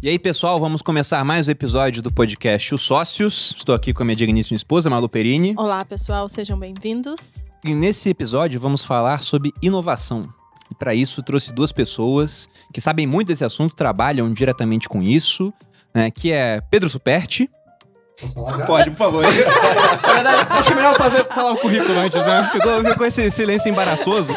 E aí, pessoal, vamos começar mais um episódio do podcast Os Sócios. Estou aqui com a minha digníssima esposa, Malu Perini. Olá, pessoal, sejam bem-vindos. E nesse episódio vamos falar sobre inovação. E para isso trouxe duas pessoas que sabem muito desse assunto, trabalham diretamente com isso, né? Que é Pedro Superti. Posso falar já? Pode, por favor. Na verdade, acho que é melhor fazer, falar o currículo antes, né? Ficou, ficou esse silêncio embaraçoso.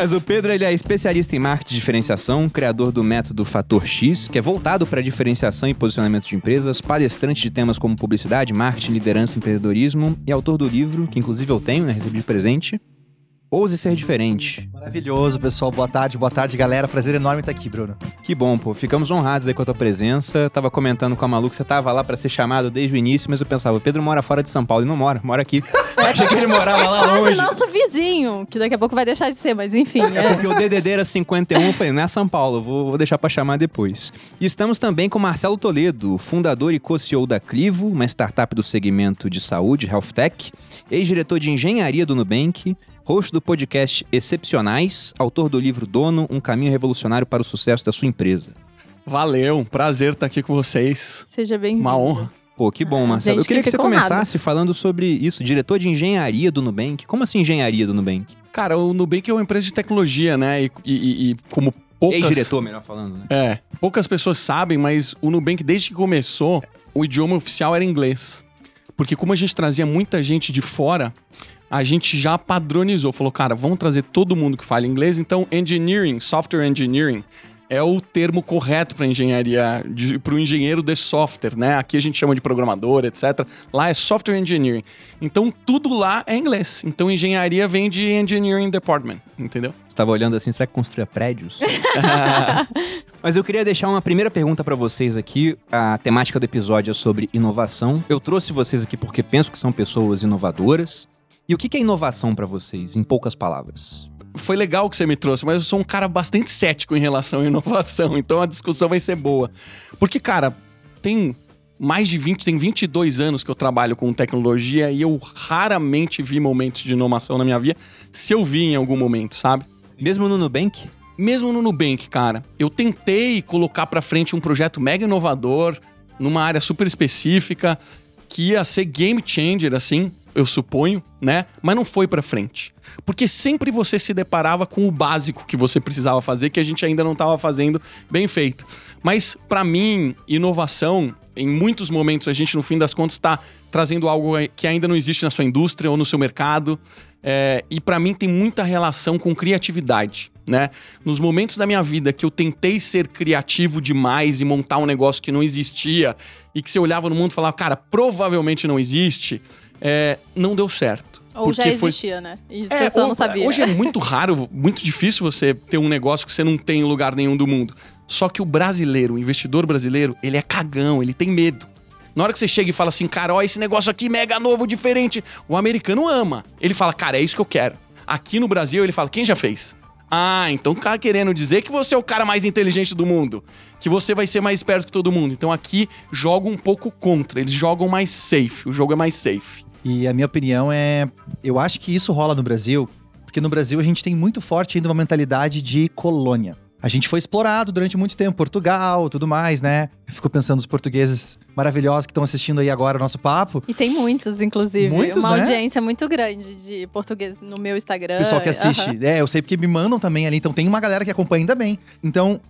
Mas o Pedro ele é especialista em marketing de diferenciação, criador do método Fator X, que é voltado para diferenciação e posicionamento de empresas, palestrante de temas como publicidade, marketing, liderança, empreendedorismo e autor do livro, que inclusive eu tenho, né, recebi de presente, Ouse Ser Diferente. Maravilhoso, pessoal. Boa tarde, boa tarde, galera. Prazer enorme estar aqui, Bruno. Que bom, pô. Ficamos honrados aí com a tua presença. Tava comentando com a Malu que você tava lá para ser chamado desde o início, mas eu pensava, o Pedro mora fora de São Paulo. E não mora, mora aqui. Achei que ele morava lá Quase longe. nosso vizinho, que daqui a pouco vai deixar de ser, mas enfim. É É. porque o DDD era 51, eu falei, não é São Paulo, vou, vou deixar pra chamar depois. E estamos também com Marcelo Toledo, fundador e co-CEO da Clivo, uma startup do segmento de saúde, Health Tech, ex-diretor de engenharia do Nubank, host do podcast Excepcionais, autor do livro Dono, um caminho revolucionário para o sucesso da sua empresa. Valeu, um prazer estar aqui com vocês. Seja bem-vindo. Uma honra. Pô, que bom, Marcelo. Gente, eu queria que você começasse falando sobre isso, diretor de engenharia do Nubank. Como assim engenharia do Nubank? Cara, o Nubank é uma empresa de tecnologia, né? E, e- e- e como poucas... Ex-diretor, melhor falando, né? É, poucas pessoas sabem, mas o Nubank, desde que começou, o idioma oficial era inglês. Porque como a gente trazia muita gente de fora, a gente já padronizou. Falou, cara, vamos trazer todo mundo que fala inglês. Então, engineering, software engineering, é o termo correto para engenharia, para o engenheiro de software, né? Aqui a gente chama de programador, etc. Lá é software engineering. Então, tudo lá é inglês. Então, engenharia vem de engineering department, entendeu? Você tava olhando assim, você vai construir prédios? Mas eu queria deixar uma primeira pergunta pra vocês aqui. A temática do episódio é sobre inovação. Eu trouxe vocês aqui porque penso que são pessoas inovadoras. E o que é inovação pra vocês, em poucas palavras? foi legal que você me trouxe, mas eu sou um cara bastante cético em relação à inovação, então a discussão vai ser boa. Porque, cara, tem mais de 20, tem 22 anos que eu trabalho com tecnologia e eu raramente vi momentos de inovação na minha vida, se eu vi em algum momento, sabe? Mesmo no Nubank? Mesmo no Nubank, cara, eu tentei colocar pra frente um projeto mega inovador, numa área super específica, que ia ser game changer, assim, eu suponho, né? Mas não foi pra frente. Porque sempre você se deparava com o básico que você precisava fazer, que a gente ainda não estava fazendo bem feito. Mas, pra mim, inovação, em muitos momentos, a gente, no fim das contas, está trazendo algo que ainda não existe na sua indústria ou no seu mercado. É, e pra mim tem muita relação com criatividade, né? Nos momentos da minha vida que eu tentei ser criativo demais e montar um negócio que não existia e que você olhava no mundo e falava, cara, provavelmente não existe, é, não deu certo. Ou já Porque foi- existia, né? E você é, só ou- não sabia. Hoje é muito raro, muito difícil você ter um negócio que você não tem em lugar nenhum do mundo. Só que o brasileiro, o investidor brasileiro, ele é cagão, ele tem medo. Na hora que você chega e fala assim, cara, ó, esse negócio aqui mega novo, diferente, o americano ama. Ele fala, cara, é isso que eu quero. Aqui no Brasil, ele fala, quem já fez? Ah, então tá querendo dizer que você é o cara mais inteligente do mundo. Que você vai ser mais esperto que todo mundo. Então aqui joga um pouco contra. Eles jogam mais safe. O jogo é mais safe. E a minha opinião é. Eu acho que isso rola no Brasil, porque no Brasil a gente tem muito forte ainda uma mentalidade de colônia. A gente foi explorado durante muito tempo, Portugal, tudo mais, né? Eu fico pensando nos portugueses maravilhosos que estão assistindo aí agora o nosso papo. E tem muitos, inclusive. Muitos, Uma né? audiência muito grande de português no meu Instagram. Pessoal que assiste. Aham. É, eu sei porque me mandam também ali. Então tem uma galera que acompanha ainda bem. Então,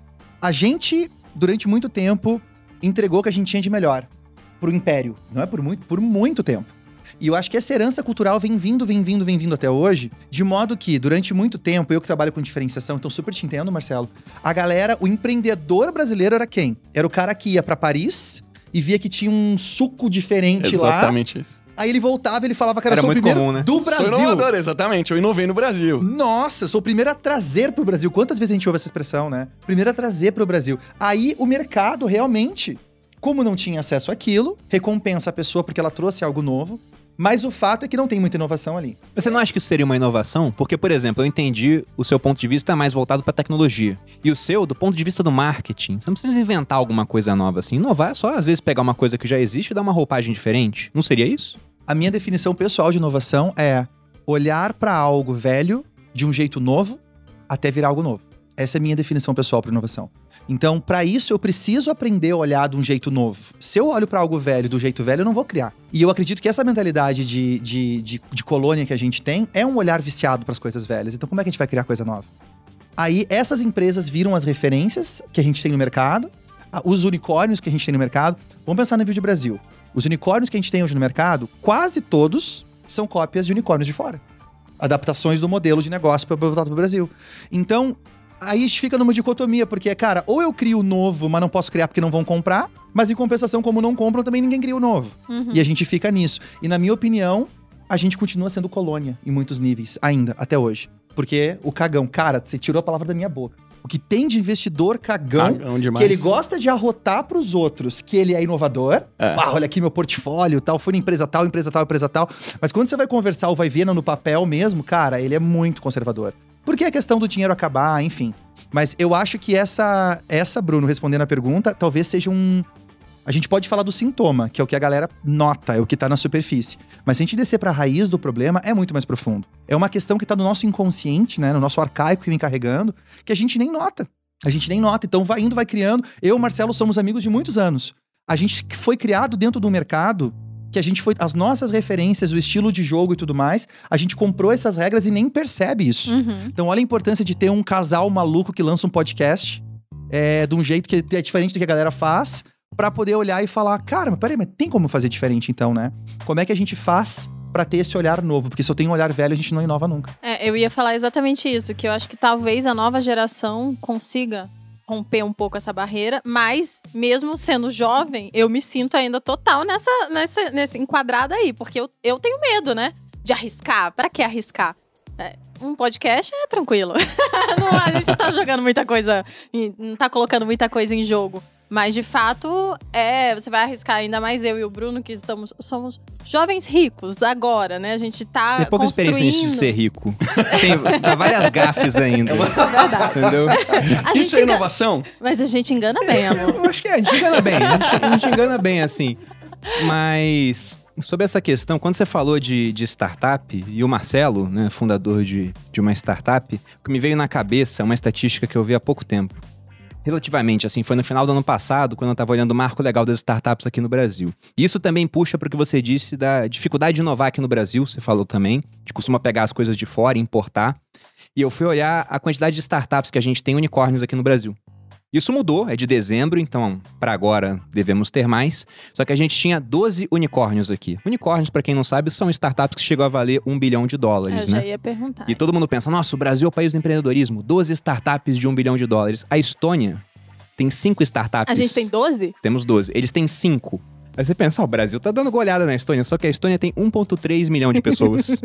a gente, durante muito tempo, entregou o que a gente tinha de melhor pro império. Não é por muito, por muito tempo. E eu acho que essa herança cultural vem vindo, vem vindo, vem vindo até hoje, de modo que, durante muito tempo, eu que trabalho com diferenciação, então super te entendo, Marcelo, a galera, o empreendedor brasileiro era quem? Era o cara que ia pra Paris e via que tinha um suco diferente lá. Exatamente isso. Aí ele voltava e ele falava que era, Era sou o primeiro comum, né? do Brasil. Sou inovador, exatamente. Eu inovei no Brasil. Nossa, sou o primeiro a trazer pro Brasil. Quantas vezes a gente ouve essa expressão, né? Primeiro a trazer pro Brasil. Aí o mercado realmente, como não tinha acesso àquilo, recompensa a pessoa porque ela trouxe algo novo. Mas o fato é que não tem muita inovação ali. Você não acha que isso seria uma inovação? Porque, por exemplo, eu entendi o seu ponto de vista mais voltado para tecnologia. E o seu, do ponto de vista do marketing. Você não precisa inventar alguma coisa nova assim. Inovar é só, às vezes, pegar uma coisa que já existe e dar uma roupagem diferente. Não seria isso? A minha definição pessoal de inovação é olhar para algo velho de um jeito novo até virar algo novo. Essa é a minha definição pessoal para inovação. Então, para isso, eu preciso aprender a olhar de um jeito novo. Se eu olho para algo velho do jeito velho, eu não vou criar. E eu acredito que essa mentalidade de, de, de, de colônia que a gente tem é um olhar viciado para as coisas velhas. Então, como é que a gente vai criar coisa nova? Aí, essas empresas viram as referências que a gente tem no mercado, os unicórnios que a gente tem no mercado. Vamos pensar no vídeo Brasil. Os unicórnios que a gente tem hoje no mercado, quase todos são cópias de unicórnios de fora. Adaptações do modelo de negócio para voltar para o Brasil. Então, aí a gente fica numa dicotomia, porque, cara, ou eu crio o novo, mas não posso criar porque não vão comprar, mas em compensação, como não compram, também ninguém cria o novo. Uhum. E a gente fica nisso. E na minha opinião, a gente continua sendo colônia em muitos níveis, ainda, até hoje. Porque o cagão, cara, você tirou a palavra da minha boca. O que tem de investidor cagão, Cagão demais. que ele gosta de arrotar pros outros que ele é inovador. É. Ah, olha aqui meu portfólio, tal, fui na empresa tal, empresa tal, empresa tal. Mas quando você vai conversar ou vai ver no papel mesmo, cara, ele é muito conservador. Porque é questão do dinheiro acabar, enfim. Mas eu acho que essa, essa Bruno, respondendo a pergunta, talvez seja um. A gente pode falar do sintoma, que é o que a galera nota, é o que tá na superfície. Mas se a gente descer pra raiz do problema, é muito mais profundo. É uma questão que tá no nosso inconsciente, né? No nosso arcaico que vem carregando, que a gente nem nota. A gente nem nota. Então vai indo, vai criando. Eu e o Marcelo somos amigos de muitos anos. A gente foi criado dentro do mercado que a gente foi. As nossas referências, o estilo de jogo e tudo mais, a gente comprou essas regras e nem percebe isso. Uhum. Então, olha a importância de ter um casal maluco que lança um podcast é, de um jeito que é diferente do que a galera faz, pra poder olhar e falar: cara, mas peraí, mas tem como fazer diferente então, né? Como é que a gente faz pra ter esse olhar novo? Porque se eu tenho um olhar velho, a gente não inova nunca. É, eu ia falar exatamente isso, que eu acho que talvez a nova geração consiga romper um pouco essa barreira, mas mesmo sendo jovem, eu me sinto ainda total nessa, nessa, nesse enquadrado aí, porque eu, eu tenho medo, né? De arriscar. Pra que arriscar? É, um podcast é tranquilo. não, a gente não tá jogando muita coisa, não tá colocando muita coisa em jogo. Mas de fato, é, você vai arriscar ainda mais eu e o Bruno, que estamos, somos jovens ricos agora, né? A gente tá Tem pouca construindo. experiência nisso de ser rico. Tem dá várias gafes ainda. É verdade. Entendeu? Isso é inovação? Mas a gente engana bem, amor. Eu acho que é, a gente engana bem. A gente, a gente engana bem, assim. Mas sobre essa questão, quando você falou de, de startup, e o Marcelo, né, fundador de, de uma startup, o que me veio na cabeça é uma estatística que eu vi há pouco tempo. Relativamente, assim, foi no final do ano passado, quando eu estava olhando o marco legal das startups aqui no Brasil. Isso também puxa para o que você disse da dificuldade de inovar aqui no Brasil, você falou também, de costuma pegar as coisas de fora e importar. E eu fui olhar a quantidade de startups que a gente tem unicórnios aqui no Brasil. Isso mudou, é de dezembro, então para agora devemos ter mais. Só que a gente tinha 12 unicórnios aqui. Unicórnios, para quem não sabe, são startups que chegam a valer um bilhão de Eu dólares, já né? ia perguntar. E todo mundo pensa, nossa, o Brasil é o país do empreendedorismo. 12 startups de um bilhão de dólares. A Estônia tem cinco startups. A gente tem 12? Temos 12. Eles têm cinco. Aí você pensa, ó, o Brasil tá dando goleada na Estônia, só que a Estônia tem 1,3 milhão de pessoas.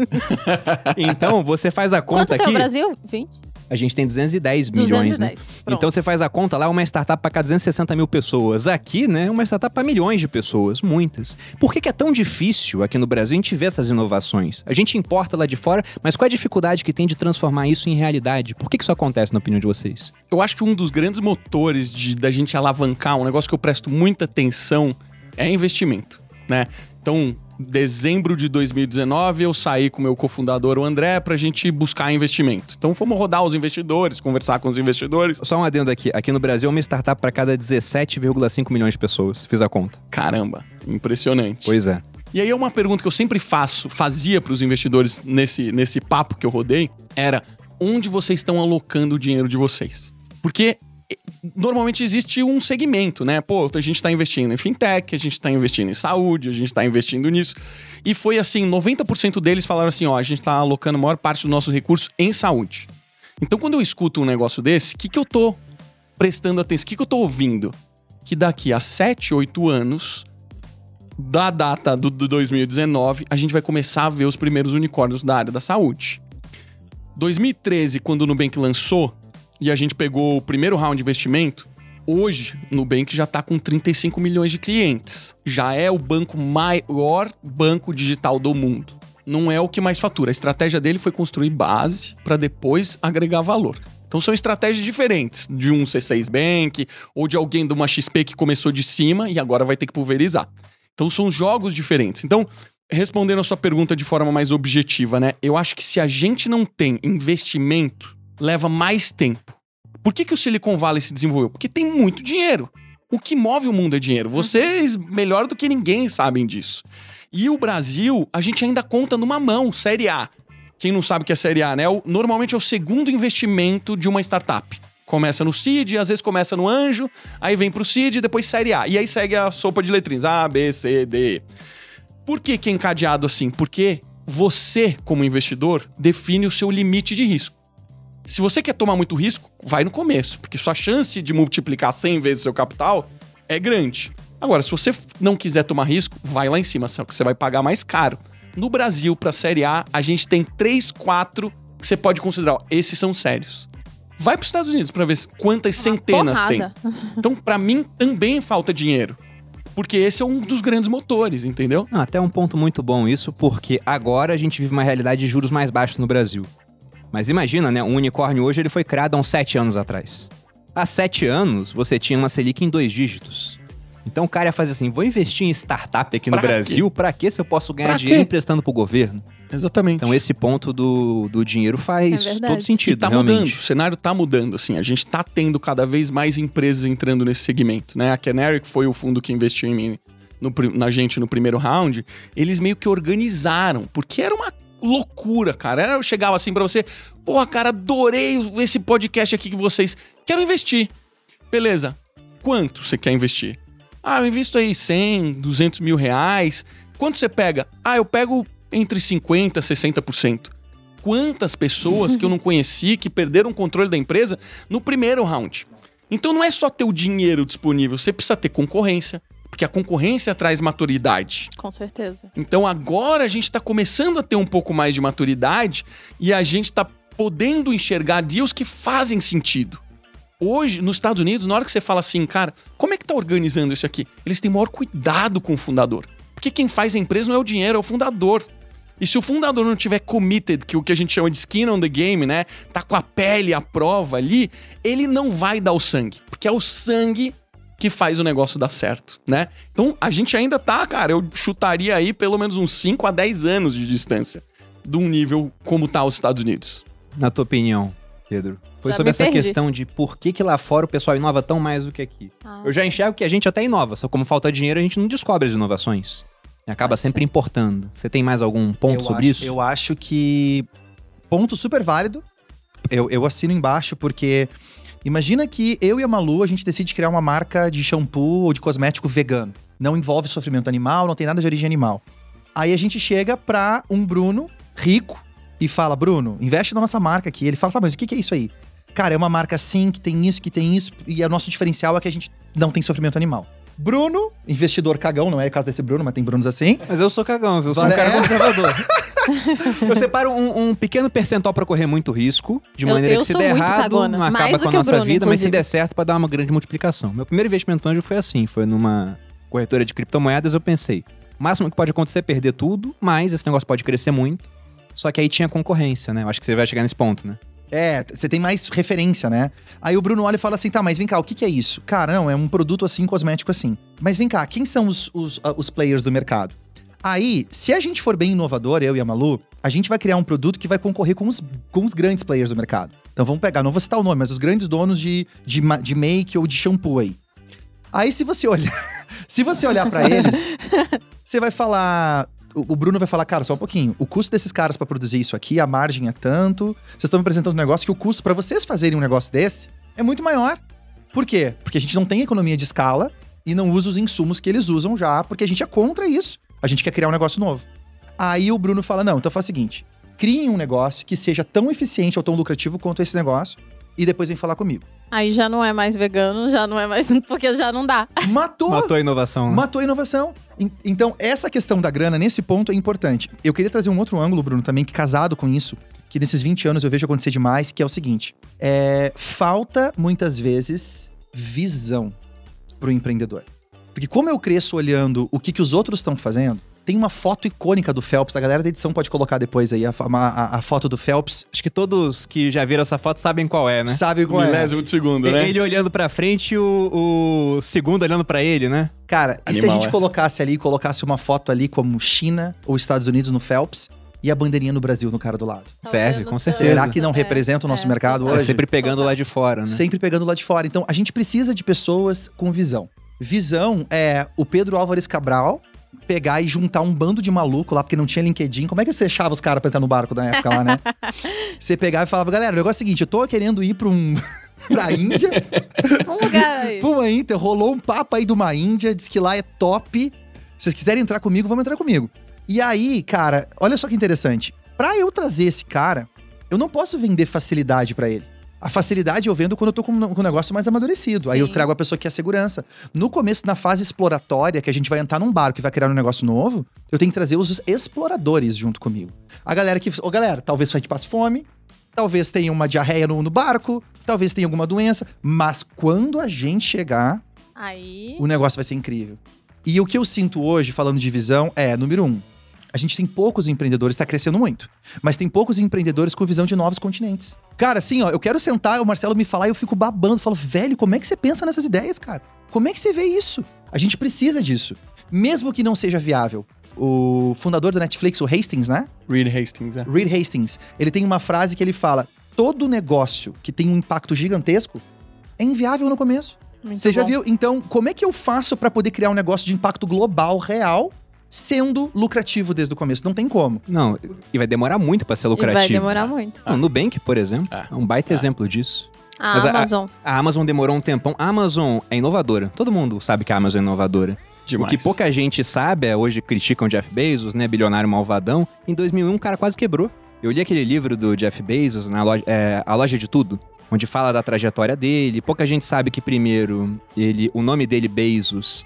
então, você faz a Quanto conta tem aqui. o Brasil? 20? A gente tem 210 milhões, 210. né? Pronto. Então você faz a conta lá, uma startup para cada 260 mil pessoas. Aqui, né, uma startup para milhões de pessoas, muitas. Por que, que é tão difícil aqui no Brasil a gente ver essas inovações? A gente importa lá de fora, mas qual é a dificuldade que tem de transformar isso em realidade? Por que, que isso acontece, na opinião de vocês? Eu acho que um dos grandes motores de, da gente alavancar, um negócio que eu presto muita atenção, é investimento, né? Então, dezembro de 2019, eu saí com o meu cofundador, o André, pra gente buscar investimento. Então, fomos rodar os investidores, conversar com os investidores. Só um adendo aqui. Aqui no Brasil, é uma startup para cada 17,5 milhões de pessoas. Fiz a conta. Caramba, impressionante. Pois é. E aí uma pergunta que eu sempre faço, fazia para os investidores nesse, nesse papo que eu rodei, era onde vocês estão alocando o dinheiro de vocês? Porque normalmente existe um segmento, né? Pô, a gente está investindo em fintech, a gente está investindo em saúde, a gente está investindo nisso. E foi assim, 90% deles falaram assim, ó, a gente está alocando a maior parte dos nossos recursos em saúde. Então quando eu escuto um negócio desse, o que, que eu tô prestando atenção? O que, que eu tô ouvindo? Que daqui a 7, 8 anos da data do, do 2019, a gente vai começar a ver os primeiros unicórnios da área da saúde. 2013, quando o Nubank lançou e a gente pegou o primeiro round de investimento, hoje o Nubank já está com 35 milhões de clientes. Já é o banco maior banco digital do mundo. Não é o que mais fatura. A estratégia dele foi construir base para depois agregar valor. Então são estratégias diferentes de um C6 Bank ou de alguém de uma XP que começou de cima e agora vai ter que pulverizar. Então são jogos diferentes. Então, respondendo a sua pergunta de forma mais objetiva, né? Eu acho que se a gente não tem investimento, leva mais tempo. Por que, que o Silicon Valley se desenvolveu? Porque tem muito dinheiro. O que move o mundo é dinheiro. Vocês, melhor do que ninguém, sabem disso. E o Brasil, a gente ainda conta numa mão, Série A. Quem não sabe o que é Série A, né? Normalmente é o segundo investimento de uma startup. Começa no seed, às vezes começa no anjo, aí vem pro seed, depois Série A. E aí segue a sopa de letrinhas. A, B, C, D. Por que, que é encadeado assim? Porque você, como investidor, define o seu limite de risco. Se você quer tomar muito risco, vai no começo, porque sua chance de multiplicar 100 vezes o seu capital é grande. Agora, se você não quiser tomar risco, vai lá em cima, só que você vai pagar mais caro. No Brasil, para Série A, a gente tem 3, 4 que você pode considerar, ó, esses são sérios. Vai para os Estados Unidos para ver quantas centenas tem. porrada. Então, para mim, também falta dinheiro. Porque esse é um dos grandes motores, entendeu? Não, até um ponto muito bom isso, porque agora a gente vive uma realidade de juros mais baixos no Brasil. Mas imagina, né? Um unicórnio hoje ele foi criado há uns sete anos atrás. Há sete anos, você tinha uma Selic em dois dígitos. Então o cara ia fazer assim, vou investir em startup aqui no Pra Brasil, pra quê se eu posso ganhar Pra dinheiro quê? emprestando pro governo? Exatamente. Então esse ponto do, do dinheiro faz É todo sentido, E tá realmente. mudando, o cenário tá mudando, assim, a gente tá tendo cada vez mais empresas entrando nesse segmento, né? A Canary, que foi o fundo que investiu em mim, no na gente no primeiro round, eles meio que organizaram, porque era uma loucura, cara. Era, eu chegava assim pra você, porra, cara, adorei esse podcast aqui que vocês, quero investir. Beleza, quanto você quer investir? Ah, eu invisto aí 100, 200 mil reais. Quanto você pega? Ah, eu pego entre 50% e 60% quantas pessoas que eu não conheci que perderam o controle da empresa no primeiro round. Então não é só ter o dinheiro disponível, você precisa ter concorrência, porque a concorrência traz maturidade. Com certeza. Então agora a gente está começando a ter um pouco mais de maturidade e a gente está podendo enxergar deals que fazem sentido. Hoje, nos Estados Unidos, na hora que você fala assim, cara, como é que tá organizando isso aqui? Eles têm maior cuidado com o fundador. Porque quem faz a empresa não é o dinheiro, é o fundador. E se o fundador não tiver committed, que é o que a gente chama de skin on the game, né? Tá com a pele à prova ali, ele não vai dar o sangue. Porque é o sangue que faz o negócio dar certo, né? Então a gente ainda tá, cara, eu chutaria aí pelo menos uns 5 a 10 anos de distância de um nível como tá os Estados Unidos. Na tua opinião, Pedro? Foi Já sobre essa perdi. questão de por que, que lá fora o pessoal inova tão mais do que aqui. Ah, Eu já enxergo que a gente até inova, só como falta dinheiro a gente não descobre as inovações. E acaba Pode sempre importando. Você tem mais algum ponto eu sobre acho, isso? Eu acho que. Ponto super válido. Eu, eu assino embaixo, porque. Imagina que eu e a Malu, a gente decide criar uma marca de shampoo ou de cosmético vegano. Não envolve sofrimento animal, não tem nada de origem animal. Aí a gente chega pra um Bruno rico e fala: Bruno, investe na nossa marca aqui. Ele fala: tá, mas o que que é isso aí? Cara, é uma marca assim, que tem isso, que tem isso, e o nosso diferencial é que a gente não tem sofrimento animal. Bruno, investidor cagão, não é o caso desse Bruno, mas tem Brunos assim. Mas eu sou cagão, viu? Eu sou um cara é? conservador. eu separo um, um pequeno percentual pra correr muito risco, de Eu- maneira eu que se sou der muito errado, cagona. não acaba com a nossa Bruno, vida, mas se inclusive. der certo, pra dar uma grande multiplicação. Meu primeiro investimento anjo foi assim, foi numa corretora de criptomoedas, eu pensei, o máximo que pode acontecer é perder tudo, mas esse negócio pode crescer muito. Só que aí tinha concorrência, né? Eu acho que você vai chegar nesse ponto, né? É, você tem mais referência, né? Aí o Bruno olha e fala assim: tá, mas vem cá, o que, que é isso? Cara, não, é um produto assim, cosmético assim. Mas vem cá, quem são os, os, ah, os players do mercado? Aí, se a gente for bem inovador, eu e a Malu, a gente vai criar um produto que vai concorrer com os, com os grandes players do mercado. Então vamos pegar, não vou citar o nome, mas os grandes donos de, de, de make ou de shampoo aí. Aí, se você olhar, se você olhar pra eles, você vai falar. O Bruno vai falar, cara, só um pouquinho. O custo desses caras pra produzir isso aqui, a margem é tanto. Vocês estão me apresentando um negócio que o custo pra vocês fazerem um negócio desse é muito maior. Por quê? Porque a gente não tem economia de escala e não usa os insumos que eles usam já, porque a gente é contra isso. A gente quer criar um negócio novo. Aí o Bruno fala: não, então faz o seguinte: criem um negócio que seja tão eficiente ou tão lucrativo quanto esse negócio e depois vem falar comigo. Aí já não é mais vegano, já não é mais. Porque já não dá. Matou! Matou a inovação, né? Matou a inovação. En- Então, essa questão da grana, nesse ponto, é importante. Eu queria trazer um outro ângulo, Bruno, também, que casado com isso, que nesses 20 anos eu vejo acontecer demais, que é o seguinte: é, falta, muitas vezes, visão pro empreendedor. Porque como eu cresço olhando o que, que os outros estão fazendo, Tem uma foto icônica do Phelps. A galera da edição pode colocar depois aí a, a- a foto do Phelps. Acho que todos que já viram essa foto sabem qual é, né? Sabe qual é? Milésimo de segundo, né? Ele olhando pra frente e o, o segundo olhando pra ele, né? Cara, e se a Animal gente essa. colocasse ali, colocasse uma foto ali como China ou Estados Unidos no Phelps e a bandeirinha no Brasil no cara do lado? Tá Serve, com certeza. Será que não representa o nosso mercado É hoje? sempre pegando lá de fora, né? Sempre pegando lá de fora. Então, a gente precisa de pessoas com visão. Visão é o Pedro Álvares Cabral pegar e juntar um bando de maluco lá, porque não tinha LinkedIn. Como é que você achava os caras pra entrar no barco na época lá, né? você pegava e falava, galera, o negócio é o seguinte, eu tô querendo ir pra um... pra Índia, Um lugar aí. pra uma Índia, rolou um papo aí de uma Índia, diz que lá é top. Se vocês quiserem entrar comigo, vamos entrar comigo. E aí, cara, olha só que interessante. Pra eu trazer esse cara, eu não posso vender facilidade pra ele. A facilidade eu vendo quando eu tô com um negócio mais amadurecido. Aí eu Sim. trago a pessoa que é segurança. No começo, na fase exploratória, que a gente vai entrar num barco e vai criar um negócio novo, eu tenho que trazer os exploradores junto comigo. A galera que. Ô, galera, talvez a gente passe fome, talvez tenha uma diarreia no, no barco, talvez tenha alguma doença, mas quando a gente chegar, Aí. o negócio vai ser incrível. E o que eu sinto hoje, falando de visão, é, número um, a gente tem poucos empreendedores, tá crescendo muito, mas tem poucos empreendedores com visão de novos continentes. Cara, assim, ó, eu quero sentar, o Marcelo me falar e eu fico babando, falo, velho, como é que você pensa nessas ideias, cara? Como é que você vê isso? A gente precisa disso, mesmo que não seja viável. O fundador da Netflix, o Hastings, né? Reed Hastings, é. Reed Hastings, ele tem uma frase que ele fala: todo negócio que tem um impacto gigantesco é inviável no começo. Muito Você já bom. viu? Então, como é que eu faço pra poder criar um negócio de impacto global, real, sendo lucrativo desde o começo? Não tem como. Não, e vai demorar muito pra ser E vai lucrativo. demorar muito. Não, Nubank, por exemplo, É. é um baita É. exemplo disso. A Mas a- Amazon. A Amazon demorou um tempão. A Amazon é inovadora. Todo mundo sabe que a Amazon é inovadora. Demais. O que pouca gente sabe, é hoje criticam o Jeff Bezos, né, bilionário malvadão. Em 2001, o cara quase quebrou. Eu li aquele livro do Jeff Bezos, na loja, é, A Loja de Tudo, onde fala da trajetória dele. Pouca gente sabe que, primeiro, ele, o nome dele, Bezos,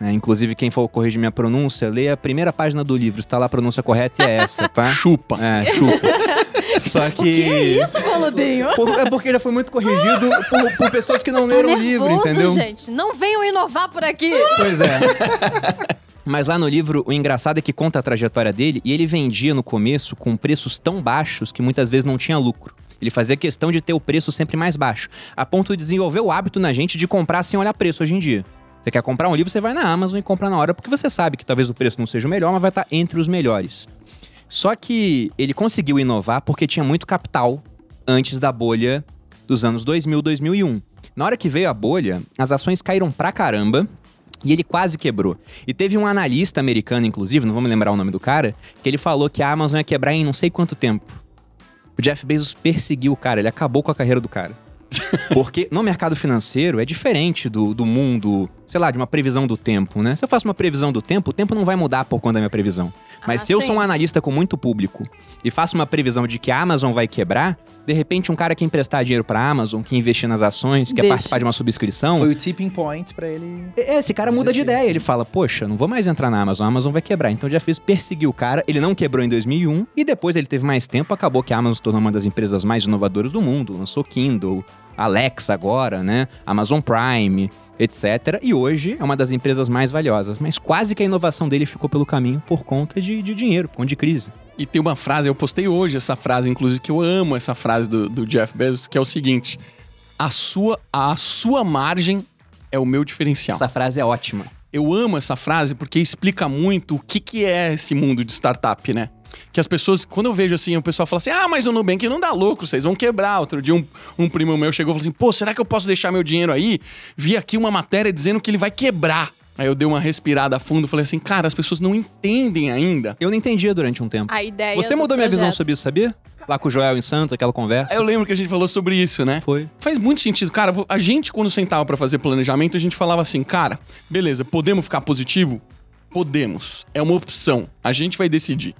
né, inclusive quem for corrigir minha pronúncia, lê a primeira página do livro, está lá a pronúncia correta e é essa, tá? Chupa. É, chupa. Só que... O que é isso, Goludinho? Por- é porque já foi muito corrigido por, por pessoas que não leram o livro, nervoso, entendeu? gente. Não venham inovar por aqui. Pois é. Mas lá no livro, o engraçado é que conta a trajetória dele e ele vendia no começo com preços tão baixos que muitas vezes não tinha lucro. Ele fazia questão de ter o preço sempre mais baixo, a ponto de desenvolver o hábito na gente de comprar sem olhar preço hoje em dia. Você quer comprar um livro, você vai na Amazon e compra na hora, porque você sabe que talvez o preço não seja o melhor, mas vai estar entre os melhores. Só que ele conseguiu inovar porque tinha muito capital antes da bolha dos anos 2000, 2001. Na hora que veio a bolha, as ações caíram pra caramba e ele quase quebrou. E teve um analista americano, inclusive, não vou me lembrar o nome do cara, que ele falou que a Amazon ia quebrar em não sei quanto tempo. O Jeff Bezos perseguiu o cara, ele acabou com a carreira do cara. Porque no mercado financeiro é diferente do, do mundo, sei lá, de uma previsão do tempo, né? Se eu faço uma previsão do tempo, o tempo não vai mudar por conta da minha previsão. Mas Ah, se eu sim. sou um analista com muito público e faço uma previsão de que a Amazon vai quebrar, de repente um cara que emprestar dinheiro pra Amazon, que investir nas ações, quer Deixa. participar de uma subscrição, Foi o tipping point pra ele. é, Esse cara muda de Desistir. ideia. Ele fala, poxa, não vou mais entrar na Amazon, a Amazon vai quebrar. Então já fez perseguir o cara. Ele não quebrou em 2001 e depois ele teve mais tempo. Acabou que a Amazon se tornou uma das empresas mais inovadoras do mundo. Lançou Kindle, Alexa agora, né? Amazon Prime, etc. E hoje é uma das empresas mais valiosas. Mas quase que a inovação dele ficou pelo caminho por conta de, de dinheiro, por conta de crise. E tem uma frase, eu postei hoje essa frase, inclusive, que eu amo essa frase do, do Jeff Bezos, que é o seguinte: a sua, a sua margem é o meu diferencial. Essa frase é ótima. Eu amo essa frase porque explica muito o que, que é esse mundo de startup, né? Que as pessoas, quando eu vejo assim, o pessoal fala assim: ah, mas o Nubank não dá lucro, vocês vão quebrar. Outro dia, um, um primo meu chegou e falou assim: pô, será que eu posso deixar meu dinheiro aí? Vi aqui uma matéria dizendo que ele vai quebrar. Aí eu dei uma respirada a fundo e falei assim: cara, as pessoas não entendem ainda. Eu não entendia durante um tempo. A ideia Você do mudou minha visão projeto. sobre isso, sabia? Lá com o Joel em Santos, aquela conversa. Eu lembro que a gente falou sobre isso, né? Foi. Faz muito sentido. Cara, a gente, quando sentava pra fazer planejamento, a gente falava assim, cara, beleza, podemos ficar positivo? Podemos. É uma opção. A gente vai decidir.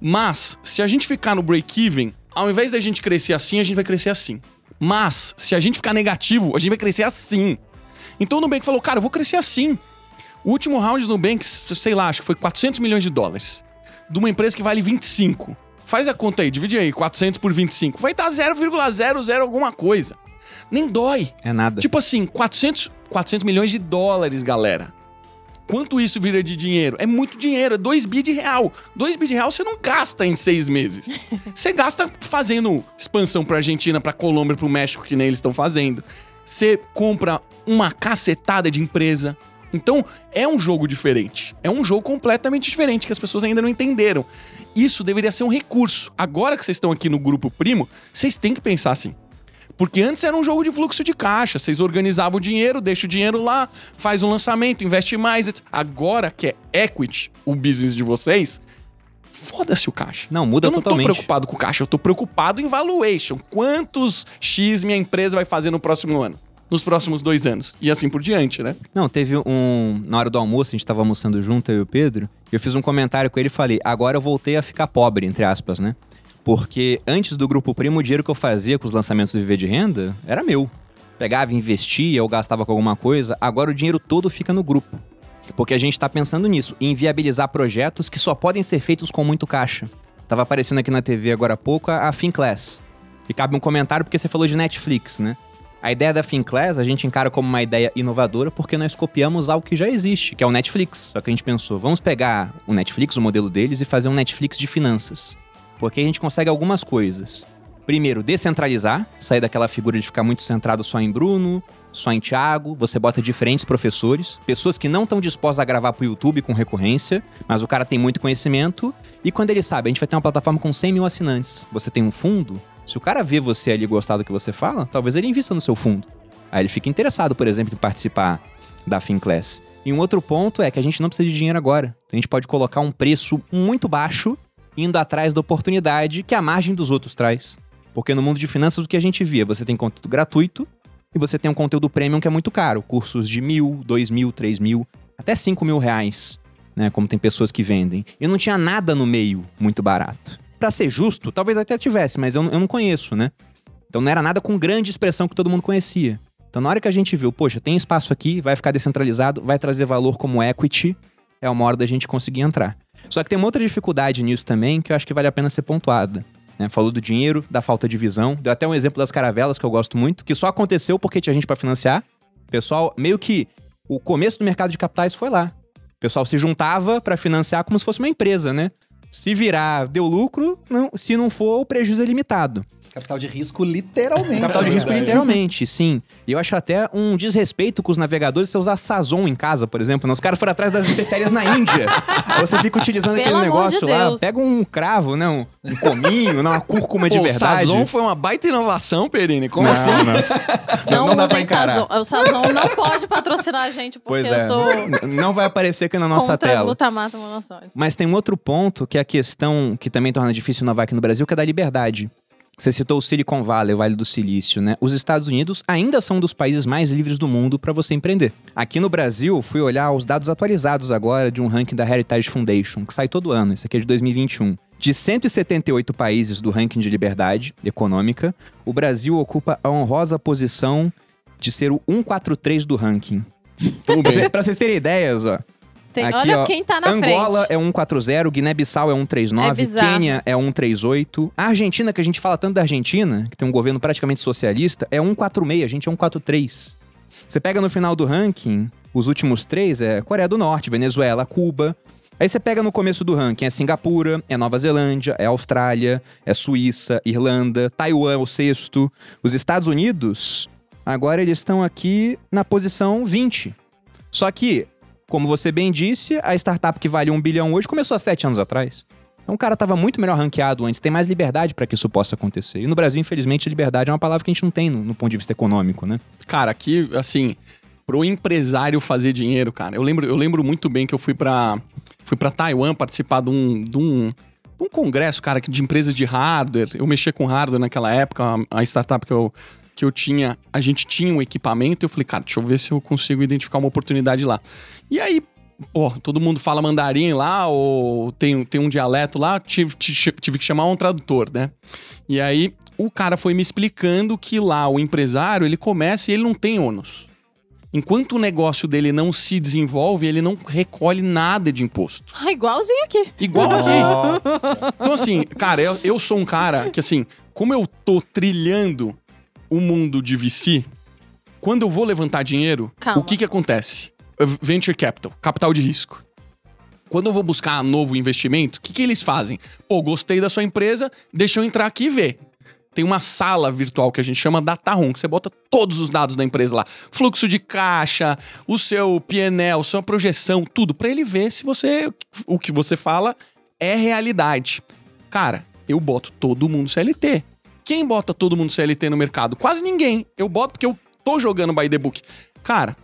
Mas, se a gente ficar no break-even, ao invés da gente crescer assim, a gente vai crescer assim. Mas, se a gente ficar negativo, a gente vai crescer assim. Então o Nubank falou, cara, eu vou crescer assim. O último round do Nubank, sei lá, acho que foi 400 milhões de dólares. De uma empresa que vale 25. Faz a conta aí, divide aí, 400 por 25. Vai dar 0,00 alguma coisa. Nem dói. É nada. Tipo assim, 400, 400 milhões de dólares, galera. Quanto isso vira de dinheiro? É muito dinheiro, é 2 bi de real. 2 bi de real você não gasta em seis meses. Você gasta fazendo expansão pra Argentina, pra Colômbia, pro México, que nem eles estão fazendo. Você compra uma cacetada de empresa. Então, é um jogo diferente. É um jogo completamente diferente que as pessoas ainda não entenderam. Isso deveria ser um recurso. Agora que vocês estão aqui no grupo primo, vocês têm que pensar assim. Porque antes era um jogo de fluxo de caixa. Vocês organizavam o dinheiro, deixa o dinheiro lá, faz um lançamento, investe mais. etc. Agora que é equity, o business de vocês, foda-se o caixa. Não, muda eu não totalmente. tô preocupado com o caixa, eu tô preocupado em valuation. Quantos X minha empresa vai fazer no próximo ano? Nos próximos dois anos. E assim por diante, né? Não, teve um. Na hora do almoço, a gente tava almoçando junto, eu e o Pedro. Eu fiz um comentário com ele e falei: agora eu voltei a ficar pobre, entre aspas, né? Porque antes do Grupo Primo, o dinheiro que eu fazia com os lançamentos do Viver de Renda era meu. Pegava, investia ou gastava com alguma coisa. Agora o dinheiro todo fica no grupo. Porque a gente tá pensando nisso, em viabilizar projetos que só podem ser feitos com muito caixa. Tava aparecendo aqui na TV agora há pouco a Finclass. E cabe um comentário porque você falou de Netflix, né? A ideia da Finclass a gente encara como uma ideia inovadora porque nós copiamos algo que já existe, que é o Netflix. Só que a gente pensou, vamos pegar o Netflix, o modelo deles, e fazer um Netflix de finanças. Porque a gente consegue algumas coisas. Primeiro, descentralizar, sair daquela figura de ficar muito centrado só em Bruno, só em Thiago, você bota diferentes professores, pessoas que não estão dispostas a gravar pro YouTube com recorrência, mas o cara tem muito conhecimento, e quando ele sabe, a gente vai ter uma plataforma com 100 mil assinantes, você tem um fundo, se o cara vê você ali gostar do que você fala, talvez ele invista no seu fundo. Aí ele fica interessado, por exemplo, em participar da FinClass. E um outro ponto é que a gente não precisa de dinheiro agora. Então a gente pode colocar um preço muito baixo, indo atrás da oportunidade que a margem dos outros traz. Porque no mundo de finanças o que a gente via, você tem conteúdo gratuito e você tem um conteúdo premium que é muito caro. Cursos de mil, dois mil, três mil, até cinco mil reais, né? Como tem pessoas que vendem. E não tinha nada no meio muito barato. Pra ser justo, talvez até tivesse, mas eu, eu não conheço, né? Então não era nada com grande expressão que todo mundo conhecia. Então na hora que a gente viu, poxa, tem espaço aqui, vai ficar descentralizado, vai trazer valor como equity, é uma hora da gente conseguir entrar. Só que tem uma outra dificuldade nisso também que eu acho que vale a pena ser pontuada. Né? Falou do dinheiro, da falta de visão. Deu até um exemplo das caravelas que eu gosto muito, que só aconteceu porque tinha gente pra financiar. Pessoal, meio que o começo do mercado de capitais foi lá. O pessoal se juntava pra financiar como se fosse uma empresa, né? Se virar, deu lucro, não, se não for, o prejuízo é limitado. Capital de risco, literalmente. Capital de né? risco, literalmente, sim. E eu acho até um desrespeito com os navegadores você usar Sazon em casa, por exemplo. né? Os caras foram atrás das especiarias na Índia. Aí você fica utilizando Pelo aquele amor de negócio lá. Pega um cravo, né? Um, um cominho, não, uma cúrcuma de Pô, verdade. O Sazon foi uma baita inovação, Perini. Como Não, assim? não. Não, não usem. Sazon. O Sazon não pode patrocinar a gente, porque Pois eu é. sou Não vai aparecer aqui na nossa contra tela. glutamato monossódico. Mas tem um outro ponto que é a questão que também torna difícil inovar aqui no Brasil, que é da liberdade. Você citou o Silicon Valley, o Vale do Silício, né? Os Estados Unidos ainda são um dos países mais livres do mundo para você empreender. Aqui no Brasil, fui olhar os dados atualizados agora de um ranking da Heritage Foundation, que sai todo ano, esse aqui é de 2021. De 178 países do ranking de liberdade econômica, o Brasil ocupa a honrosa posição de ser o 143 do ranking. Tudo bem. Pra vocês terem ideias, ó. Tem- Aqui, olha ó, quem tá na Angola frente. é 140, Guiné-Bissau é É 139, bizarro. Quênia é 138. A Argentina, que a gente fala tanto da Argentina, que tem um governo praticamente socialista, é 146, a gente é 143. Você pega no final do ranking, os últimos três é Coreia do Norte, Venezuela, Cuba. Aí você pega no começo do ranking, é Singapura, é Nova Zelândia, é Austrália, é Suíça, Irlanda, Taiwan é o sexto. Os Estados Unidos, agora eles estão aqui na posição 20. Só que como você bem disse, a startup que vale um bilhão hoje começou há sete anos atrás. Então o cara estava muito melhor ranqueado antes, tem mais liberdade para que isso possa acontecer. E no Brasil, infelizmente, liberdade é uma palavra que a gente não tem no, no ponto de vista econômico, né? Cara, aqui, assim, pro empresário fazer dinheiro, cara, eu lembro, eu lembro muito bem que eu fui pra, fui pra Taiwan participar de um, de um, um congresso, cara, de empresas de hardware. Eu mexia com hardware naquela época, a, a startup que eu, que eu tinha, a gente tinha um equipamento. Eu falei, cara, deixa eu ver se eu consigo identificar uma oportunidade lá. E aí, pô, todo mundo fala mandarim lá, ou tem, tem um dialeto lá, tive, tive, que chamar um tradutor, né? E aí, o cara foi me explicando que lá o empresário, ele começa e ele não tem ônus. Enquanto o negócio dele não se desenvolve, ele não recolhe nada de imposto. Ah, igualzinho aqui. Igual aqui. Então, assim, cara, eu, eu sou um cara que, assim, como eu tô trilhando o mundo de VC, quando eu vou levantar dinheiro, Calma. o que que acontece? Venture capital, capital de risco. Quando eu vou buscar novo investimento, o que, que eles fazem? Pô, gostei da sua empresa, deixa eu entrar aqui e ver. Tem uma sala virtual que a gente chama Data Room, que você bota todos os dados da empresa lá. Fluxo de caixa, o seu PNL, sua projeção, tudo, para ele ver se você o que você fala é realidade. Cara, eu boto todo mundo CLT. Quem bota todo mundo CLT no mercado? Quase ninguém. Eu boto porque eu tô jogando by the book. Cara,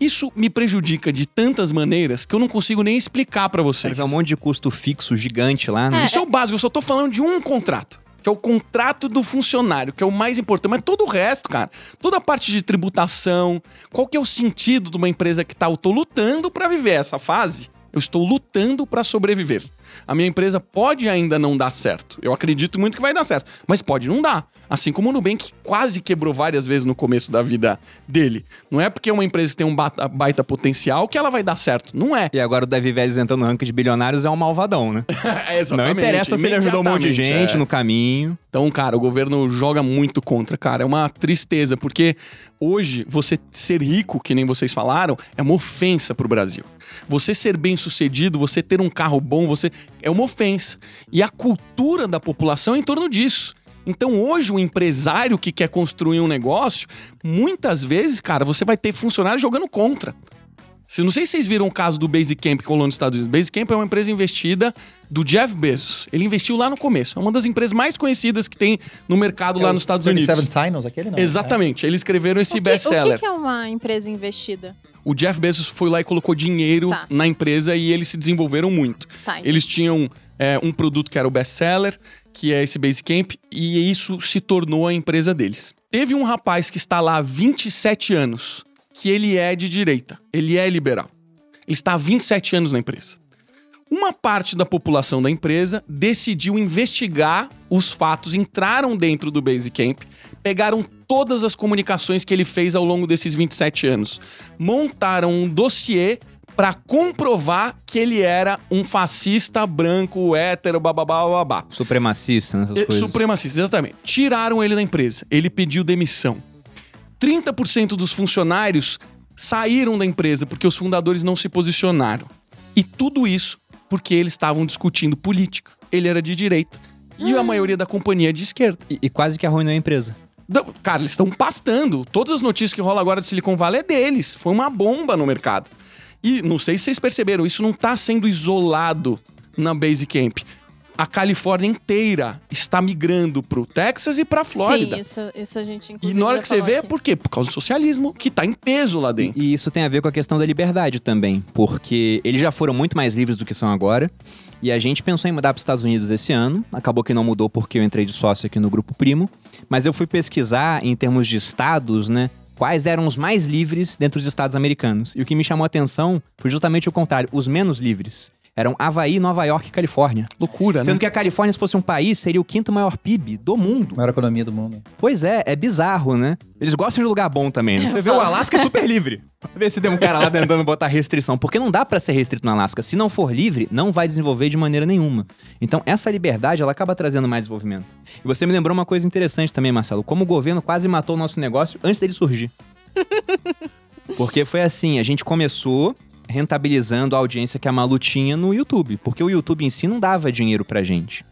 isso me prejudica de tantas maneiras que eu não consigo nem explicar pra vocês. Tem um monte de custo fixo gigante lá, né? Isso é o básico, eu só tô falando de um contrato. Que é o contrato do funcionário, que é o mais importante. Mas todo o resto, cara, toda a parte de tributação, qual que é o sentido de uma empresa que tá, eu tô lutando pra viver essa fase? Eu estou lutando pra sobreviver. A minha empresa pode ainda não dar certo. Eu acredito muito que vai dar certo, mas pode não dar. Assim como o Nubank quase quebrou várias vezes no começo da vida dele. Não é porque uma empresa tem um baita potencial que ela vai dar certo. Não é. E agora o Davi Vélez entrando no ranking de bilionários é um malvadão, né? É Não interessa se ele ajudou um monte de gente é. no caminho. Então, cara, o governo joga muito contra, cara. É uma tristeza, porque hoje você ser rico, que nem vocês falaram, é uma ofensa pro Brasil. Você ser bem sucedido, você ter um carro bom, você é uma ofensa. E a cultura da população é em torno disso. Então, hoje, o empresário que quer construir um negócio, muitas vezes, cara, você vai ter funcionário jogando contra. Se, não sei se vocês viram o caso do Basecamp que rolou nos Estados Unidos. Basecamp é uma empresa investida do Jeff Bezos. Ele investiu lá no começo. É uma das empresas mais conhecidas que tem no mercado lá nos Estados Unidos. 27 Signals, aquele não? Exatamente. Eles escreveram esse que, o best-seller. que que é uma empresa investida? O Jeff Bezos foi lá e colocou dinheiro Tá. na empresa e eles se desenvolveram muito. Tá, Eles tinham é, um produto que era o best-seller, que é esse Basecamp, e isso se tornou a empresa deles. Teve um rapaz que está lá há 27 anos, que ele é de direita, ele é liberal. Ele está há 27 anos na empresa. Uma parte da população da empresa decidiu investigar os fatos, entraram dentro do Basecamp, pegaram todas as comunicações que ele fez ao longo desses 27 anos, montaram um dossiê para comprovar que ele era um fascista branco, hétero, bababá, babá. Supremacista, nessas Eh, coisas. Supremacista, exatamente. Tiraram ele da empresa. Ele pediu demissão. 30% dos funcionários saíram da empresa porque os fundadores não se posicionaram. E tudo isso porque eles estavam discutindo política. Ele era de direita. E a maioria da companhia é de esquerda. E, e quase que arruinou a empresa. Cara, eles estão pastando. Todas as notícias que rolam agora de Silicon Valley é deles. Foi uma bomba no mercado. E não sei se vocês perceberam, isso não está sendo isolado na Basecamp. A Califórnia inteira está migrando pro Texas e pra Flórida. Sim, isso, isso a gente e inclusive na hora que você vê, aqui. por quê? Por causa do socialismo, que tá em peso lá dentro. E isso tem a ver com a questão da liberdade também, porque eles já foram muito mais livres do que são agora. E a gente pensou em mudar para os Estados Unidos esse ano. Acabou que não mudou porque eu entrei de sócio aqui no Grupo Primo. Mas eu fui pesquisar em termos de estados, né? Quais eram os mais livres dentro dos estados americanos. E o que me chamou a atenção foi justamente o contrário: os menos livres. Eram Havaí, Nova York e Califórnia. Loucura, Sendo né? que a Califórnia, se fosse um país, seria o quinto maior PIB do mundo. Maior economia do mundo. Pois é, é bizarro, né? Eles gostam de lugar bom também, né? Você vê o Alasca é super livre. Vê se tem um cara lá tentando botar restrição. Porque não dá pra ser restrito no Alasca. Se não for livre, não vai desenvolver de maneira nenhuma. Então, essa liberdade, ela acaba trazendo mais desenvolvimento. E você me lembrou uma coisa interessante também, Marcelo. Como o governo quase matou o nosso negócio antes dele surgir. Porque foi assim, a gente começou rentabilizando a audiência que a Malu tinha no YouTube. Porque o YouTube em si não dava dinheiro pra gente.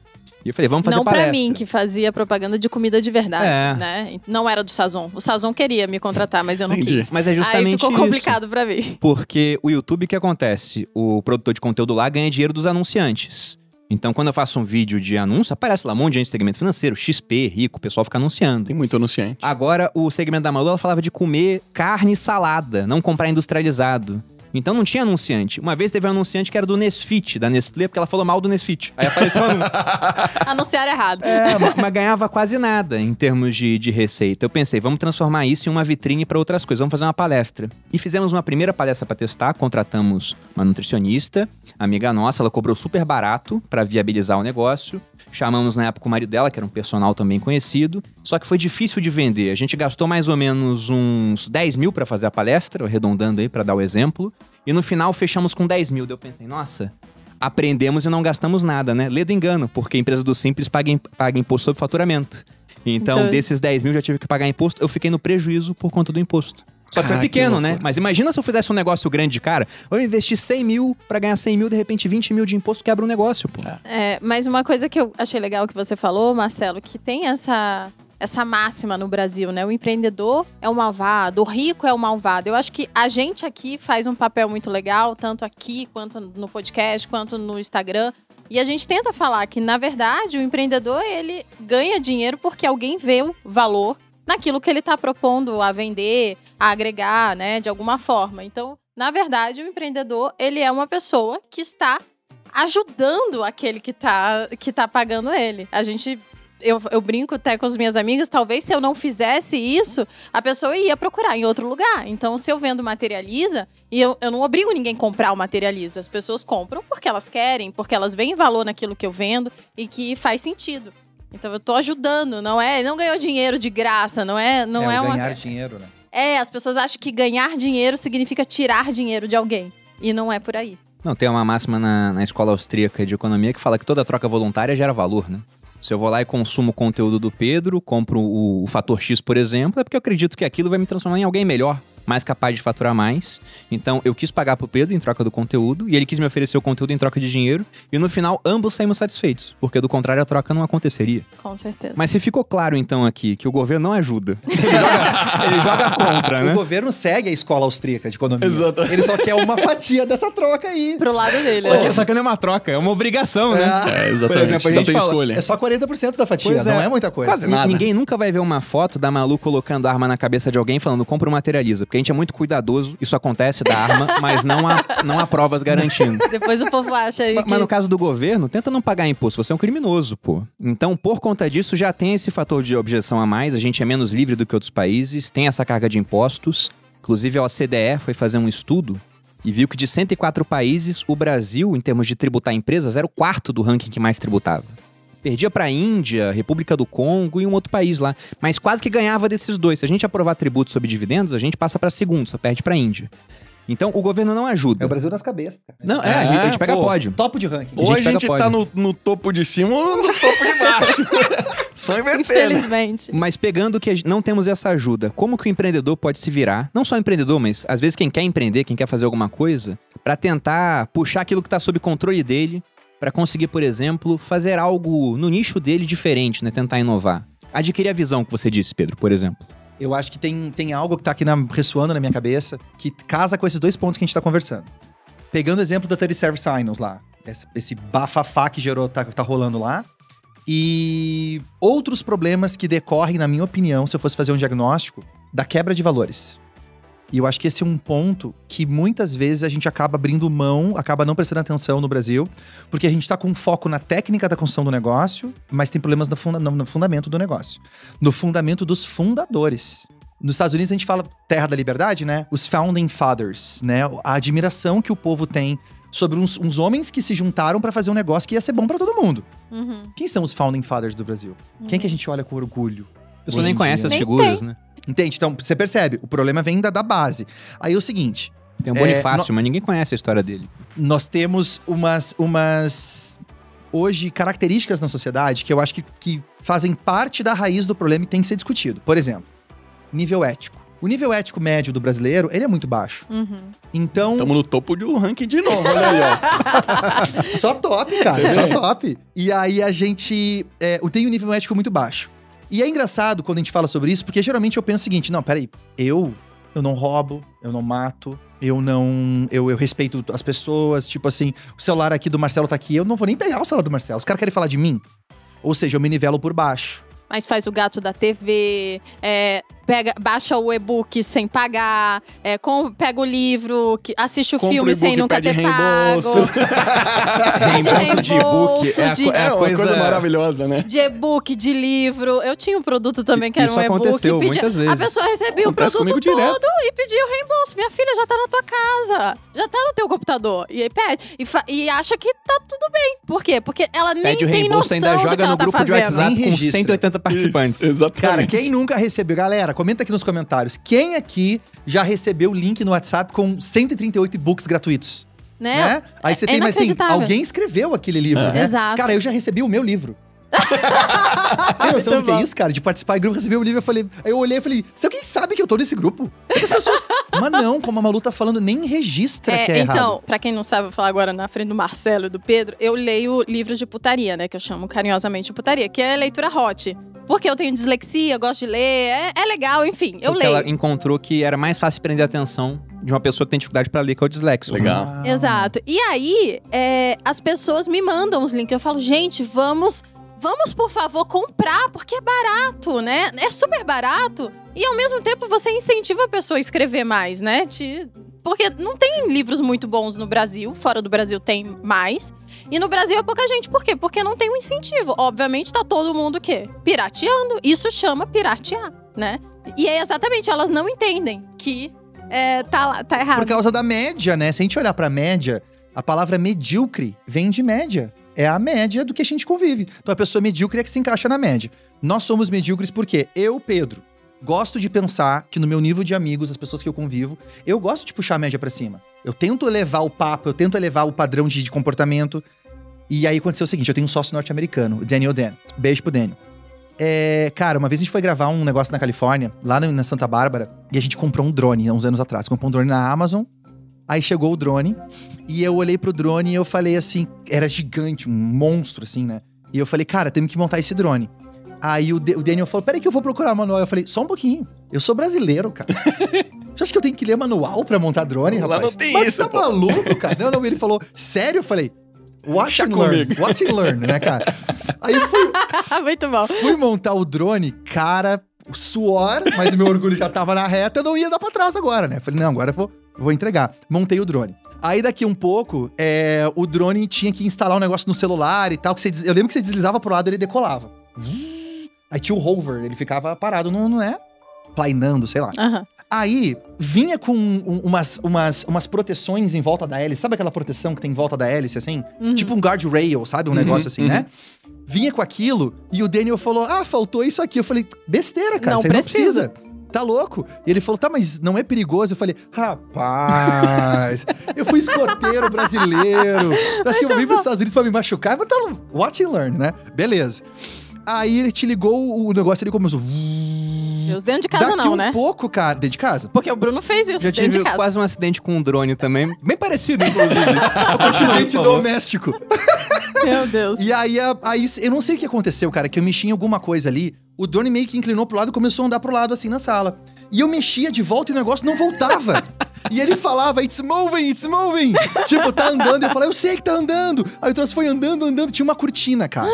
E eu falei, vamos fazer Não palestra. pra mim, que fazia propaganda de comida de verdade, É. né? Não era do Sazon. O Sazon queria me contratar, mas eu não Entendi. quis. Mas é Aí justamente ficou isso. complicado pra mim. Porque o YouTube, o que acontece? O produtor de conteúdo lá ganha dinheiro dos anunciantes. Então, quando eu faço um vídeo de anúncio, aparece lá um monte de gente de segmento financeiro, XP, rico, o pessoal fica anunciando. Tem muito anunciante. Agora, o segmento da Malu, ela falava de comer carne e salada, não comprar industrializado. Então não tinha anunciante. Uma vez teve um anunciante que era do Nesfit, da Nestlé, porque ela falou mal do Nesfit. Aí apareceu o anúncio. Anunciar errado. É, ma- mas ganhava quase nada em termos de, de receita. Eu pensei, vamos transformar isso em uma vitrine para outras coisas, vamos fazer uma palestra. E fizemos uma primeira palestra para testar, contratamos uma nutricionista, amiga nossa, ela cobrou super barato para viabilizar o negócio. Chamamos na época o marido dela, que era um personal também conhecido, só que foi difícil de vender. A gente gastou mais ou menos uns 10 mil para fazer a palestra, arredondando aí para dar o exemplo. E no final fechamos com 10 mil. Daí eu pensei, nossa, aprendemos e não gastamos nada, né? Lê do engano, porque a empresa do Simples paga, paga imposto sobre faturamento. Então, Então- desses 10 mil já tive que pagar imposto, eu fiquei no prejuízo por conta do imposto. Só que Cara, é pequeno, que né? Mas imagina se eu fizesse um negócio grande de cara. Eu investi 100 mil pra ganhar 100 mil, de repente 20 mil de imposto quebra o negócio, pô. É, mas uma coisa que eu achei legal que você falou, Marcelo, que tem essa essa máxima no Brasil, né? O empreendedor é o malvado, o rico é o malvado. Eu acho que a gente aqui faz um papel muito legal, tanto aqui quanto no podcast, quanto no Instagram. E a gente tenta falar que, na verdade, o empreendedor ele ganha dinheiro porque alguém vê o valor naquilo que ele está propondo a vender, a agregar, né, de alguma forma. Então, na verdade, o empreendedor ele é uma pessoa que está ajudando aquele que tá, que tá pagando ele. A gente. Eu, eu brinco até com as minhas amigas, talvez se eu não fizesse isso, a pessoa ia procurar em outro lugar. Então, se eu vendo materializa, e eu, eu não obrigo ninguém a comprar o materializa. As pessoas compram porque elas querem, porque elas veem valor naquilo que eu vendo e que faz sentido. Então eu tô ajudando, não é? Não ganhou dinheiro de graça, não é? Não é, o uma. ganhar dinheiro, né? É, as pessoas acham que ganhar dinheiro significa tirar dinheiro de alguém. E não é por aí. Não, tem uma máxima na, na escola austríaca de economia que fala que toda troca voluntária gera valor, né? Se eu vou lá e consumo o conteúdo do Pedro, compro o, o fator X, por exemplo, é porque eu acredito que aquilo vai me transformar em alguém melhor, mais capaz de faturar mais. Então, eu quis pagar pro Pedro em troca do conteúdo, e ele quis me oferecer o conteúdo em troca de dinheiro, e no final, ambos saímos satisfeitos, porque do contrário, a troca não aconteceria. Com certeza. Mas se ficou claro, então, aqui, que o governo não ajuda, ele joga, ele joga contra, O né? governo segue a escola austríaca de economia. Exatamente. Ele só quer uma fatia dessa troca aí. Pro lado dele. Só né? que, só que não é uma troca, é uma obrigação, né? É. É, exatamente. Por exemplo, a Só gente tem fala- escolha. É só 40% da fatia, Pois é. não é muita coisa. Quase nada. Ninguém nunca vai ver uma foto da Malu colocando arma na cabeça de alguém falando compra o materializa, porque a gente é muito cuidadoso, isso acontece da arma, mas não há, não há provas garantindo. Depois o povo acha aí Mas- que... Mas no caso do governo, tenta não pagar imposto, você é um criminoso, pô. Então, por conta disso, já tem esse fator de objeção a mais, a gente é menos livre do que outros países, tem essa carga de impostos. Inclusive, a OCDE foi fazer um estudo e viu que de 104 países, o Brasil, em termos de tributar empresas, era o quarto do ranking que mais tributava. Perdia pra Índia, República do Congo e um outro país lá. Mas quase que ganhava desses dois. Se a gente aprovar tributo sobre dividendos, a gente passa pra segundo, só perde pra Índia. Então, o governo não ajuda. É o Brasil nas cabeças. cara. Não, é, a gente- a gente pega pô. pódio. Topo de ranking. Ou a pega gente tá no, no topo de cima ou no topo de baixo. Só invertendo. Infelizmente. Mas pegando que a gente não temos essa ajuda, como que o empreendedor pode se virar? Não só o empreendedor, mas às vezes quem quer empreender, quem quer fazer alguma coisa, pra tentar puxar aquilo que tá sob controle dele, pra conseguir, por exemplo, fazer algo no nicho dele diferente, né? Tentar inovar. Adquirir a visão que você disse, Pedro, por exemplo. Eu acho que tem, tem algo que tá aqui na- ressoando na minha cabeça que casa com esses dois pontos que a gente tá conversando. Pegando o exemplo da 30 Service Signals lá. Esse, esse bafafá que gerou, tá, tá rolando lá. E outros problemas que decorrem, na minha opinião, se eu fosse fazer um diagnóstico, da quebra de valores. E eu acho que esse é um ponto que muitas vezes a gente acaba abrindo mão, acaba não prestando atenção no Brasil, porque a gente tá com foco na técnica da construção do negócio, mas tem problemas no, funda- no- fundamento do negócio. No fundamento dos fundadores. Nos Estados Unidos a gente fala terra da liberdade, né? Os founding fathers, né? A admiração que o povo tem sobre uns, uns homens que se juntaram para fazer um negócio que ia ser bom para todo mundo. Uhum. Quem são os founding fathers do Brasil? Quem que a gente olha com orgulho? A pessoa nem em conhece as Nem figuras, né? Entende? Então, você percebe, o problema vem da, da base. Aí é o seguinte, Tem o É, Bonifácio, mas ninguém conhece a história dele. nós temos umas, umas hoje características na sociedade que eu acho que, que fazem parte da raiz do problema e tem que ser discutido. Por exemplo, nível ético. O nível ético médio do brasileiro, ele é muito baixo. Uhum. Então, Estamos no topo do ranking de novo, olha aí, ó. só top, cara, só top. E aí a gente é, tem um nível ético muito baixo. E é engraçado quando a gente fala sobre isso, porque geralmente eu penso o seguinte, não, peraí, eu, eu não roubo, eu não mato, eu não, eu, eu respeito as pessoas, tipo assim, o celular aqui do Marcelo tá aqui, eu não vou nem pegar o celular do Marcelo, os caras querem falar de mim. Ou seja, eu me nivelo por baixo. Mas faz o gato da TV, é, pega, baixa o e-book sem pagar, é, com- pega o livro, que, assiste o Compra filme o e-book, sem nunca ter reembolso. pago. Reembolso de e-book é de- é a É uma coisa... coisa... maravilhosa, né? De e-book, de livro. Eu tinha um produto também que era Isso um e-book. aconteceu pedia- muitas vezes. A pessoa recebia Acontece o produto todo direto. e pedia o reembolso. Minha filha já tá na tua casa. Já tá no teu computador. E aí pede. E, e acha que tá tudo bem. Por quê? Porque ela nem Pede o tem reembolso, noção ainda do que joga ela no tá grupo de fazendo. WhatsApp Nem com registra. 180 participantes. Isso, exatamente. Cara, quem nunca recebeu? Galera, comenta aqui nos comentários. Quem aqui já recebeu o link no WhatsApp com 138 e-books gratuitos? Né? né? Aí você é tem, mas assim, alguém escreveu aquele livro, É. né? Exato. Cara, eu já recebi o meu livro. Você tem noção do que é isso, cara? De participar em grupo, receber o livro, eu falei. Aí eu olhei e falei, se alguém sabe que eu tô nesse grupo? Porque as pessoas. Mas não, como a Malu tá falando, nem registra que é então, errado. pra quem não sabe, eu vou falar agora na frente do Marcelo e do Pedro, eu leio livros de putaria, né? Que eu chamo carinhosamente de putaria, que é leitura hot. Porque eu tenho dislexia, gosto de ler, é, é legal, enfim, eu Porque leio. ela encontrou que era mais fácil prender a atenção de uma pessoa que tem dificuldade pra ler, que é o dislexo. Legal. Ah. Exato. E aí, é, as pessoas me mandam os links. Eu falo, gente, vamos, vamos por favor comprar, porque é barato, né? É super barato. E ao mesmo tempo você incentiva a pessoa a escrever mais, né? Te- Porque não tem livros muito bons no Brasil, fora do Brasil tem mais. E no Brasil é pouca gente. Por quê? Porque não tem um incentivo. Obviamente tá todo mundo o quê? Pirateando. Isso chama piratear, né? E é exatamente, elas não entendem que é, tá, tá errado. Por causa da média, né? Se a gente olhar pra média, a palavra medíocre vem de média. É a média do que a gente convive. Então a pessoa medíocre é que se encaixa na média. Nós somos medíocres porque eu, Pedro, gosto de pensar que no meu nível de amigos, as pessoas que eu convivo, eu gosto de puxar a média pra cima. Eu tento elevar o papo, eu tento elevar o padrão de, de comportamento. E aí aconteceu o seguinte: eu tenho um sócio norte-americano, o Daniel Dan. Beijo pro Daniel. É, cara, uma vez a gente foi gravar um negócio na Califórnia, lá na Santa Bárbara, e a gente comprou um drone há uns anos atrás. Comprou um drone na Amazon. Aí chegou o drone, e eu olhei pro drone e eu falei assim: era gigante, um monstro assim, né? E eu falei, cara, temos que montar esse drone. Aí o, D- o Daniel falou: peraí que eu vou procurar manual. Eu falei, só um pouquinho. Eu sou brasileiro, cara. Você acha que eu tenho que ler manual pra montar drone, Lá rapaz? não tem Mas isso, tá pô. maluco, cara? Não, não, ele falou, sério? Eu falei, watch and learn. Watch and learn, né, cara? Aí eu fui, Muito bom. fui montar o drone, cara, suor, mas o meu orgulho já tava na reta, eu não ia dar pra trás agora, né? Falei, não, agora eu vou, vou entregar. Montei o drone. Aí daqui um pouco, é, o drone tinha que instalar um negócio no celular e tal, que você, eu lembro que você deslizava pro lado e ele decolava. Aí tinha o hover, ele ficava parado, não, não é? Plainando, sei lá. Aham. Aí vinha com um- umas, umas, umas proteções em volta da hélice. Sabe aquela proteção que tem em volta da hélice, assim? Uhum. Tipo um guardrail, sabe? Um Uhum, negócio assim, uhum. né? Vinha com aquilo e o Daniel falou: Ah, faltou isso aqui. Eu falei: Besteira, cara, Não você precisa. não precisa. Tá louco? E ele falou: Tá, mas não é perigoso? Eu falei: Rapaz, eu fui escoteiro brasileiro. Acho que eu vim pros Estados Unidos pra me machucar. Mas tá no watch and learn, né? Beleza. Aí ele te ligou o negócio, ele começou. Deus, dentro de casa Daqui não, um né? pouco, cara, dentro de casa. Porque o Bruno fez isso dentro de tive casa. quase um acidente com um drone também. Bem parecido, inclusive. Acidente Por favor. doméstico. Meu Deus. E aí, aí, eu não sei o que aconteceu, cara, que eu mexi em alguma coisa ali. O drone meio que inclinou pro lado e começou a andar pro lado assim na sala. E eu mexia de volta e o negócio não voltava. e ele falava, it's moving, it's moving. tipo, tá andando. E eu falava, eu sei que tá andando. Aí o troço foi andando, andando. Tinha uma cortina, cara.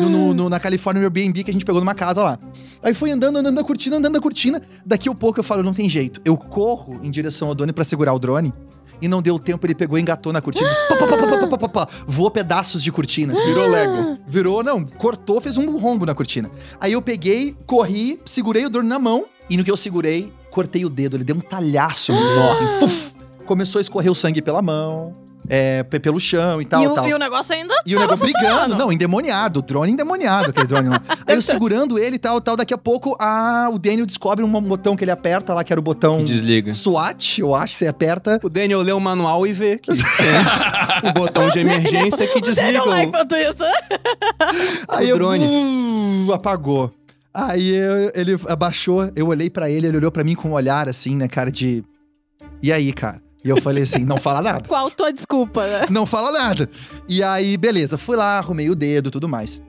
No, no- no- na Califórnia, no Airbnb, que a gente pegou numa casa lá. Aí foi andando, andando a cortina, andando a cortina. Daqui a pouco eu falo, não tem jeito. Eu corro em direção ao drone pra segurar o drone e não deu tempo, ele pegou e engatou na cortina. Ah! Pá, pá, pá, pá, Voou pedaços de cortinas. Assim. Virou Lego. Virou, não, cortou, fez um rombo na cortina. Aí eu peguei, corri, segurei o drone na mão e no que eu segurei, cortei o dedo. Ele deu um talhaço ah! Nossa, puf, Começou a escorrer o sangue pela mão é, pe- pelo chão e tal, e, o, tal. e o negócio ainda E o negócio brigando, não, endemoniado, o drone endemoniado, aquele drone lá. Aí eu segurando ele e tal, tal, daqui a pouco a, o Daniel descobre um botão que ele aperta lá, que era o botão Desliga. SWAT, eu acho, você aperta. O Daniel lê o manual e vê que tem o botão de emergência que desliga Eu lá o... enquanto isso. Aí O eu, drone. uh, apagou. Aí eu- ele abaixou, eu olhei pra ele, ele olhou pra mim com um olhar assim, né, cara, de. E aí, cara? E eu falei assim: não fala nada. Qual tua desculpa, né? Não fala nada. E aí, beleza, fui lá, arrumei o dedo tudo mais.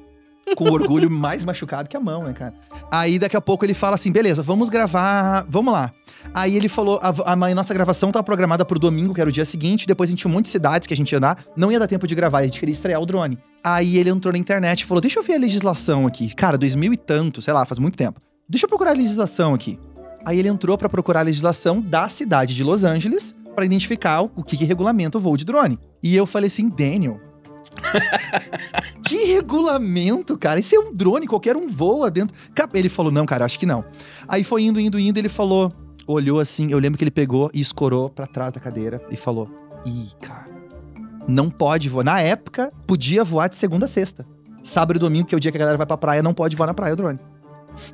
Com orgulho mais machucado que a mão, né, cara? Aí daqui a pouco ele fala assim: beleza, vamos gravar, vamos lá. Aí ele falou: a, a nossa gravação tá programada pro domingo, que era o dia seguinte. Depois a gente tinha um monte de cidades que a gente ia dar. Não ia dar tempo de gravar, a gente queria estrear o drone. Aí ele entrou na internet e falou: deixa eu ver a legislação aqui. Cara, 2000 e tanto, sei lá, faz muito tempo. Deixa eu procurar a legislação aqui. Aí ele entrou pra procurar a legislação da cidade de Los Angeles pra identificar o que, que regulamenta o voo de drone. E eu falei assim, Daniel. que regulamento, cara? Isso é um drone, qualquer um voa dentro. Ele falou, não, cara, acho que não. Aí foi indo, indo, indo, ele falou, olhou assim, eu lembro que ele pegou e escorou pra trás da cadeira e falou: Ih, cara, não pode voar. Na época, podia voar de segunda a sexta. Sábado e domingo, que é o dia que a galera vai pra praia, não pode voar na praia o drone.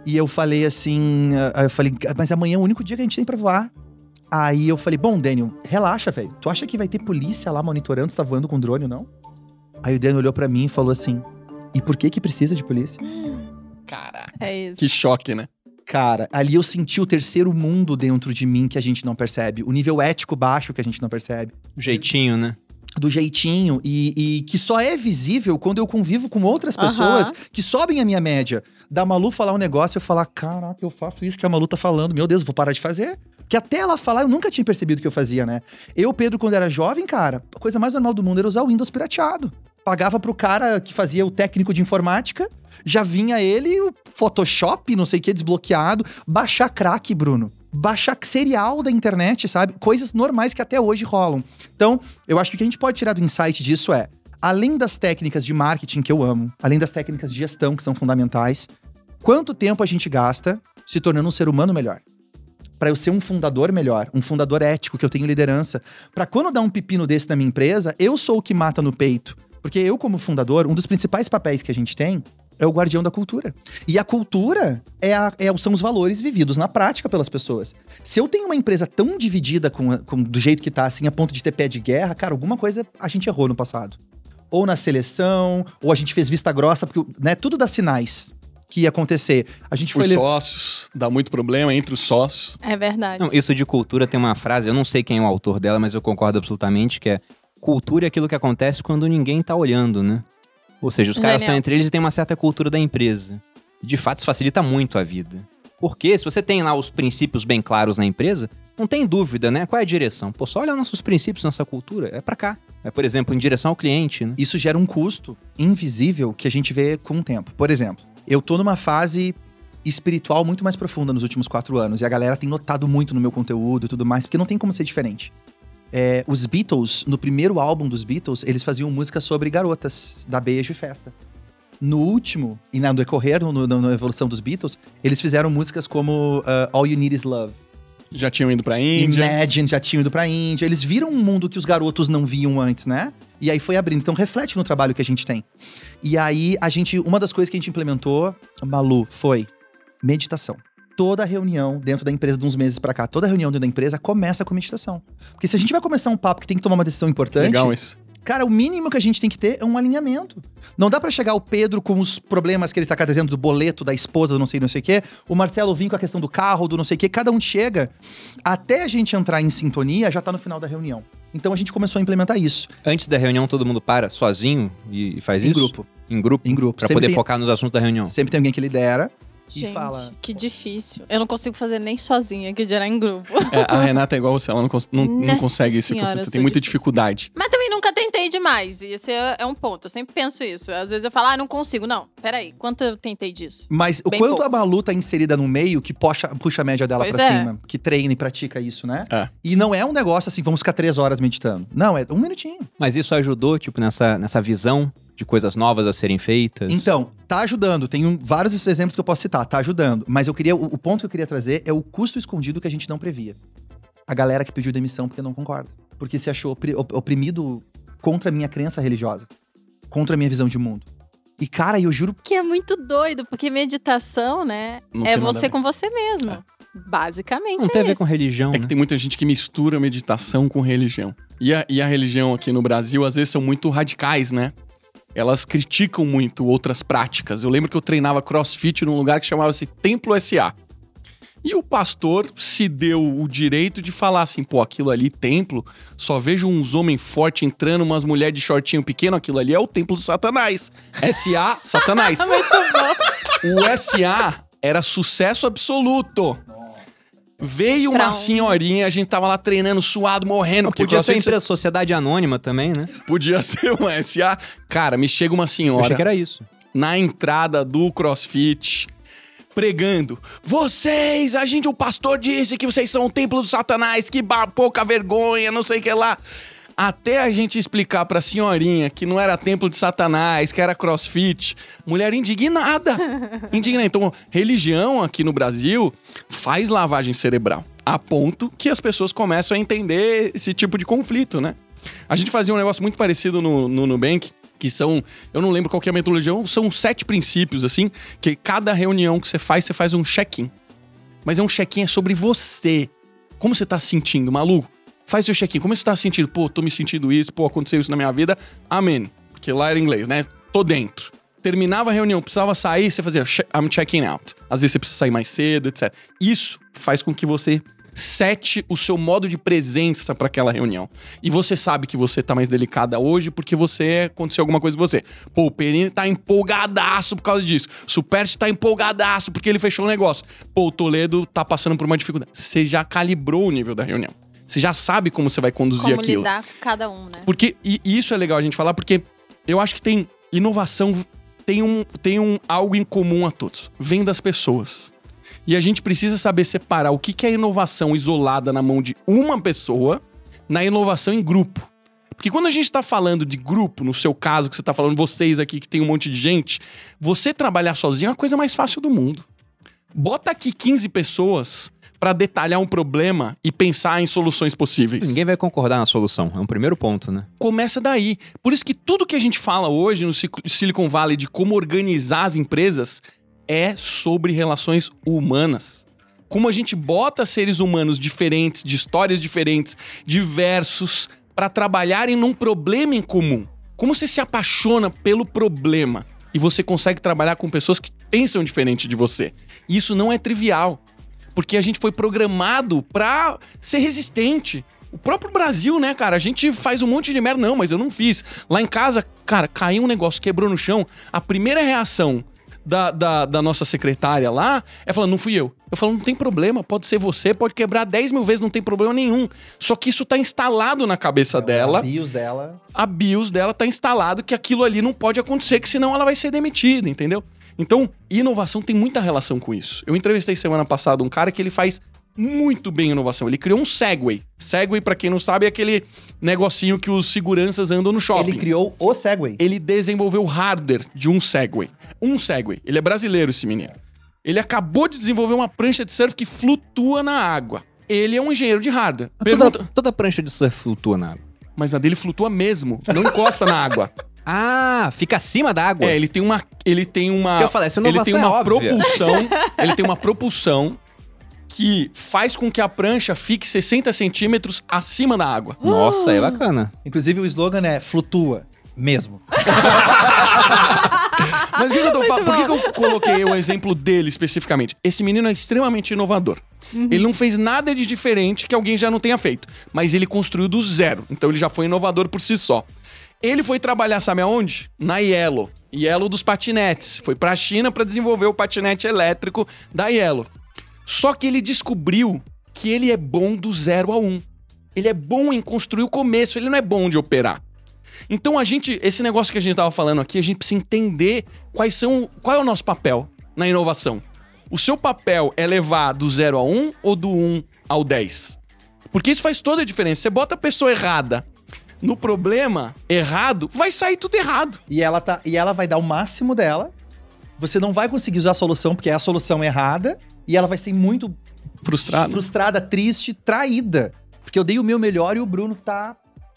E eu falei assim, ah, eu falei, mas amanhã é o único dia que a gente tem pra voar. Aí eu falei, bom, Daniel, relaxa, velho. Tu acha que vai ter polícia lá monitorando se tá voando com drone ou não? Aí o Daniel olhou pra mim e falou assim: E por que que precisa de polícia? Caraca. É isso. Que choque, né? Cara, ali eu senti o terceiro mundo dentro de mim que a gente não percebe. O nível ético baixo que a gente não percebe. Jeitinho, né? Do jeitinho e, e que só é visível quando eu convivo com outras pessoas que sobem a minha média. Da Malu falar um negócio e eu falar: caraca, eu faço isso que a Malu tá falando. Meu Deus, eu vou parar de fazer. Que até ela falar, eu nunca tinha percebido que eu fazia, né? Eu, Pedro, quando era jovem, cara, a coisa mais normal do mundo era usar o Windows pirateado. Pagava pro cara que fazia o técnico de informática, já vinha ele, o Photoshop, não sei o que, desbloqueado, baixar crack, Bruno. Baixar serial da internet, sabe? Coisas normais que até hoje rolam. Então, eu acho que o que a gente pode tirar do insight disso é, além das técnicas de marketing que eu amo, além das técnicas de gestão que são fundamentais, quanto tempo a gente gasta se tornando um ser humano melhor? Pra eu ser um fundador melhor, um fundador ético, que eu tenho liderança. Pra quando dá um pepino desse na minha empresa, eu sou o que mata no peito. Porque eu, como fundador, um dos principais papéis que a gente tem é o guardião da cultura. E a cultura é a- é- são os valores vividos na prática pelas pessoas. Se eu tenho uma empresa tão dividida com, com- do jeito que tá, assim, a ponto de ter pé de guerra, cara, alguma coisa a gente errou no passado. Ou na seleção, ou a gente fez vista grossa, porque né, tudo dá sinais que ia acontecer. A gente foi. Os le- sócios, dá muito problema entre os sócios. É verdade. Não, isso de cultura tem uma frase, eu não sei quem é o autor dela, mas eu concordo absolutamente, que é cultura é aquilo que acontece quando ninguém tá olhando, né? Ou seja, os caras estão entre eles e tem uma certa cultura da empresa. De fato, isso facilita muito a vida. Porque se você tem lá os princípios bem claros na empresa, não tem dúvida, né? Qual é a direção? Pô, só olha nossos princípios, nossa cultura, é pra cá. É, por exemplo, em direção ao cliente, né? Isso gera um custo invisível que a gente vê com o tempo. Por exemplo, eu tô numa fase espiritual muito mais profunda nos últimos quatro anos. E a galera tem notado muito no meu conteúdo e tudo mais, porque não tem como ser diferente. É, os Beatles, no primeiro álbum dos Beatles, eles faziam música sobre garotas, dar beijo e festa. No último, e na decorrer, no, no- na evolução dos Beatles, eles fizeram músicas como uh, All You Need Is Love. Já tinham ido pra Índia. Imagine já tinham ido pra Índia. Eles viram um mundo que os garotos não viam antes, né? E aí foi abrindo. Então reflete no trabalho que a gente tem. E aí a gente, uma das coisas que a gente implementou, Malu, foi meditação. Toda reunião dentro da empresa de uns meses pra cá, toda reunião dentro da empresa começa com meditação. Porque se a gente vai começar um papo que tem que tomar uma decisão importante, Legal isso. Cara, o mínimo que a gente tem que ter é um alinhamento. Não dá pra chegar o Pedro com os problemas que ele tá trazendo do boleto, da esposa, do não sei, não sei o quê. O Marcelo vir com a questão do carro, do não sei o quê. Cada um chega. Até a gente entrar em sintonia, já tá no final da reunião. Então a gente começou a implementar isso. Antes da reunião, todo mundo para sozinho e e faz em isso? grupo. Em grupo? Em grupo. Pra Sempre poder tem- focar nos assuntos da reunião. Sempre tem alguém que lidera e Gente, fala. que difícil. Eu não consigo fazer nem sozinha, que gerar em grupo. É, a Renata é igual você, ela não, cons- não, não consegue se senhora, concentrar. eu Tem muita difícil. dificuldade. Mas também nunca tentei demais. E esse é é um ponto. Eu sempre penso isso. Às vezes eu falo, ah, não consigo. Não, peraí. Quanto eu tentei disso? Mas o quanto pouco. a Malu tá inserida no meio que puxa, puxa a média dela Pois pra é. cima, que treina e pratica isso, né? É. E não é um negócio assim, vamos ficar três horas meditando. Não, é um minutinho. Mas isso ajudou, tipo, nessa, nessa visão de coisas novas a serem feitas? Então, tá ajudando. Tem um- vários exemplos que eu posso citar, tá ajudando. Mas eu queria. O, o ponto que eu queria trazer é o custo escondido que a gente não previa. A galera que pediu demissão porque não concorda. Porque se achou opri- op- oprimido contra a minha crença religiosa. Contra a minha visão de mundo. E, cara, eu juro. Que é muito doido, porque meditação, né? Não é você com você mesmo. Basicamente Não é tem a ver isso. com religião, É que né? tem muita gente que mistura meditação com religião. E a, e a religião aqui no Brasil, às vezes, são muito radicais, né? Elas criticam muito outras práticas. Eu lembro que eu treinava crossfit num lugar que chamava-se Templo SA. E o pastor se deu o direito de falar assim: pô, aquilo ali, templo, só vejo uns homens fortes entrando, umas mulheres de shortinho pequeno, aquilo ali é o templo do Satanás. SA, Satanás. O SA era sucesso absoluto. Veio uma um- senhorinha, a gente tava lá treinando, suado, morrendo. porque Podia ser empresa sociedade anônima também, né? Podia ser uma SA. Cara, me chega uma Eu senhora achei que era isso. na entrada do CrossFit pregando: "Vocês, a gente o pastor disse que vocês são o templo do Satanás, que pouca vergonha, não sei o que lá". Até a gente explicar pra senhorinha que não era templo de Satanás, que era crossfit, mulher indignada. indignada. Então, religião aqui no Brasil faz lavagem cerebral. A ponto que as pessoas começam a entender esse tipo de conflito, né? A gente fazia um negócio muito parecido no, no Nubank, que são, eu não lembro qual é a metodologia, são sete princípios, assim, que cada reunião que você faz, você faz um check-in. Mas é um check-in é sobre você. Como você tá se sentindo, maluco? Faz seu check-in. Como você tá se sentindo? Pô, tô me sentindo isso, pô, aconteceu isso na minha vida. Amém. Porque lá era inglês, né? Tô dentro. terminava a reunião, precisava sair, você fazia "Che- I'm checking out. Às vezes você precisa sair mais cedo, etc. Isso faz com que você sete o seu modo de presença para aquela reunião. E você sabe que você tá mais delicada hoje porque você aconteceu alguma coisa com você. Pô, o Perini tá empolgadaço por causa disso. Superti tá empolgadaço porque ele fechou o negócio. Pô, o Toledo tá passando por uma dificuldade. Você já calibrou o nível da reunião. Você já sabe como você vai conduzir Como aquilo. lidar com cada um, né? Porque e, e isso é legal a gente falar, porque eu acho que tem inovação, tem um, tem um algo em comum a todos. Vem das pessoas. E a gente precisa saber separar o que, é inovação isolada na mão de uma pessoa na inovação em grupo. Porque quando a gente está falando de grupo, no seu caso, que você está falando vocês aqui, que tem um monte de gente, você trabalhar sozinho é a coisa mais fácil do mundo. Bota aqui 15 pessoas para detalhar um problema e pensar em soluções possíveis Ninguém vai concordar na solução. É um primeiro ponto, né? começa daí. Por isso que tudo que a gente fala hoje no Silicon Valley de como organizar as empresas é sobre relações humanas. Como a gente bota seres humanos diferentes, de histórias diferentes, diversos, para trabalharem num problema em comum. Como você se apaixona pelo problema e você consegue trabalhar com pessoas que pensam diferente de você. E isso não é trivial, porque a gente foi programado pra ser resistente. O próprio Brasil, né, cara? A gente faz um monte de merda. Não, mas eu não fiz. Lá em casa, cara, caiu um negócio, quebrou no chão. A primeira reação da, da, da nossa secretária lá é falando, não fui eu. Eu falo, não tem problema, pode ser você, pode quebrar 10 mil vezes, não tem problema nenhum. Só que isso tá instalado na cabeça dela A BIOS dela. a BIOS dela tá instalado que aquilo ali não pode acontecer, que senão ela vai ser demitida, entendeu? Então, inovação tem muita relação com isso. Eu entrevistei semana passada um cara que ele faz muito bem inovação. Ele criou um Segway. Segway, pra quem não sabe, é aquele negocinho que os seguranças andam no shopping. Ele criou o Segway. Ele desenvolveu o hardware de um Segway. Um Segway. Ele é brasileiro, esse menino. Ele acabou de desenvolver uma prancha de surf que flutua na água. Ele é um engenheiro de hardware. Pergunta- Toda, toda prancha de surf flutua na água. Mas a dele flutua mesmo, não encosta na água. Ah, fica acima da água. É, ele tem uma. Ele tem uma. Que eu falei, essa ele tem uma é óbvia. propulsão. ele tem uma propulsão que faz com que a prancha fique 60 centímetros acima da água. Nossa, é bacana. Inclusive, o slogan é flutua. Mesmo. Mas o que, que eu tô falando? Por que, que eu coloquei o exemplo dele especificamente? Esse menino é extremamente inovador. Ele não fez nada de diferente que alguém já não tenha feito. Mas ele construiu do zero. Então ele já foi inovador por si só. Ele foi trabalhar, sabe aonde? Na Yellow. Yellow dos patinetes. Foi pra China para desenvolver o patinete elétrico da Yellow. Só que ele descobriu que ele é bom do zero a um. Ele é bom em construir o começo, ele não é bom de operar. Então a gente, esse negócio que a gente tava falando aqui, a gente precisa entender quais são, qual é o nosso papel na inovação. O seu papel é levar do 0 a 1 ou do 1 ao 10? Porque isso faz toda a diferença. Você bota a pessoa errada no problema errado, vai sair tudo errado. E ela, tá, e ela vai dar o máximo dela. Você não vai conseguir usar a solução, porque é a solução errada. E ela vai ser muito Frustrado. frustrada, triste, traída. Porque eu dei o meu melhor e o Bruno tá.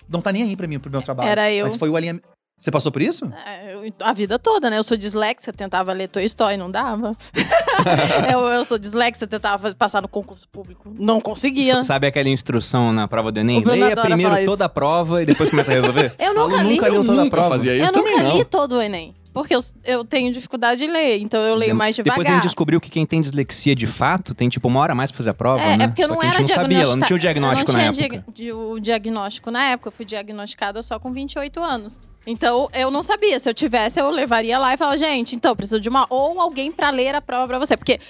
Não tá nem aí pra mim, pro meu trabalho. Era eu. Mas foi o alinhamento. Você passou por isso? É, A vida toda, né? Eu sou dislexa, tentava ler Toy Story, não dava. eu, eu sou dislexa, tentava fazer- passar no concurso público, não conseguia. S- Sabe aquela instrução na prova do Enem? Leia primeiro toda a prova e depois começa a resolver? Eu nunca li. nunca Eu toda a prova. fazia isso eu nunca não. li todo o Enem. Porque eu, eu tenho dificuldade de ler, então eu leio mais devagar. Depois a gente descobriu que quem tem dislexia de fato tem tipo uma hora mais pra fazer a prova, É, né? é porque eu não era gente não sabia, ela não diagnosticada. tinha o diagnóstico eu na não tinha época. de- o diagnóstico na época. Eu fui diagnosticada só com 28 anos. Então, eu não sabia. Se eu tivesse, eu levaria lá e falava, gente, então, preciso de uma... Ou alguém pra ler a prova pra você. Porque,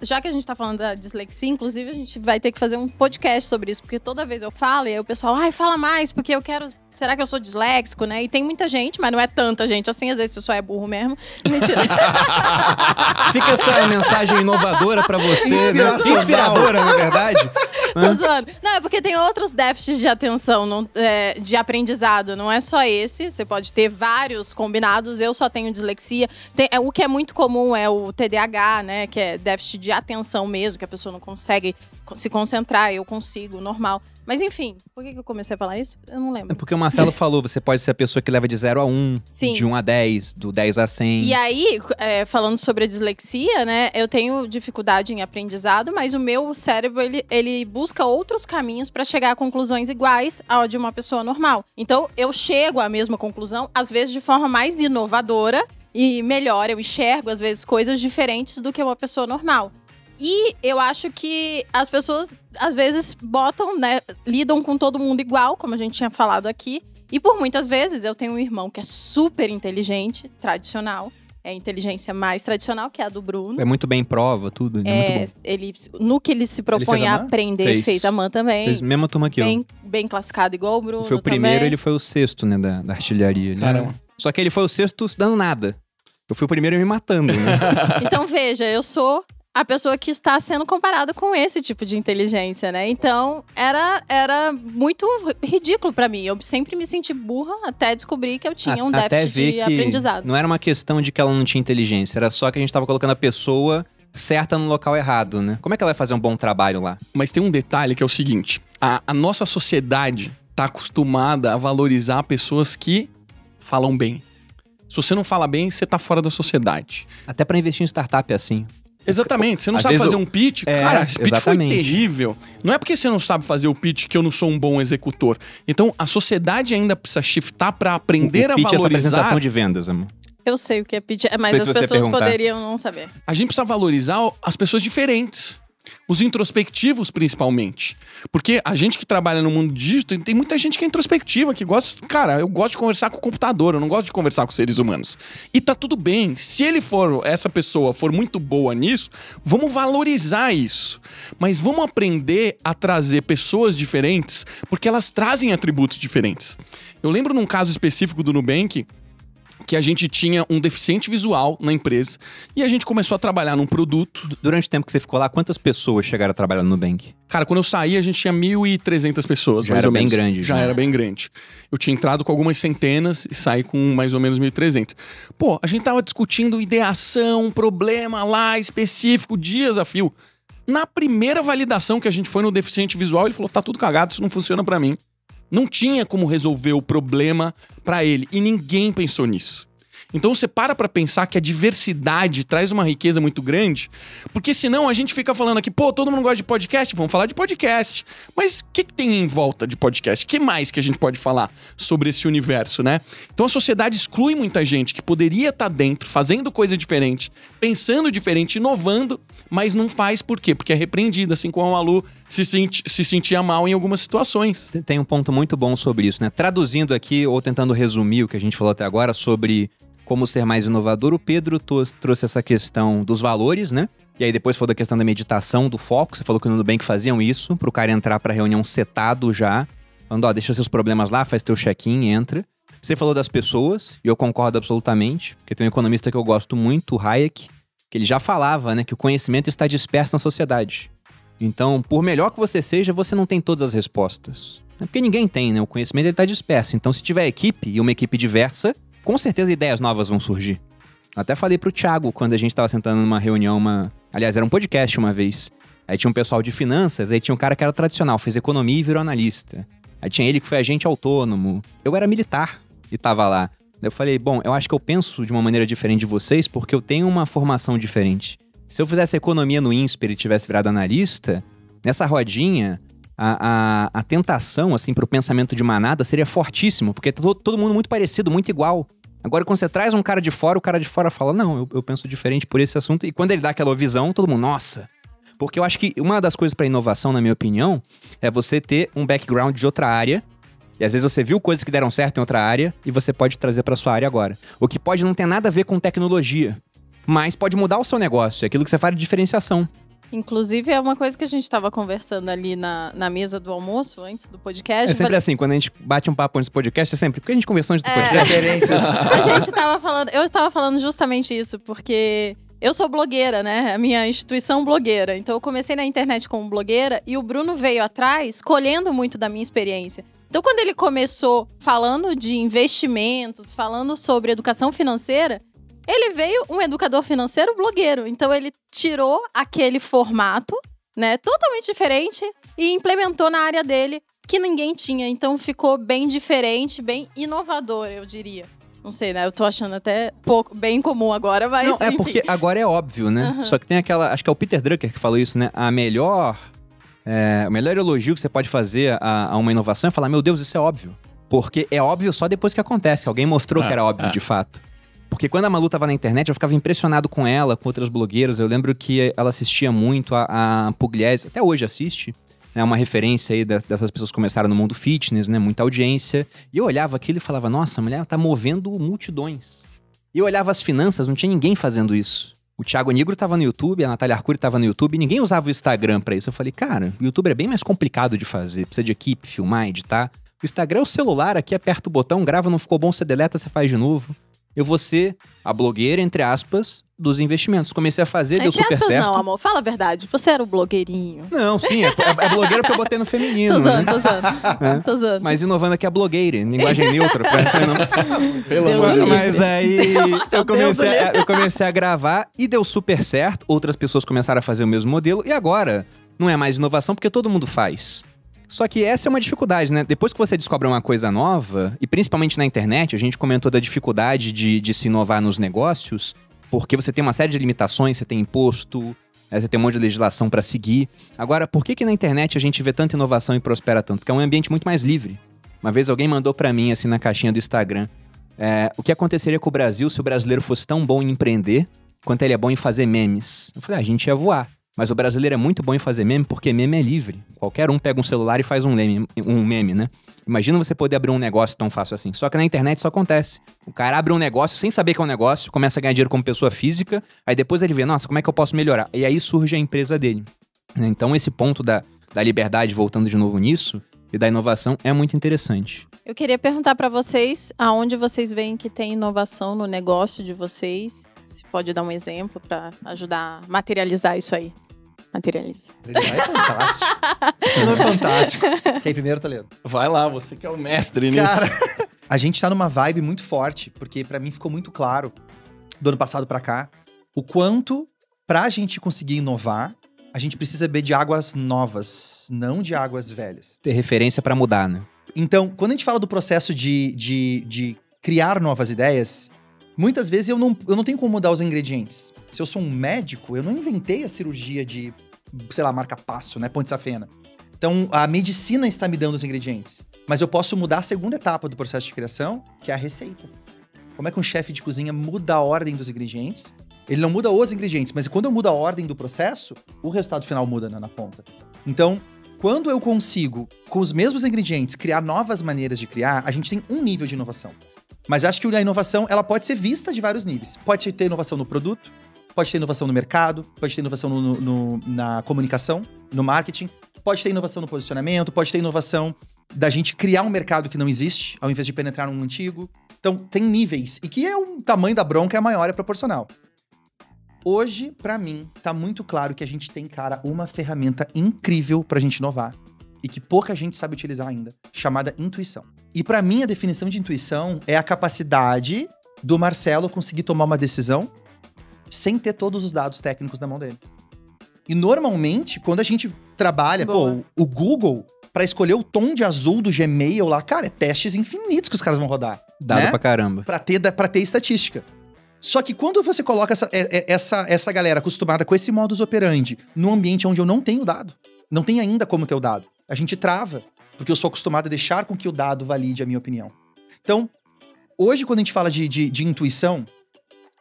já que a gente tá falando da dislexia, inclusive, a gente vai ter que fazer um podcast sobre isso. Porque toda vez eu falo, e aí o pessoal, ai, fala mais, porque eu quero... Será que eu sou disléxico, né? E tem muita gente, mas não é tanta gente assim. Às vezes você só é burro mesmo. Mentira. Fica essa mensagem inovadora pra você, né? Inspiradora, na verdade. Tô zoando. Não, é porque tem outros déficits de atenção, não- é, de aprendizado. Não é só esse. Você pode ter vários combinados. Eu só tenho dislexia. Tem- é, o que é muito comum é o TDAH, né? Que é déficit de atenção mesmo, que a pessoa não consegue co- se concentrar. Eu consigo, normal. Mas enfim, por que eu comecei a falar isso? Eu não É lembro. porque o Marcelo falou, você pode ser a pessoa que leva de 0 a 1, Sim. de 1 a 10, do 10 a 100. E aí, é, falando sobre a dislexia, né? Eu tenho dificuldade em aprendizado, mas o meu cérebro ele, ele busca outros caminhos para chegar a conclusões iguais ao de uma pessoa normal. Então, eu chego à mesma conclusão, às vezes de forma mais inovadora e melhor, eu enxergo às vezes coisas diferentes do que uma pessoa normal. E eu acho que as pessoas às vezes botam, né, lidam com todo mundo igual, como a gente tinha falado aqui. E por muitas vezes eu tenho um irmão que é super inteligente, tradicional, é a inteligência mais tradicional, que é a do Bruno. É muito bem em prova, tudo. É, muito É, bom. ele, no que ele se propõe fez a a aprender, Fez. fez, a Man também. Fez mesma turma que eu. bem, bem classificado, igual o Bruno. Foi o primeiro, também. ele foi o sexto, né, da, da artilharia. Ele Caramba. Só que ele foi o sexto dando nada. Eu fui o primeiro me matando, né? Então, veja, eu sou a pessoa que está sendo comparada com esse tipo de inteligência, né? Então, era, era muito ridículo pra mim. Eu sempre me senti burra até descobrir que eu tinha um A- déficit ver de que aprendizado. não era uma questão de que ela não tinha inteligência, era só que a gente tava colocando a pessoa certa no local errado, né? Como é que ela vai fazer um bom trabalho lá? Mas tem um detalhe que é o seguinte: a, a nossa sociedade tá acostumada a valorizar pessoas que falam bem. Se você não fala bem, você tá fora da sociedade. Até pra investir em startup é assim. Exatamente. Você não Às sabe fazer eu- um pitch? É, Cara, esse pitch exatamente. foi terrível. Não é porque você não sabe fazer o pitch que eu não sou um bom executor. Então, a sociedade ainda precisa shiftar pra aprender o a pitch é essa valorizar. apresentação de vendas, amor. Eu sei o que é pedir, mas as pessoas perguntar. poderiam não saber. A gente precisa valorizar as pessoas diferentes. Os introspectivos, principalmente. Porque a gente que trabalha no mundo digital, tem muita gente que é introspectiva, que gosta. Cara, eu gosto de conversar com o computador, eu não gosto de conversar com seres humanos. E tá tudo bem. Se ele for, essa pessoa for muito boa nisso, vamos valorizar isso. Mas vamos aprender a trazer pessoas diferentes, porque elas trazem atributos diferentes. Eu lembro num caso específico do Nubank, que a gente tinha um deficiente visual na empresa e a gente começou a trabalhar num produto. Durante o tempo que você ficou lá, quantas pessoas chegaram a trabalhar no Nubank? Cara, quando eu saí, a gente tinha 1.300 pessoas, Já mais era ou bem menos. grande, Já já. era bem grande. Eu tinha entrado com algumas centenas e saí com mais ou menos 1.300. Pô, a gente tava discutindo ideação, um problema lá específico, dias a fio. Na primeira validação que a gente foi no deficiente visual, ele falou: tá tudo cagado, isso não funciona pra mim. Não tinha como resolver o problema pra ele. E ninguém pensou nisso. Então você para pra pensar que a diversidade traz uma riqueza muito grande, porque senão a gente fica falando aqui, pô, todo mundo gosta de podcast, vamos falar de podcast. Mas o que, que tem em volta de podcast? O que mais que a gente pode falar sobre esse universo, né? Então a sociedade exclui muita gente que poderia estar dentro, fazendo coisa diferente, pensando diferente, inovando, mas não faz por quê? Porque é repreendida, assim como a Malu se, senti- se sentia mal em algumas situações. Tem- um ponto muito bom sobre isso, né? Traduzindo aqui, ou tentando resumir o que a gente falou até agora sobre como ser mais inovador, o Pedro trouxe essa questão dos valores, né? E aí depois falou da questão da meditação, do foco. Você falou que no Nubank faziam isso, pro cara entrar pra reunião setado já. Falando, ó, deixa seus problemas lá, faz teu check-in, entra. Você falou das pessoas, e eu concordo absolutamente, porque tem um economista que eu gosto muito, o Hayek, que ele já falava, né, que o conhecimento está disperso na sociedade. Então, por melhor que você seja, você não tem todas as respostas. É porque ninguém tem, né? O conhecimento está disperso. Então, se tiver equipe e uma equipe diversa, com certeza ideias novas vão surgir. Até falei pro Thiago quando a gente tava sentando numa reunião, uma. Aliás, era um podcast uma vez. Aí tinha um pessoal de finanças, aí tinha um cara que era tradicional, fez economia e virou analista. Aí tinha ele que foi agente autônomo. Eu era militar e tava lá. Eu falei, bom, eu acho que eu penso de uma maneira diferente de vocês porque eu tenho uma formação diferente. Se eu fizesse economia no INSPER e tivesse virado analista, nessa rodinha, a, a, a tentação, assim, pro pensamento de manada seria fortíssimo, porque tá to- todo mundo muito parecido, muito igual. Agora, quando você traz um cara de fora, o cara de fora fala, não, eu, eu penso diferente por esse assunto. E quando ele dá aquela visão, todo mundo, nossa. Porque eu acho que uma das coisas pra inovação, na minha opinião, é você ter um background de outra área. E às vezes você viu coisas que deram certo em outra área e você pode trazer pra sua área agora. O que pode não ter nada a ver com tecnologia, mas pode mudar o seu negócio. É aquilo que você faz de diferenciação. Inclusive, é uma coisa que a gente estava conversando ali na, na mesa do almoço, antes do podcast. É sempre assim, quando a gente bate um papo antes do podcast, é sempre. Porque a gente conversou antes do É. podcast. Referências. A gente tava falando, eu tava falando justamente isso, porque eu sou blogueira, né? A minha instituição blogueira. Então eu comecei na internet como blogueira e o Bruno veio atrás colhendo muito da minha experiência. Então quando ele começou falando de investimentos, falando sobre educação financeira, ele veio um educador financeiro blogueiro. Então ele tirou aquele formato, né, totalmente diferente e implementou na área dele que ninguém tinha. Então ficou bem diferente, bem inovador, eu diria. Não sei, né? Eu tô achando até pouco, bem comum agora, mas. Não, é enfim. porque agora é óbvio, né? Aham. Só que tem aquela. Acho que é o Peter Drucker que falou isso, né? A melhor. É, o melhor elogio que você pode fazer a, a uma inovação é falar: Meu Deus, isso é óbvio. Porque é óbvio só depois que acontece. que Alguém mostrou É, que era óbvio é. de fato. Porque quando a Malu tava na internet, eu ficava impressionado com ela, com outras blogueiras. Eu lembro que ela assistia muito a, a Pugliese, até hoje assiste. É uma referência aí das- dessas pessoas que começaram no mundo fitness, né? Muita audiência. E eu olhava aquilo e falava, nossa, a mulher tá movendo multidões. E eu olhava as finanças, não tinha ninguém fazendo isso. O Thiago Nigro tava no YouTube, a Natália Arcuri tava no YouTube, ninguém usava o Instagram pra isso. Eu falei, cara, o YouTube é bem mais complicado de fazer. Precisa de equipe, filmar, editar. O Instagram é o celular, aqui aperta o botão, grava, não ficou bom, você deleta, você faz de novo. Eu vou ser a blogueira, entre aspas, dos investimentos. Comecei a fazer, deu Entre super aspas, certo. não, amor. Fala a verdade. Você era o blogueirinho. Não, sim, é, é, é blogueira porque eu botei no feminino. Tô né? usando, tô usando. Tô usando. Mas inovando aqui a blogueira, em linguagem neutra. não- Pelo Deus amor de Deus. Mas aí Nossa, eu, Deus comecei o a, eu comecei a gravar e deu super certo. Outras pessoas começaram a fazer o mesmo modelo. E agora, não é mais inovação porque todo mundo faz. Só que essa é uma dificuldade, né? Depois que você descobre uma coisa nova, e principalmente na internet, a gente comentou da dificuldade de, de se inovar nos negócios, porque você tem uma série de limitações, você tem imposto, né, você tem um monte de legislação para seguir. Agora, por que que na internet a gente vê tanta inovação e prospera tanto? Porque é um ambiente muito mais livre. Uma vez alguém mandou para mim, assim, na caixinha do Instagram, é, o que aconteceria com o Brasil se o brasileiro fosse tão bom em empreender quanto ele é bom em fazer memes? Eu falei, ah, a gente ia voar. Mas o brasileiro é muito bom em fazer meme porque meme é livre. Qualquer um pega um celular e faz um meme, um meme, né? Imagina você poder abrir um negócio tão fácil assim. Só que na internet isso acontece. O cara abre um negócio sem saber que é um negócio, começa a ganhar dinheiro como pessoa física, aí depois ele vê, nossa, como é que eu posso melhorar? E aí surge a empresa dele. né? Então esse ponto da, da liberdade, voltando de novo nisso, e da inovação é muito interessante. Eu queria perguntar pra vocês aonde vocês veem que tem inovação no negócio de vocês. Se pode dar um exemplo pra ajudar a materializar isso aí. Materializa. É fantástico. Não é fantástico. Quem primeiro tá lendo? Vai lá, você que é o mestre nisso. Cara, a gente tá numa vibe muito forte, porque pra mim ficou muito claro do ano passado pra cá o quanto pra gente conseguir inovar, a gente precisa beber de águas novas, não de águas velhas. Ter referência pra mudar, né? Então, quando a gente fala do processo de, de, de criar novas ideias, muitas vezes eu não, eu não tenho como mudar os ingredientes. Se eu sou um médico, eu não inventei a cirurgia de, sei lá, marca passo, né? Ponte safena. Então, a medicina está me dando os ingredientes. Mas eu posso mudar a segunda etapa do processo de criação, que é a receita. Como é que um chefe de cozinha muda a ordem dos ingredientes? Ele não muda os ingredientes, mas quando eu mudo a ordem do processo, o resultado final muda né, na ponta. Então, quando eu consigo, com os mesmos ingredientes, criar novas maneiras de criar, a gente tem um nível de inovação. Mas acho que a inovação ela pode ser vista de vários níveis. Pode ter inovação no produto, pode ter inovação no mercado, pode ter inovação no- no- na comunicação, no marketing, pode ter inovação no posicionamento, pode ter inovação da gente criar um mercado que não existe, ao invés de penetrar num antigo. Então, tem níveis. E que é o tamanho da bronca é maior, é proporcional. Hoje, pra mim, tá muito claro que a gente tem, cara, uma ferramenta incrível pra gente inovar e que pouca gente sabe utilizar ainda, chamada intuição. E pra mim, a definição de intuição é a capacidade do Marcelo conseguir tomar uma decisão sem ter todos os dados técnicos na mão dele. E normalmente, quando a gente trabalha, Boa. pô, o Google, pra escolher o tom de azul do Gmail lá, cara, é testes infinitos que os caras vão rodar Dado Né? pra caramba. Pra ter, pra ter estatística. Só que quando você coloca essa, é- é- essa, essa galera acostumada com esse modus operandi num ambiente onde eu não tenho dado, não tem ainda como ter o dado, a gente trava, porque eu sou acostumado a deixar com que o dado valide a minha opinião. Então, hoje, quando a gente fala de, de, de intuição,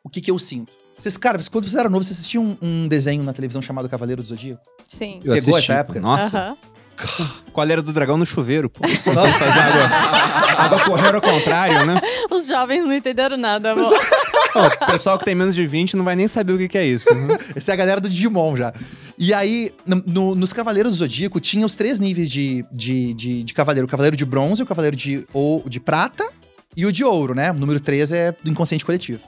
o que, que eu sinto? Vocês, cara, quando vocês eram novos, vocês assistiam um, um desenho na televisão chamado Cavaleiro do Zodíaco? Sim. Eu Pegou assisti, essa época? Nossa, Aham. qual era do dragão no chuveiro, pô. Nossa, Fazer água, água correr ao contrário, né? Os jovens não entenderam nada, amor. O pessoal que tem menos de 20 não vai nem saber o que, que é isso. né? Essa é a galera do Digimon já. E aí, no- nos Cavaleiros do Zodíaco, tinha os três níveis de, de, de, de cavaleiro. O cavaleiro de bronze, o cavaleiro de, ou, de prata e o de ouro, né? O número 3 é do inconsciente coletivo.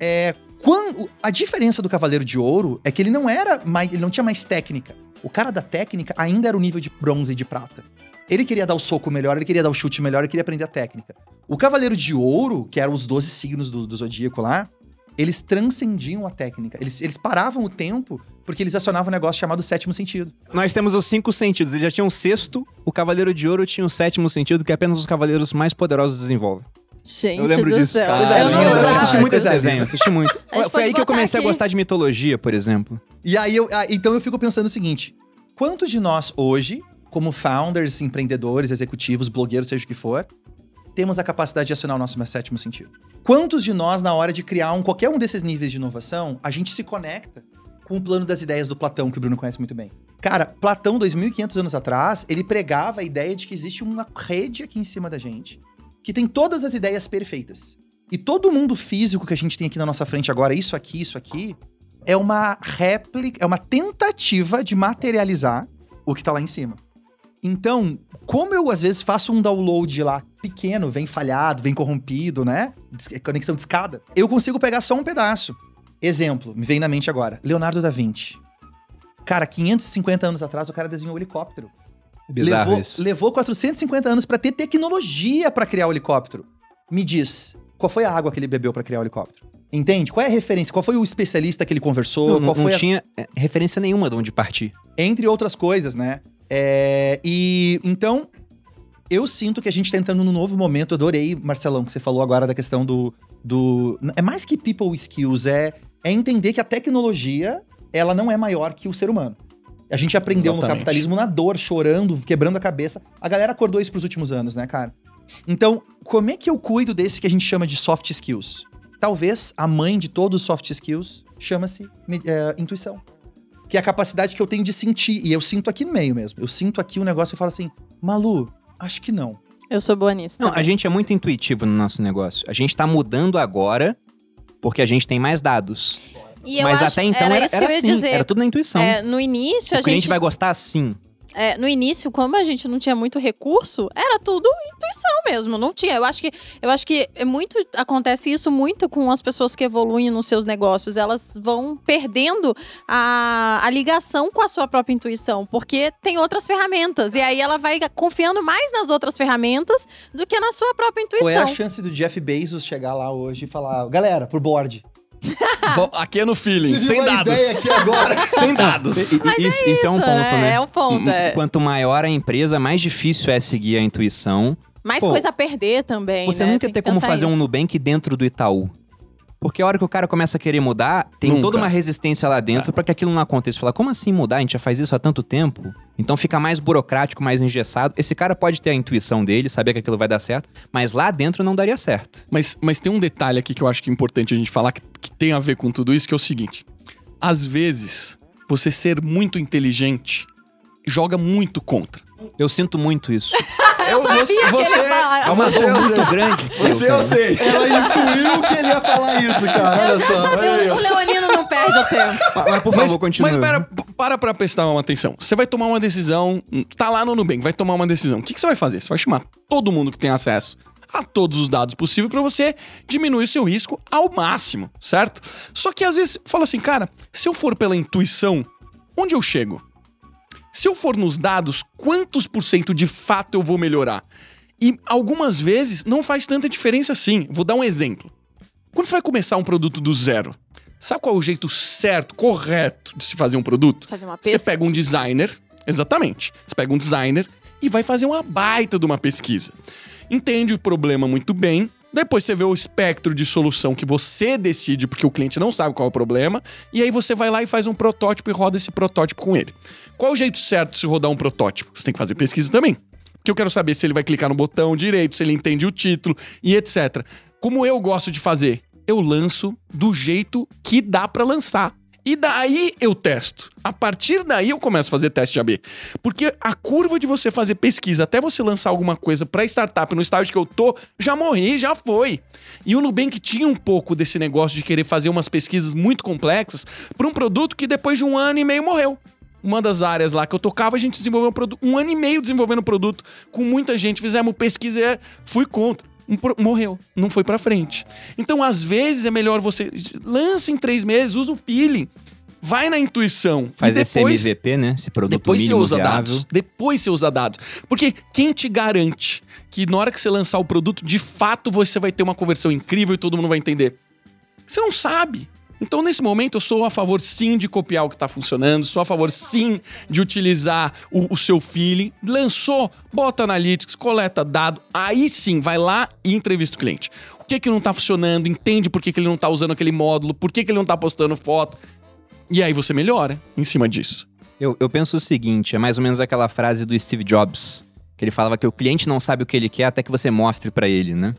É, quando, a diferença do cavaleiro de ouro é que ele não era mais, ele não tinha mais técnica. O cara da técnica ainda era o nível de bronze e de prata. Ele queria dar o soco melhor, ele queria dar o chute melhor, ele queria aprender a técnica. O cavaleiro de ouro, que eram os 12 signos do, do zodíaco lá, eles transcendiam a técnica. Eles, eles paravam o tempo porque eles acionavam um negócio chamado sétimo sentido. Nós temos os cinco sentidos. Ele já tinha um sexto, o Cavaleiro de Ouro tinha o sétimo sentido, que apenas os cavaleiros mais poderosos desenvolvem. Gente Eu lembro do disso. céu. Coisa eu não eu assisti muito esse Coisa desenho, assisti muito. Foi aí que eu comecei aqui. a gostar de mitologia, por exemplo. E aí, eu, ah, então eu fico pensando o seguinte: quantos de nós hoje, como founders, empreendedores, executivos, blogueiros, seja o que for, temos a capacidade de acionar o nosso sétimo sentido. Quantos de nós, na hora de criar um, qualquer um desses níveis de inovação, a gente se conecta com o plano das ideias do Platão, que o Bruno conhece muito bem? Cara, Platão, 2.500 anos atrás, ele pregava a ideia de que existe uma rede aqui em cima da gente, que tem todas as ideias perfeitas. E todo mundo físico que a gente tem aqui na nossa frente agora, isso aqui, isso aqui, é uma réplica, é uma tentativa de materializar o que tá lá em cima. Então, como eu às vezes faço um download lá pequeno, vem falhado, vem corrompido, né? Des- Conexão de escada, eu consigo pegar só um pedaço. Exemplo, me vem na mente agora: Leonardo da Vinci. Cara, 550 anos atrás o cara desenhou o helicóptero. Bizarro levou, isso. levou 450 anos pra ter tecnologia pra criar o helicóptero. Me diz, qual foi a água que ele bebeu pra criar o helicóptero? Entende? Qual é a referência? Qual foi o especialista que ele conversou? Não, não- qual não foi a tinha é, referência nenhuma de onde partir. entre outras coisas, né? É, e então eu sinto que a gente tá entrando num novo momento. Eu adorei, Marcelão, que você falou agora da questão do. do é mais que people skills, é, é entender que a tecnologia ela não é maior que o ser humano. A gente aprendeu no Exatamente. capitalismo na dor, chorando, quebrando a cabeça. A galera acordou isso pros últimos anos, né, cara? Então, como é que eu cuido desse que a gente chama de soft skills? Talvez a mãe de todos os soft skills chama-se é, intuição que é a capacidade que eu tenho de sentir. E eu sinto aqui no meio mesmo. Eu sinto aqui um negócio e falo assim, Malu, acho que não. Eu sou boa nisso. Não, a gente é muito intuitivo no nosso negócio. A gente tá mudando agora porque a gente tem mais dados. E eu Mas acho- até então era, era, isso que eu era ia assim, dizer. era tudo na intuição. É, no início, o a gente. vai gostar assim. É, no início, como a gente não tinha muito recurso, era tudo intuição mesmo, não tinha. Eu acho que eu acho que é muito acontece isso muito com as pessoas que evoluem nos seus negócios. Elas vão perdendo a, a ligação com a sua própria intuição, porque tem outras ferramentas. E aí ela vai confiando mais nas outras ferramentas do que na sua própria Qual é a intuição. chance do Jeff Bezos chegar lá hoje e falar, galera, pro board. Aqui é no feeling, Tive sem uma dados. ideia aqui agora. Sem dados. E- e- isso, isso é um ponto, né? É um ponto. é. Quanto maior a empresa, mais difícil é seguir a intuição. Mais Pô, coisa a perder também. Você né? nunca Tem ter que como fazer um isso. Nubank dentro do Itaú. Porque a hora que o cara começa a querer mudar, tem Nunca. toda uma resistência lá dentro pra que aquilo não aconteça. Fala, como assim mudar? A gente já faz isso há tanto tempo. Então fica mais burocrático, mais engessado. Esse cara pode ter a intuição dele, saber que aquilo vai dar certo, mas lá dentro não daria certo. Mas, mas tem um detalhe aqui que eu acho que é importante a gente falar que, que tem a ver com tudo isso, que é o seguinte. Às vezes, você ser muito inteligente joga muito contra. Eu sinto muito isso. Eu, você, que ele ia você, falar. É uma você, dor muito grande. Você eu sei. Ela intuiu que ele ia falar isso, cara. Olha só. aí, o, o Leonino não perde o tempo. Mas, mas, por favor, continue. Mas pera, p- para pra prestar uma atenção. Você vai tomar uma decisão, tá lá no Nubank, vai tomar uma decisão. O que, que você vai fazer? Você vai chamar todo mundo que tem acesso a todos os dados possíveis pra você diminuir o seu risco ao máximo, certo? Só que às vezes fala assim, cara, se eu for pela intuição, onde eu chego? Se eu for nos dados, quantos por cento de fato eu vou melhorar? E algumas vezes não faz tanta diferença assim. Vou dar um exemplo. Quando você vai começar um produto do zero, sabe qual é o jeito certo, correto de se fazer um produto? Fazer uma Você pesca. pega um designer, exatamente. Você pega um designer e vai fazer uma baita de uma pesquisa. Entende o problema muito bem. Depois você vê o espectro de solução que você decide, porque o cliente não sabe qual é o problema. E aí você vai lá e faz um protótipo e roda esse protótipo com ele. Qual o jeito certo de se rodar um protótipo? Você tem que fazer pesquisa também. Porque eu quero saber se ele vai clicar no botão direito, se ele entende o título e etc. Como eu gosto de fazer? Eu lanço do jeito que dá pra lançar. E daí eu testo. A partir daí eu começo a fazer teste AB. Porque a curva de você fazer pesquisa até você lançar alguma coisa pra startup no estágio que eu tô, já morri, já foi. E o Nubank tinha um pouco desse negócio de querer fazer umas pesquisas muito complexas pra um produto que depois de um ano e meio morreu. Uma das áreas lá que eu tocava, a gente desenvolveu um produto, um ano e meio desenvolvendo o produto, com muita gente, fizemos pesquisa e fui contra. Morreu, não foi pra frente. Então, às vezes, é melhor você lança em três meses, usa o feeling, vai na intuição. Faz esse MVP, né? Esse produto depois você usa viável. dados. Depois você usa dados. Porque quem te garante que na hora que você lançar o produto, de fato você vai ter uma conversão incrível e todo mundo vai entender? Você não sabe. Então, nesse momento, eu sou a favor sim de copiar o que está funcionando, sou a favor sim de utilizar o, o seu feeling. Lançou, bota analytics, coleta dado, aí sim, vai lá e entrevista o cliente. O que que não está funcionando, entende por que, que ele não está usando aquele módulo, por que, que ele não está postando foto. E aí você melhora em cima disso. Eu, eu penso o seguinte, é mais ou menos aquela frase do Steve Jobs. Que ele falava que o cliente não sabe o que ele quer até que você mostre pra ele, né?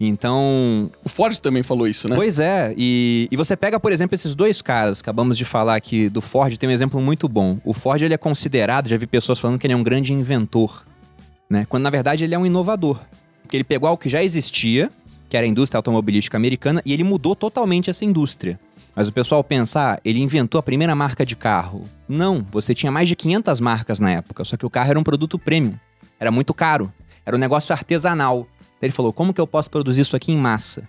Então, O Ford também falou isso, né? Pois é, e, e você pega, por exemplo, esses dois caras, acabamos de falar aqui do Ford, tem um exemplo muito bom. O Ford ele é considerado, já vi pessoas falando que ele é um grande inventor, né? Quando na verdade ele é um inovador. Porque ele pegou algo que já existia, que era a indústria automobilística americana, e ele mudou totalmente essa indústria. Mas o pessoal pensar, ele inventou a primeira marca de carro. Não, você tinha mais de 500 marcas na época, só que o carro era um produto premium. Era muito caro, era um negócio artesanal. Ele falou: como que eu posso produzir isso aqui em massa?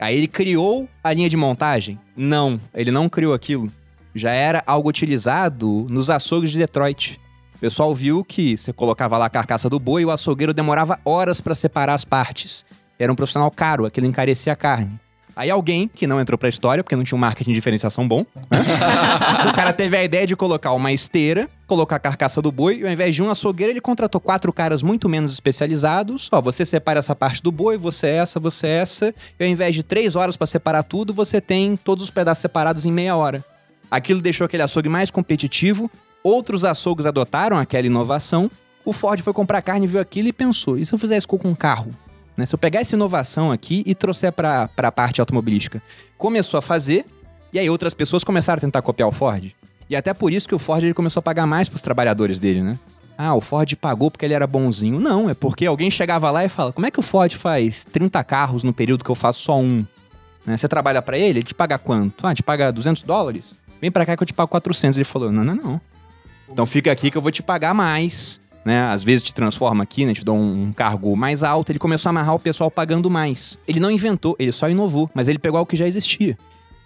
Aí ele criou a linha de montagem? Não, ele não criou aquilo. Já era algo utilizado nos açougues de Detroit. O pessoal viu que você colocava lá a carcaça do boi e o açougueiro demorava horas para separar as partes. Era um profissional caro, aquilo encarecia a carne. Aí alguém, que não entrou pra história, porque não tinha um marketing de diferenciação bom, né? o cara teve a ideia de colocar uma esteira, colocar a carcaça do boi, e ao invés de um açougueiro, ele contratou quatro caras muito menos especializados. Ó, você separa essa parte do boi, você essa, você essa, e ao invés de três horas pra separar tudo, você tem todos os pedaços separados em meia hora. Aquilo deixou aquele açougue mais competitivo, outros açougues adotaram aquela inovação, o Ford foi comprar carne, viu aquilo e pensou, e se eu fizer isso com um carro? Né? Se eu pegar essa inovação aqui e trouxer para a parte automobilística. Começou a fazer, e aí outras pessoas começaram a tentar copiar o Ford. E até por isso que o Ford ele começou a pagar mais para os trabalhadores dele, né? Ah, o Ford pagou porque ele era bonzinho. Não, é porque alguém chegava lá e fala: como é que o Ford faz 30 carros no período que eu faço só um? Né? Você trabalha para ele, ele te paga quanto? Ah, te paga 200 dólares? Vem para cá que eu te pago 400. Ele falou: não, não, não. Então fica aqui que eu vou te pagar mais né? Às vezes te transforma aqui, né? Te dá um, um cargo mais alto. Ele começou a amarrar o pessoal pagando mais. Ele não inventou, ele só inovou, mas ele pegou algo que já existia.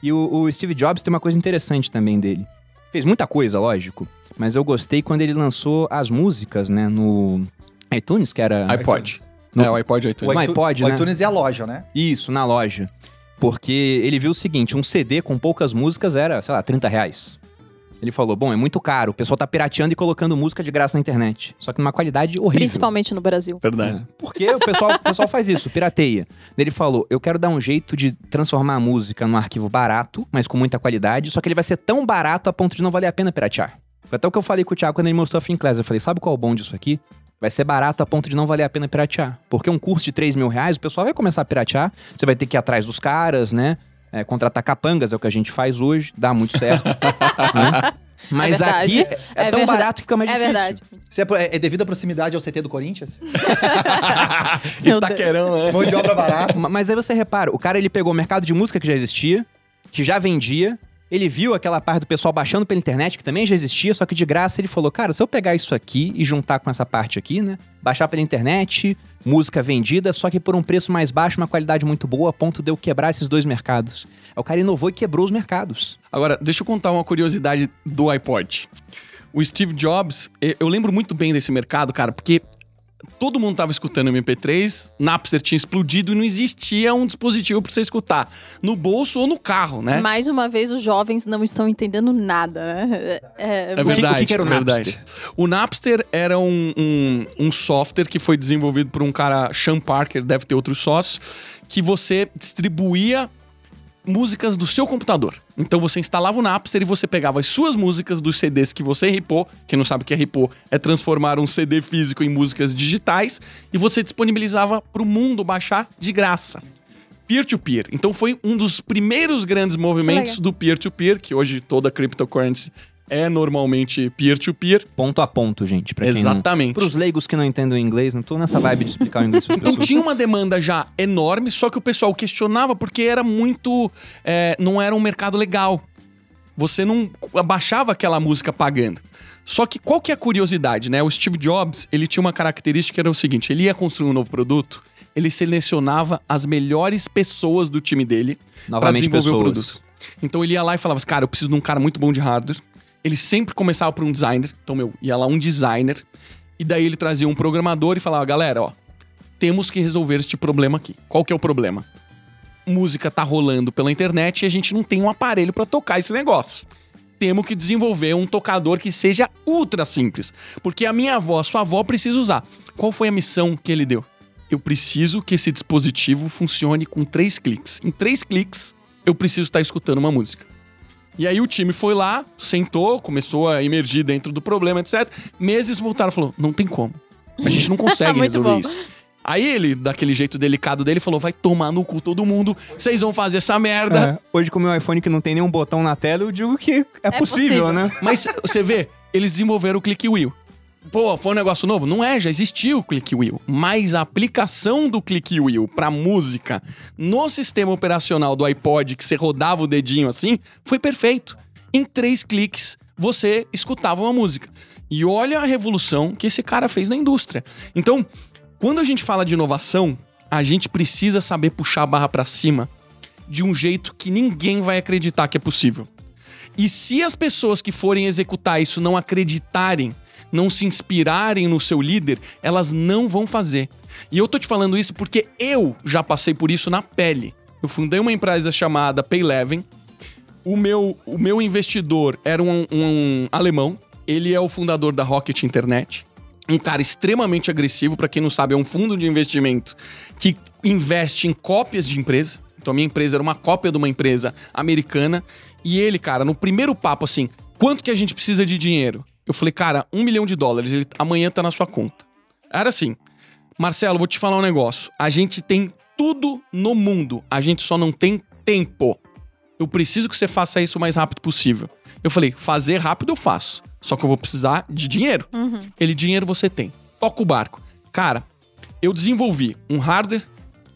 E o, o Steve Jobs tem uma coisa interessante também dele. Fez muita coisa, lógico, mas eu gostei quando ele lançou as músicas, né? No iTunes, que era. iPod. No- É, o iPod iTunes. No iTu- iPod, o né? iTunes é a loja, né? Isso, na loja. Porque ele viu o seguinte: um CD com poucas músicas era, sei lá, 30 reais. Ele falou: bom, é muito caro, o pessoal tá pirateando e colocando música de graça na internet. Só que numa qualidade horrível. Principalmente no Brasil. Verdade. É. Porque o pessoal, o pessoal faz isso, pirateia. Ele falou: eu quero dar um jeito de transformar a música num arquivo barato, mas com muita qualidade, só que ele vai ser tão barato a ponto de não valer a pena piratear. Foi até o que eu falei com o Thiago quando ele mostrou a Finclass. Eu falei: sabe qual é o bom disso aqui? Vai ser barato a ponto de não valer a pena piratear. Porque um curso de 3 mil reais, o pessoal vai começar a piratear, você vai ter que ir atrás dos caras, né? É, contratar capangas é o que a gente faz hoje, dá muito certo. né? Mas verdade. aqui é, é É tão verdade. barato que fica mais É difícil. verdade. Você é, é- é devido à proximidade ao CT do Corinthians? Itaquerão, né? Mão de obra barata. Ma- Mas aí você repara, o cara ele pegou o mercado de música que já existia, que já vendia, ele viu aquela parte do pessoal baixando pela internet, que também já existia, só que de graça ele falou, cara, se eu pegar isso aqui e juntar com essa parte aqui, né? Baixar pela internet, música vendida, só que por um preço mais baixo, uma qualidade muito boa, a ponto de eu quebrar esses dois mercados. Aí O cara inovou e quebrou os mercados. Agora, deixa eu contar uma curiosidade do iPod. O Steve Jobs, eu lembro muito bem desse mercado, cara, porque todo mundo tava escutando MP3, Napster tinha explodido e não existia um dispositivo pra você escutar no bolso ou no carro, né? Mais uma vez, os jovens não estão entendendo nada, né? É, É O que- verdade. o que que era o é verdade. Napster? O Napster era um, um, um software que foi desenvolvido por um cara, Sean Parker, deve ter outros sócios, que você distribuía músicas do seu computador. Então você instalava o Napster e você pegava as suas músicas dos CDs que você ripou. Quem não sabe o que é ripou é transformar um CD físico em músicas digitais e você disponibilizava para o mundo baixar de graça. Peer-to-peer. Então foi um dos primeiros grandes movimentos do peer-to-peer, que hoje toda cryptocurrency é normalmente peer-to-peer. Ponto a ponto, gente. Pra. Exatamente. Pros leigos que não entendem o inglês, não tô nessa vibe de explicar o inglês pras Então tinha uma demanda já enorme, só que o pessoal questionava porque era muito. é, não era um mercado legal. Você não baixava aquela música pagando. Só que qual que é a curiosidade, né? O Steve Jobs, ele tinha uma característica que era o seguinte: ele ia construir um novo produto, ele selecionava as melhores pessoas do time dele para desenvolver o pessoas. produto. Então ele ia lá e falava assim, cara, eu preciso de um cara muito bom de hardware. Ele sempre começava por um designer. Então, meu, ia lá um designer. E daí ele trazia um programador e falava, galera, ó, temos que resolver este problema aqui. Qual que é o problema? Música tá rolando pela internet e a gente não tem um aparelho para tocar esse negócio. Temos que desenvolver um tocador que seja ultra simples. Porque a minha avó, a sua avó precisa usar. Qual foi a missão que ele deu? Eu preciso que esse dispositivo funcione com três cliques. Em três cliques, eu preciso estar escutando uma música. E aí o time foi lá, sentou, começou a emergir dentro do problema, etc. Meses voltaram e falou: não tem como. A gente não consegue resolver bom. isso. Aí ele, daquele jeito delicado dele, falou: vai tomar no cu todo mundo, vocês vão fazer essa merda. É, hoje com o meu iPhone que não tem nenhum botão na tela, eu digo que é, possível, possível. né? Mas você vê, eles desenvolveram o Click Wheel. Pô, foi um negócio novo? Não é, já existia o Click Wheel. Mas a aplicação do Click Wheel pra música no sistema operacional do iPod, que você rodava o dedinho assim, foi perfeito. Em três cliques, você escutava uma música. E olha a revolução que esse cara fez na indústria. Então, quando a gente fala de inovação, a gente precisa saber puxar a barra pra cima de um jeito que ninguém vai acreditar que é possível. E se as pessoas que forem executar isso não acreditarem, não se inspirarem no seu líder, elas não vão fazer. E eu tô te falando isso porque eu já passei por isso na pele. Eu fundei uma empresa chamada Payleven. O meu, o meu investidor era um, um alemão. Ele é o fundador da Rocket Internet. Um cara extremamente agressivo, para quem não sabe, é um fundo de investimento que investe em cópias de empresa. Então a minha empresa era uma cópia de uma empresa americana. E ele, cara, no primeiro papo, assim, quanto que a gente precisa de dinheiro? Eu falei, cara, um milhão de dólares, ele, amanhã tá na sua conta. Era assim, Marcelo, vou te falar um negócio. A gente tem tudo no mundo, a gente só não tem tempo. Eu preciso que você faça isso o mais rápido possível. Eu falei, fazer rápido eu faço. Só que eu vou precisar de dinheiro. Uhum. Ele, dinheiro você tem. Toca o barco. Cara, eu desenvolvi um hardware,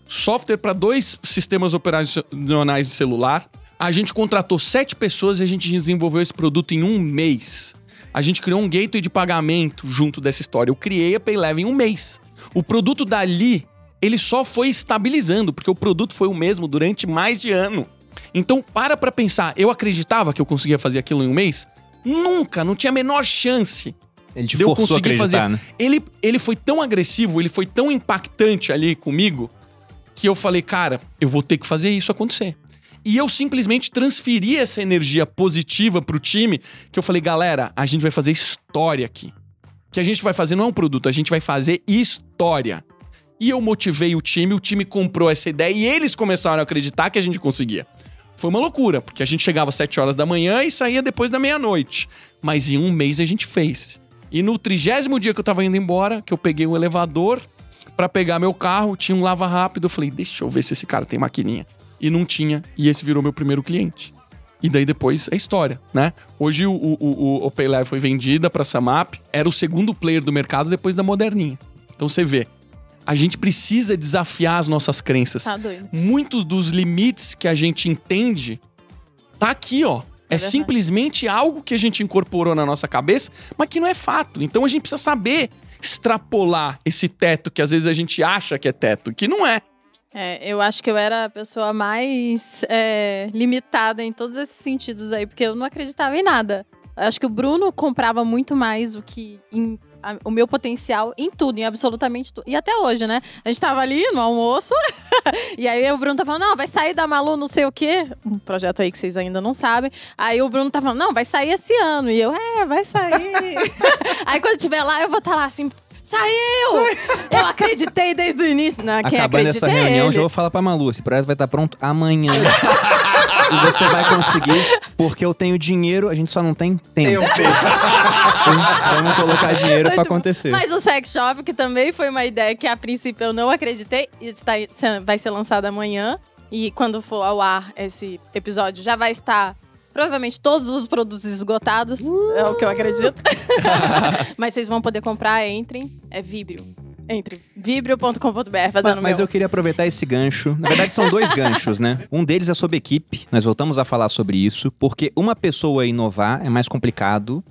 software para dois sistemas operacionais de celular. A gente contratou sete pessoas e a gente desenvolveu esse produto em um mês. A gente criou um gateway de pagamento junto dessa história. Eu criei a Paylevel em um mês. O produto dali, ele só foi estabilizando, porque o produto foi o mesmo durante mais de ano. Então, para pra pensar. Eu acreditava que eu conseguia fazer aquilo em um mês? Nunca, não tinha a menor chance. Ele te de eu conseguir acreditar, fazer. né? Ele, ele foi tão agressivo, ele foi tão impactante ali comigo, que eu falei, cara, eu vou ter que fazer isso acontecer. E eu simplesmente transferi essa energia positiva pro time, que eu falei, galera, a gente vai fazer história aqui. Que a gente vai fazer não é um produto, a gente vai fazer história. E eu motivei o time, o time comprou essa ideia e eles começaram a acreditar que a gente conseguia. Foi uma loucura, porque a gente chegava às 7 horas da manhã e saía depois da meia-noite. Mas em um mês a gente fez. E no trigésimo dia que eu tava indo embora, que eu peguei o elevador pra pegar meu carro, tinha um lava rápido. Eu falei, deixa eu ver se esse cara tem maquininha. E não tinha, e esse virou meu primeiro cliente. E daí depois é história, né? Hoje o, o, o, o foi vendida pra Samap, era o segundo player do mercado depois da Moderninha. Então você vê, a gente precisa desafiar as nossas crenças. Tá doido. Muitos dos limites que a gente entende tá aqui, ó. É, É simplesmente algo que a gente incorporou na nossa cabeça, mas que não é fato. Então a gente precisa saber extrapolar esse teto que às vezes a gente acha que é teto, que não é. É, eu acho que eu era a pessoa mais é, limitada em todos esses sentidos aí, porque eu não acreditava em nada. Eu acho que o Bruno comprava muito mais o que em- a- o meu potencial em tudo, em absolutamente tudo. E até hoje, né? A gente tava ali no almoço, e aí o Bruno tá falando, não, vai sair da Malu não sei o quê. Um projeto aí que vocês ainda não sabem. Aí o Bruno tá falando, não, vai sair esse ano. E eu, é, vai sair. aí quando tiver lá, eu vou estar lá assim, saiu! Eu acreditei desde o início. Não, quem Acabando essa acredita é reunião, ele. já vou falar pra Malu, esse projeto vai estar pronto amanhã. e você vai conseguir, porque eu tenho dinheiro, a gente só não tem tempo. Vamos colocar dinheiro pra Muito bom. acontecer. Mas o sex shop, que também foi uma ideia que a princípio eu não acreditei, está, vai ser lançado amanhã. E quando for ao ar esse episódio, já vai estar provavelmente todos os produtos esgotados. É o que eu acredito. Mas vocês vão poder comprar, entrem. É Vibrio. Entre vibrio.com.br, fazendo Ma- Mas meu. eu queria aproveitar esse gancho. Na verdade, são dois ganchos, né? Um deles é sobre equipe. Nós voltamos a falar sobre isso, porque uma pessoa inovar é mais complicado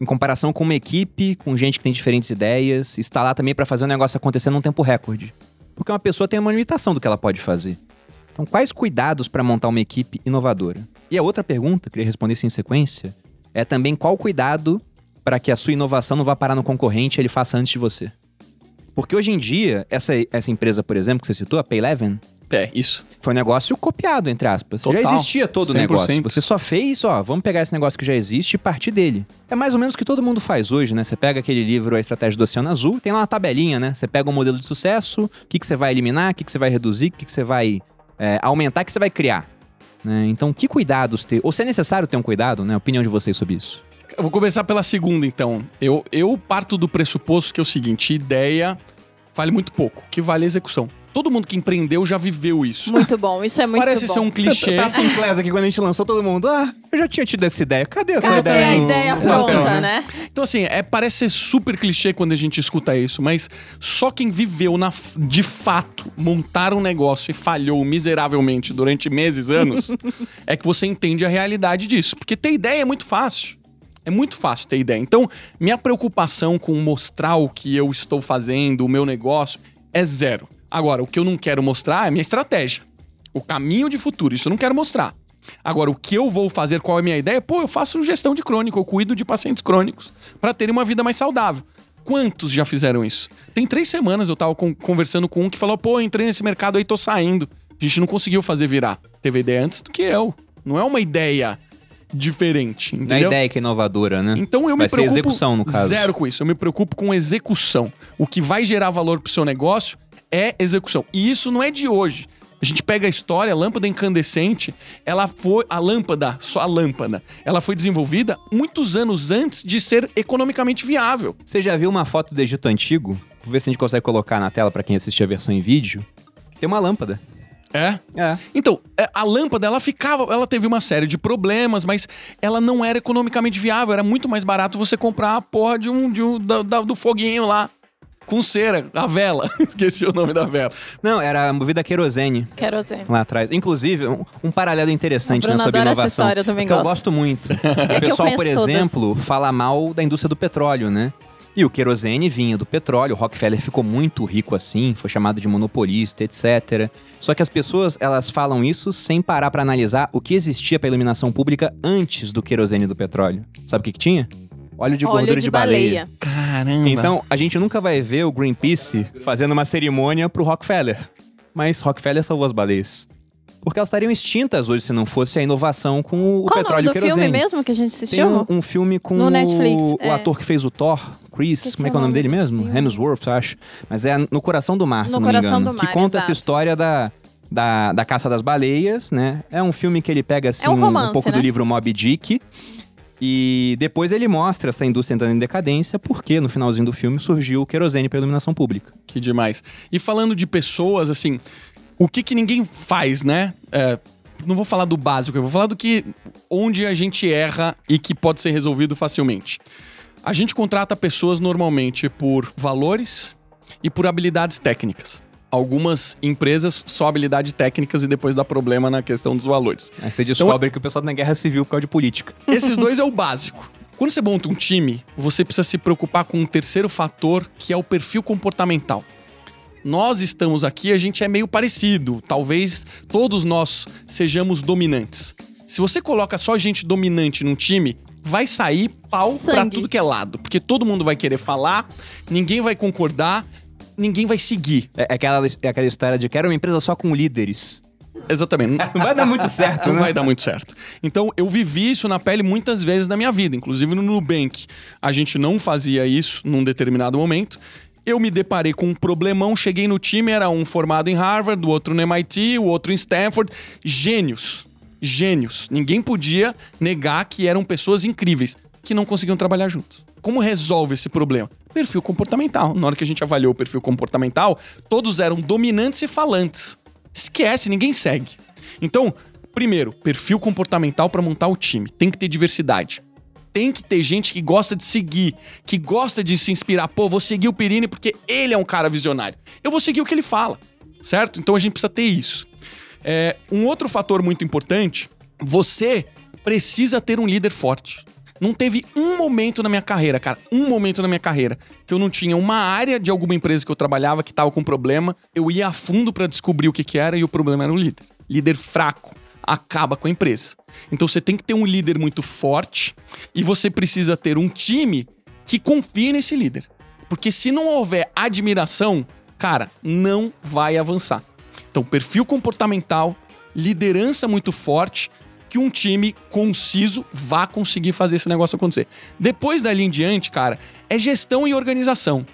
em comparação com uma equipe, com gente que tem diferentes ideias, está lá também para fazer o negócio acontecer num tempo recorde. Porque uma pessoa tem uma limitação do que ela pode fazer. Então, quais cuidados para montar uma equipe inovadora? E a outra pergunta, queria responder isso em sequência, é também qual cuidado para que a sua inovação não vá parar no concorrente e ele faça antes de você. Porque hoje em dia, essa, essa empresa, por exemplo, que você citou, a Payleven, É, isso. foi um negócio copiado, entre aspas. Total. Já existia todo o 100%. negócio. Você só fez, ó, vamos pegar esse negócio que já existe e partir dele. É mais ou menos o que todo mundo faz hoje, né? Você pega aquele livro A Estratégia do Oceano Azul, tem lá uma tabelinha, né? Você pega um modelo de sucesso, o que, que você vai eliminar, o que, que você vai reduzir, o que, que você vai é, aumentar, o que você vai criar. Né? Então, que cuidados ter? Ou se é necessário ter um cuidado, né? A opinião de vocês sobre isso. Eu vou começar pela segunda, então. Eu, eu parto do pressuposto que é o seguinte: ideia vale muito pouco, que vale é a execução. Todo mundo que empreendeu já viveu isso. Muito bom, isso é muito Parece bom. ser um clichê. Tá Sinclair aqui quando a gente lançou todo mundo. Ah, eu já tinha tido essa ideia. Cadê a tua Cadê ideia? a no- ideia no papel, pronta, né? Então, assim, é, parece ser super clichê quando a gente escuta isso, mas só quem viveu na, de fato montar um negócio e falhou miseravelmente durante meses, anos, é que você entende a realidade disso. Porque ter ideia é muito fácil. É muito fácil ter ideia. Então, minha preocupação com mostrar o que eu estou fazendo, o meu negócio, é zero. Agora, o que eu não quero mostrar é a minha estratégia. O caminho de futuro, isso eu não quero mostrar. Agora, o que eu vou fazer, qual é a minha ideia? Pô, eu faço gestão de crônico, eu cuido de pacientes crônicos para terem uma vida mais saudável. Quantos já fizeram isso? Tem três semanas eu tava con- conversando com um que falou: pô, entrei nesse mercado aí, tô saindo. A gente não conseguiu fazer virar. Teve ideia antes do que eu. Não é uma ideia diferente, Não é entendeu? ideia que é inovadora, né? Então eu Vai me ser preocupo execução, no caso. zero com isso. Eu me preocupo com execução. O que vai gerar valor pro seu negócio é execução. E isso não é de hoje. A gente pega a história, a lâmpada incandescente, ela foi a lâmpada, só a lâmpada, ela foi desenvolvida muitos anos antes de ser economicamente viável. Você já viu uma foto do Egito Antigo? Vou ver se a gente consegue colocar na tela pra quem assistir a versão em vídeo. Tem uma lâmpada. É? É. Então, é, a lâmpada, ela ficava, ela teve uma série de problemas, mas ela não era economicamente viável. Era muito mais barato você comprar a porra de um, de um da- da- do foguinho lá. Com cera, a vela. Esqueci o nome da vela. Não, era movida a querosene Querosene. lá atrás. Inclusive, um, um paralelo interessante né, sobre adora essa inovação. história, eu também porque gosto. eu gosto muito. que o pessoal, por conheço todas. exemplo, fala mal da indústria do petróleo, né? E o querosene vinha do petróleo, o Rockefeller ficou muito rico assim, foi chamado de monopolista, etc. Só que as pessoas, elas falam isso sem parar pra analisar o que existia pra iluminação pública antes do querosene e do petróleo. Sabe o que que tinha? Óleo de gordura Óleo de, baleia. Caramba. Então, a gente nunca vai ver o Greenpeace fazendo uma cerimônia pro Rockefeller. Mas Rockefeller salvou as baleias. Porque elas estariam extintas hoje se não fosse a inovação com o Qual o petróleo nome e do o querosene. filme mesmo que a gente Tem assistiu? um, um filme com No o, Netflix, o é. ator que fez o Thor, Chris, como é que é o o nome nome dele do mesmo? filme. Hemsworth, acho. Mas é No Coração do Mar, se No não me Coração engano. do que Mar, conta essa exato. história da, da, da caça das baleias, né? É um filme que ele pega, assim, É um romance, pouco do né? livro Moby Dick. E depois ele mostra essa indústria entrando em decadência, porque no finalzinho do filme surgiu o querosene para iluminação pública. Que demais. E falando de pessoas, assim, o que que ninguém faz, né? É, não vou falar do básico, eu vou falar do que onde a gente erra e que pode ser resolvido facilmente. A gente contrata pessoas normalmente por valores e por habilidades técnicas. Algumas empresas só habilidades técnicas e depois dá problema na questão dos valores. Aí você descobre que o pessoal tá na guerra civil por causa de política. Esses dois é o básico. Quando você monta um time, você precisa se preocupar com um terceiro fator, que é o perfil comportamental. Nós estamos aqui, a gente é meio parecido. Talvez todos nós sejamos dominantes. Se você coloca só gente dominante num time, vai sair pau pra Sangue. tudo que é lado. Porque todo mundo vai querer falar, ninguém vai concordar, ninguém vai seguir. É, é aquela, é aquela história de que era uma empresa só com líderes. Exatamente. Não vai dar muito certo, Não né? vai dar muito certo. Então, eu vivi isso na pele muitas vezes na minha vida, inclusive no Nubank. A gente não fazia isso num determinado momento. Eu me deparei com um problemão, cheguei no time, era um formado em Harvard, o outro no MIT, o outro em Stanford. Gênios. Gênios. Ninguém podia negar que eram pessoas incríveis, que não conseguiam trabalhar juntos. Como resolve esse problema? Perfil comportamental. Na hora que a gente avaliou o perfil comportamental, todos eram dominantes e falantes. Esquece, ninguém segue. Então, primeiro, perfil comportamental para montar o time. Tem que ter diversidade. Tem que ter gente que gosta de seguir, que gosta de se inspirar. Pô, vou seguir o Pirini porque ele é um cara visionário. Eu vou seguir o que ele fala, certo? Então a gente precisa ter isso. É, um outro fator muito importante, você precisa ter um líder forte. Não teve um momento na minha carreira, cara, um momento na minha carreira que eu não tinha uma área de alguma empresa que eu trabalhava que tava com problema, eu ia a fundo pra descobrir o que que era e o problema era o líder. Líder fraco acaba com a empresa. Então você tem que ter um líder muito forte e você precisa ter um time que confie nesse líder. Porque se não houver admiração, cara, não vai avançar. Então, perfil comportamental, liderança muito forte, que um time conciso vá conseguir fazer esse negócio acontecer. Depois dali em diante, cara, é gestão e organização.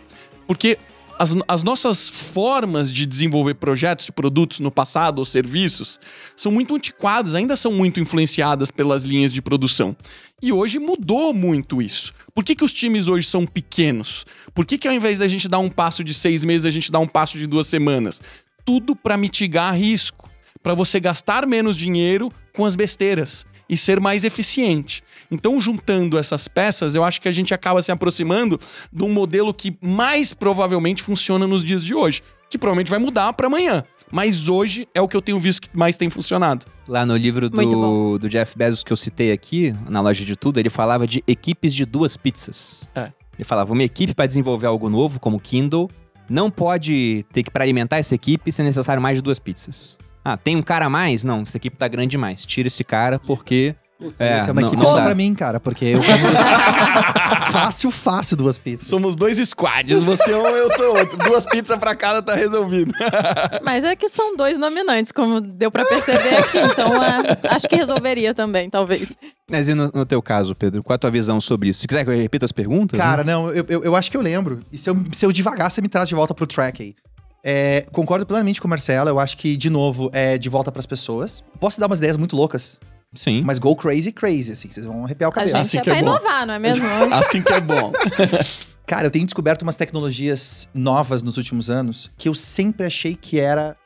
Porque as, as nossas formas de desenvolver projetos e produtos no passado ou serviços são muito antiquadas, ainda são muito influenciadas pelas linhas de produção. E hoje mudou muito isso. Por que, que os times hoje são pequenos? Por que, que ao invés da gente dar um passo de seis meses, a gente dá um passo de duas semanas? Tudo para mitigar risco, para você gastar menos dinheiro com as besteiras e ser mais eficiente. Então, juntando essas peças, eu acho que a gente acaba se aproximando de um modelo que mais provavelmente funciona nos dias de hoje, que provavelmente vai mudar para amanhã. Mas hoje é o que eu tenho visto que mais tem funcionado. Lá no livro do, do Jeff Bezos que eu citei aqui, na loja de tudo, ele falava de equipes de duas pizzas. É. Ele falava, uma equipe para desenvolver algo novo, como o Kindle, não pode ter que, para alimentar essa equipe, ser necessário mais de duas pizzas. Ah, tem um cara a mais? Não, essa equipe tá grande demais. Tira esse cara porque. É, Essa é uma não- equipe não só dá. pra mim, cara, porque eu fácil, fácil duas pizzas. Somos dois squads, você é um, eu sou outro. Duas pizzas para cada tá resolvido. Mas é que são dois nominantes, como deu pra perceber aqui. Então, é, acho que resolveria também, talvez. Mas e no, no teu caso, Pedro, qual a tua visão sobre isso? Se quiser que eu repita as perguntas. Cara, né? não, eu, eu, eu acho que eu lembro. E se eu, se eu devagar, você me traz de volta pro track aí. É, concordo plenamente com o Marcelo. Eu acho que, de novo, é de volta pras pessoas. Posso dar umas ideias muito loucas, Sim. mas go crazy, crazy, assim. Vocês vão arrepiar o A cabelo. gente assim é que é pra bom. inovar, não é mesmo? Assim que é bom. Cara, eu tenho descoberto umas tecnologias novas nos últimos anos que eu sempre achei que era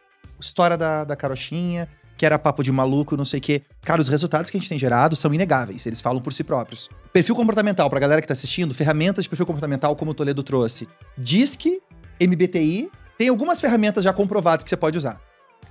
história da, da carochinha, que era papo de maluco, não sei o quê. Cara, os resultados que a gente tem gerado são inegáveis, eles falam por si próprios. Perfil comportamental, pra galera que tá assistindo, ferramentas de perfil comportamental, como o Toledo trouxe. Disque, MBTI, tem algumas ferramentas já comprovadas que você pode usar.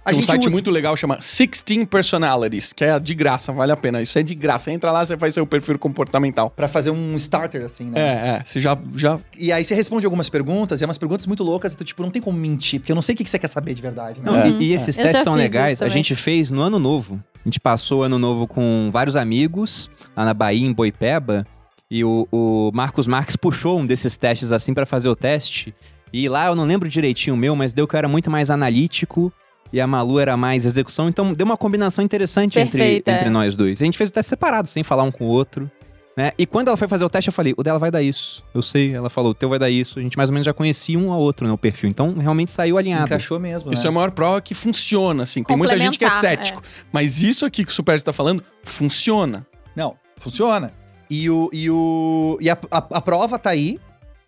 A Tem um gente site usa- muito legal chama 16 Personalities, que é de graça, vale a pena. Isso é de graça. Entra lá, você faz seu perfil comportamental. Pra fazer um starter, assim, né? É, é. Você já, já E aí você responde algumas perguntas, e é umas perguntas muito loucas, então, tipo, não tem como mentir, porque eu não sei o que você quer saber de verdade, né? Não, É. e, e esses Eu testes são legais. A gente fez no ano novo. A gente passou o ano novo com vários amigos lá na Bahia, em Boipeba. E o, o Marcos Marques puxou um desses testes assim pra fazer o teste. E lá eu não lembro direitinho o meu, mas deu que eu era muito mais analítico e a Malu era mais execução. Então deu uma combinação interessante entre, Perfeita, entre é. nós dois. A gente fez o teste separado, sem falar um com o outro. Né? E quando ela foi fazer o teste, eu falei, o dela vai dar isso. Eu sei, ela falou, o teu vai dar isso. A gente mais ou menos já conhecia um ao outro, né, o perfil. Então realmente saiu alinhado. Encaixou mesmo, Isso né? é a maior prova que funciona, assim. Tem muita gente que é cético. Mas isso aqui que o Super está falando, funciona. Não, funciona. E, o, e, o, e a, a, a prova tá aí.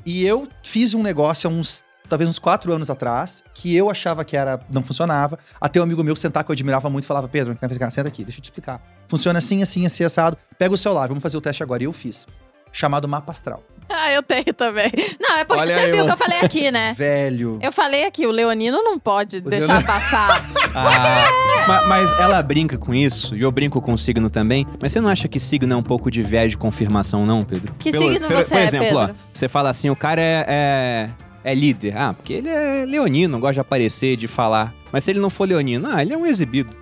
E eu fiz um negócio há uns, talvez uns quatro anos atrás, que eu achava que era não funcionava. Até um amigo meu sentar que eu admirava muito falava: Pedro, senta aqui, deixa eu te explicar. Funciona assim, assim, assim, assado. Pega o celular, vamos fazer o teste agora. E eu fiz. Chamado mapa astral. Ah, eu tenho também. Não, é porque Olha você aí, viu mano. que eu falei aqui, né? Velho. Eu falei aqui, o Leonino não pode deixar Leonino- passar. Ah, ma- mas ela brinca com isso, e eu brinco com o signo também. Mas você não acha que signo é um pouco de viés de confirmação, não, Pedro? Que signo você por é, exemplo, ó, Pedro? você fala assim, o cara é, é, é líder. Ah, porque ele é leonino, gosta de aparecer, de falar. Mas se ele não for leonino, ah, ele é um exibido.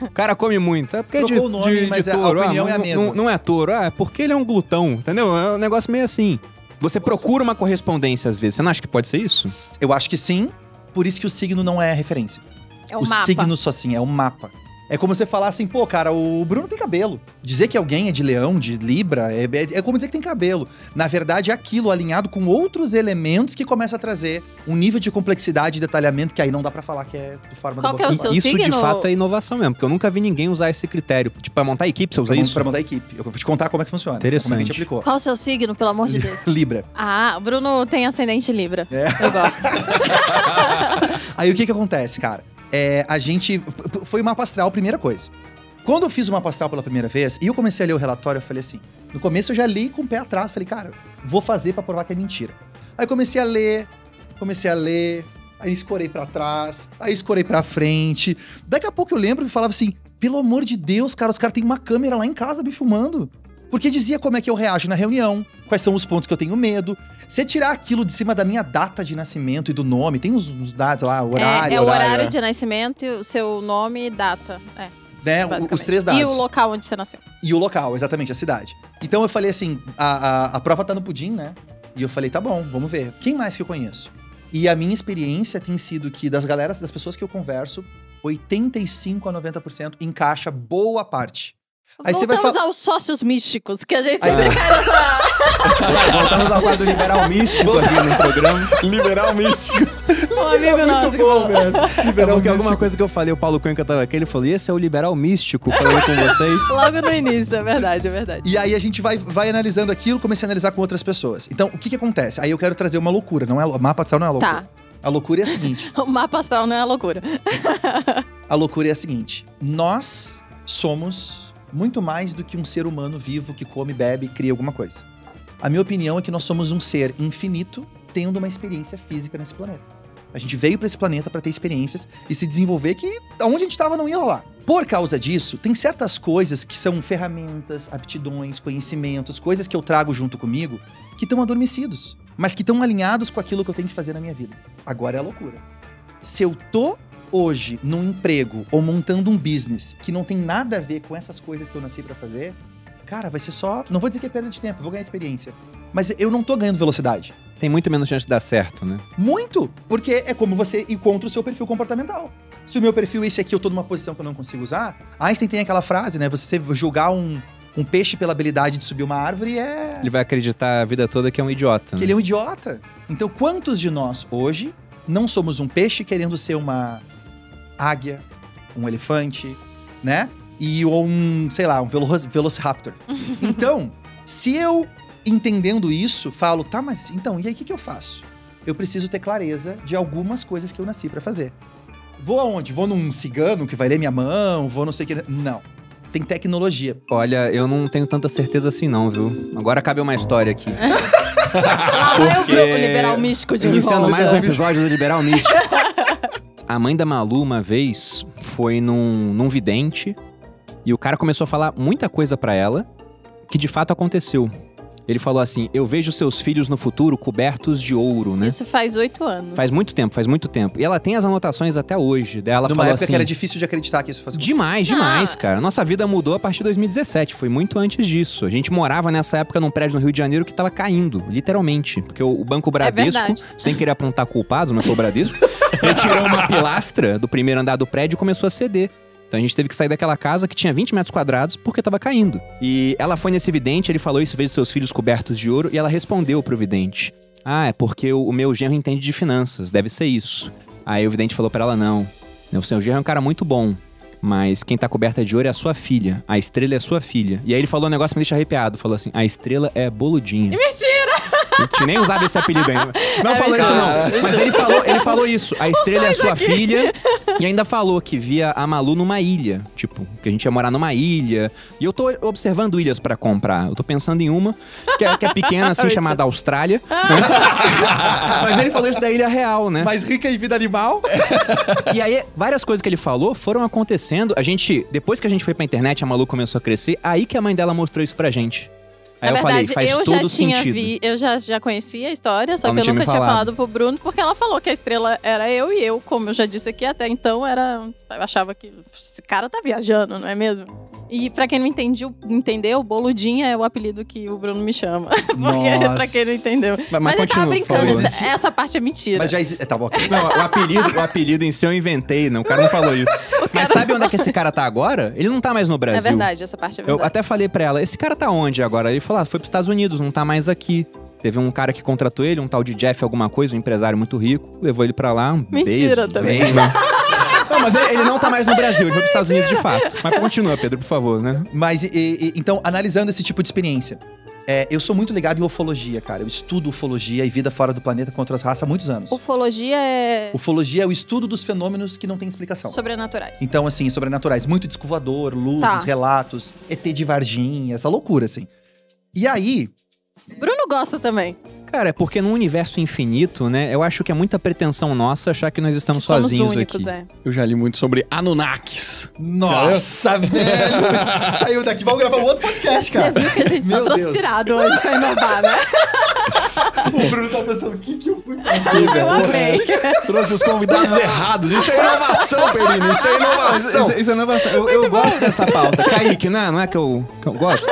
O cara come muito. É porque é de, Trocou o nome, de- de mas a touro. opinião ah, é a não- mesma. Não, não é touro. Ah, é porque ele é um glutão, entendeu? É um negócio meio assim. Você procura uma correspondência às vezes. Você não acha que pode ser isso? Eu acho que sim, por isso que o signo não é referência. É o, o mapa. signo só assim, é um mapa. É como você falar assim, pô, cara, o Bruno tem cabelo. Dizer que alguém é de leão, de libra, é, é- é como dizer que tem cabelo. Na verdade, é aquilo alinhado com outros elementos que começa a trazer um nível de complexidade e detalhamento que aí não dá pra falar que é de forma Qual do que é o seu Isso de signo? fato é inovação mesmo, porque eu nunca vi ninguém usar esse critério. Tipo, pra montar equipe, você usa pra, isso? pra montar equipe. Eu vou te contar como é que funciona. Interessante. Como é que a gente aplicou. Qual o seu signo, pelo amor de Deus? Libra. Ah, o Bruno tem ascendente Libra. É. Eu gosto. Aí o que que acontece, cara? É, a gente. Foi o mapa astral, primeira coisa. Quando eu fiz o mapa astral pela primeira vez, e eu comecei a ler o relatório, eu falei assim. No começo eu já li com o pé atrás, falei, cara, vou fazer pra provar que é mentira. Aí comecei a ler, comecei a ler, aí escorei pra trás, aí escorei pra frente. Daqui a pouco eu lembro que falava assim: pelo amor de Deus, cara, os caras têm uma câmera lá em casa me filmando. Porque dizia como é que eu reajo na reunião, quais são os pontos que eu tenho medo. Se tirar aquilo de cima da minha data de nascimento e do nome, tem uns, uns dados lá, horário, é, é o horário, horário é. de nascimento, o seu nome e data. É. Né, os três E dados. o local onde você nasceu. e o local, exatamente, a cidade. Então eu falei assim: a, a, a prova tá no pudim, né? E eu falei, tá bom, vamos ver. Quem mais que eu conheço? E a minha experiência tem sido que das galeras, das pessoas que eu converso, 85 a 90% encaixa boa parte Aí você vai Voltamos aos sócios místicos, que a gente sempre cai nessa... Voltamos ao quadro liberal místico aqui no programa. Liberal místico. Um amigo nosso que falou. Liberal que alguma coisa que eu falei, o Paulo Cuenca tava aqui, ele falou, e esse é o liberal místico, falando com vocês. Logo no início, é verdade, é verdade. E aí a gente vai, vai analisando aquilo, comecei a analisar com outras pessoas. Então, o que que acontece? Aí eu quero trazer uma loucura, não é mapa astral não é loucura. Tá. A loucura é a seguinte, O mapa astral não é loucura. a loucura é a seguinte. Nós somos muito mais do que um ser humano vivo que come, bebe e cria alguma coisa. A minha opinião é que nós somos um ser infinito tendo uma experiência física nesse planeta. A gente veio para esse planeta para ter experiências e se desenvolver que onde a gente estava não ia rolar. Por causa disso, tem certas coisas que são ferramentas, aptidões, conhecimentos, coisas que eu trago junto comigo que estão adormecidos, mas que estão alinhados com aquilo que eu tenho que fazer na minha vida. Agora é a loucura. Se eu tô hoje num emprego ou montando um business que não tem nada a ver com essas coisas que eu nasci pra fazer, cara, vai ser só, não vou dizer que é perda de tempo, vou ganhar experiência, mas eu não tô ganhando velocidade. Tem muito menos chance de dar certo, né? Muito! Porque é como você encontra o seu perfil comportamental. Se o meu perfil é esse aqui, eu tô numa posição que eu não consigo usar, Einstein tem aquela frase, né? Você julgar um, um peixe pela habilidade de subir uma árvore é. Ele vai acreditar a vida toda que é um idiota. que né? ele é um idiota. Então, quantos de nós hoje não somos um peixe querendo ser uma águia, um elefante, né? E ou um, sei lá, um velo velociraptor. Então, se eu entendendo isso, falo, tá, mas então, e aí o que, que eu faço? Eu preciso ter clareza de algumas coisas que eu nasci pra fazer. Vou aonde? Vou num cigano que vai ler minha mão? Vou não sei o que. Não. Tem tecnologia. Olha, eu não tenho tanta certeza assim não, viu? Agora cabe uma história aqui. Lá vai o grupo liberal místico de Iniciando volta. mais um episódio do Liberal Místico. A mãe da Malu, uma vez, foi num, num vidente e o cara começou a falar muita coisa pra ela que de fato aconteceu. Ele falou assim: Eu vejo seus filhos no futuro cobertos de ouro, né? Isso faz oito anos. Faz muito tempo, faz muito tempo. E ela tem as anotações até hoje. Daí ela Numa falou época assim. que era difícil de acreditar que isso fosse Demais, demais, Ah. cara. Nossa vida mudou a partir de 2017, foi muito antes disso. A gente morava nessa época num prédio no Rio de Janeiro que tava caindo, literalmente. Porque o Banco Bradesco, verdade. sem querer apontar culpados, mas foi o Bradesco, retirou uma pilastra do primeiro andar do prédio e começou a ceder. Então a gente teve que sair daquela casa que tinha 20 metros quadrados porque tava caindo. E ela foi nesse vidente, ele falou isso, vejo seus filhos cobertos de ouro, e ela respondeu pro vidente: Ah, é porque o, meu genro entende de finanças, deve ser isso. Aí o vidente falou pra ela: Não, o seu genro é um cara muito bom. Mas quem tá coberta de ouro é a sua filha. A estrela é a sua filha. E aí ele falou um negócio que me deixa arrepiado. Falou assim: a estrela é boludinha. Mentira! A gente nem usava esse apelido ainda. Não É falou isso, não. Mas ele falou, ele falou isso. A estrela é a sua filha. E ainda falou que via a Malu numa ilha. Tipo, que a gente ia morar numa ilha. E eu tô observando ilhas pra comprar. Eu tô pensando em uma, que é, que é pequena, assim, chamada Austrália. Mas ele falou isso da ilha real, né? Mais rica em vida animal? E aí, várias coisas que ele falou foram acontecendo. A gente, depois que a gente foi pra internet, a Malu começou a crescer, aí que a mãe dela mostrou isso pra gente. Aí Na eu verdade, falei, faz eu todo já tinha sentido. vi, eu já, já conhecia a história, só Ela que eu tinha nunca tinha falado. falado pro Bruno, porque ela falou que a estrela era eu e eu, como eu já disse aqui, até então era. Eu achava que esse cara tá viajando, não é mesmo? E pra quem não entendiu, entendeu, Boludinha é o apelido que o Bruno me chama. Porque, Nossa. pra quem não entendeu. Mas, Mas, ele tava continua, por brincando, favor. essa, essa parte é mentira. Mas já existe. Tá bom. Não, o apelido, o apelido em si eu inventei, não, o cara não falou isso. Mas sabe onde é que esse cara tá agora? Ele não tá mais no É Brasil. verdade, essa parte é Eu verdade. até falei pra ela, esse cara tá onde agora? Ele falou, ah, foi pros Estados Unidos, não tá mais aqui. Teve um cara que contratou ele, um tal de Jeff alguma coisa, um empresário muito rico, levou ele pra lá, um Mentira beijo, também. beijo. Não, mas ele, não tá mais no Brasil, ele foi pros Estados Unidos de fato. Mas continua, Pedro, por favor, né? Mas, e- e- então, analisando esse tipo de experiência, é, eu sou muito ligado em ufologia, cara. Eu estudo ufologia e vida fora do planeta com outras raças há muitos anos. Ufologia é Ufologia é o estudo dos fenômenos que não têm explicação. sobrenaturais. Então, assim, sobrenaturais. Muito disco voador, luzes, Tá. relatos, ET de Varginha, essa loucura, assim. E aí, Bruno gosta também. Cara, é porque num universo infinito, né, eu acho que é muita pretensão nossa achar que nós estamos Somos sozinhos únicos, aqui. é. Eu já li muito sobre Anunnakis. nossa, velho! Saiu daqui, vamos gravar um outro podcast, Você cara. viu que a gente Meu tá Deus. transpirado hoje pra inovar, né? O Bruno tá pensando, o que que eu fui fazer? Eu amei. Trouxe os convidados errados. Isso é inovação, Perino. Isso é inovação. Isso, isso é inovação. Eu, eu gosto dessa pauta. Kaique, não é, não é que, eu, que eu gosto?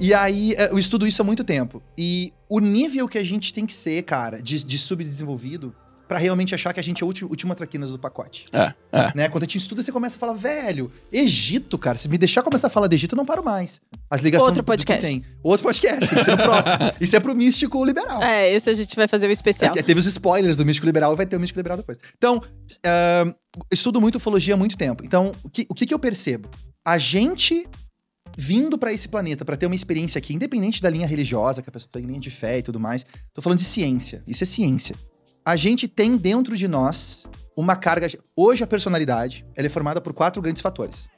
E aí, é, eu estudo isso há muito tempo. E o nível que a gente tem que ser, cara, de, de subdesenvolvido, pra realmente achar que a gente é o último, última traquinas do pacote. É, é. Né? Quando a gente estuda, você começa a falar, velho, Egito, cara. Se me deixar começar a falar de Egito, eu não paro mais. As ligações Outro do- do que podcast. tem. Outro podcast, tem que ser no próximo. Isso é pro místico liberal. É, esse a gente vai fazer o especial. É, teve os spoilers do místico liberal e vai ter o místico liberal depois. Então, ahn, estudo muito ufologia há muito tempo. Então, o que, o que, que eu percebo? A gente vindo pra esse planeta pra ter uma experiência aqui, independente da linha religiosa, que a pessoa tem linha de fé e tudo mais, tô falando de ciência. Isso é ciência. A gente tem dentro de nós uma carga. Hoje a personalidade ela é formada por quatro grandes fatores.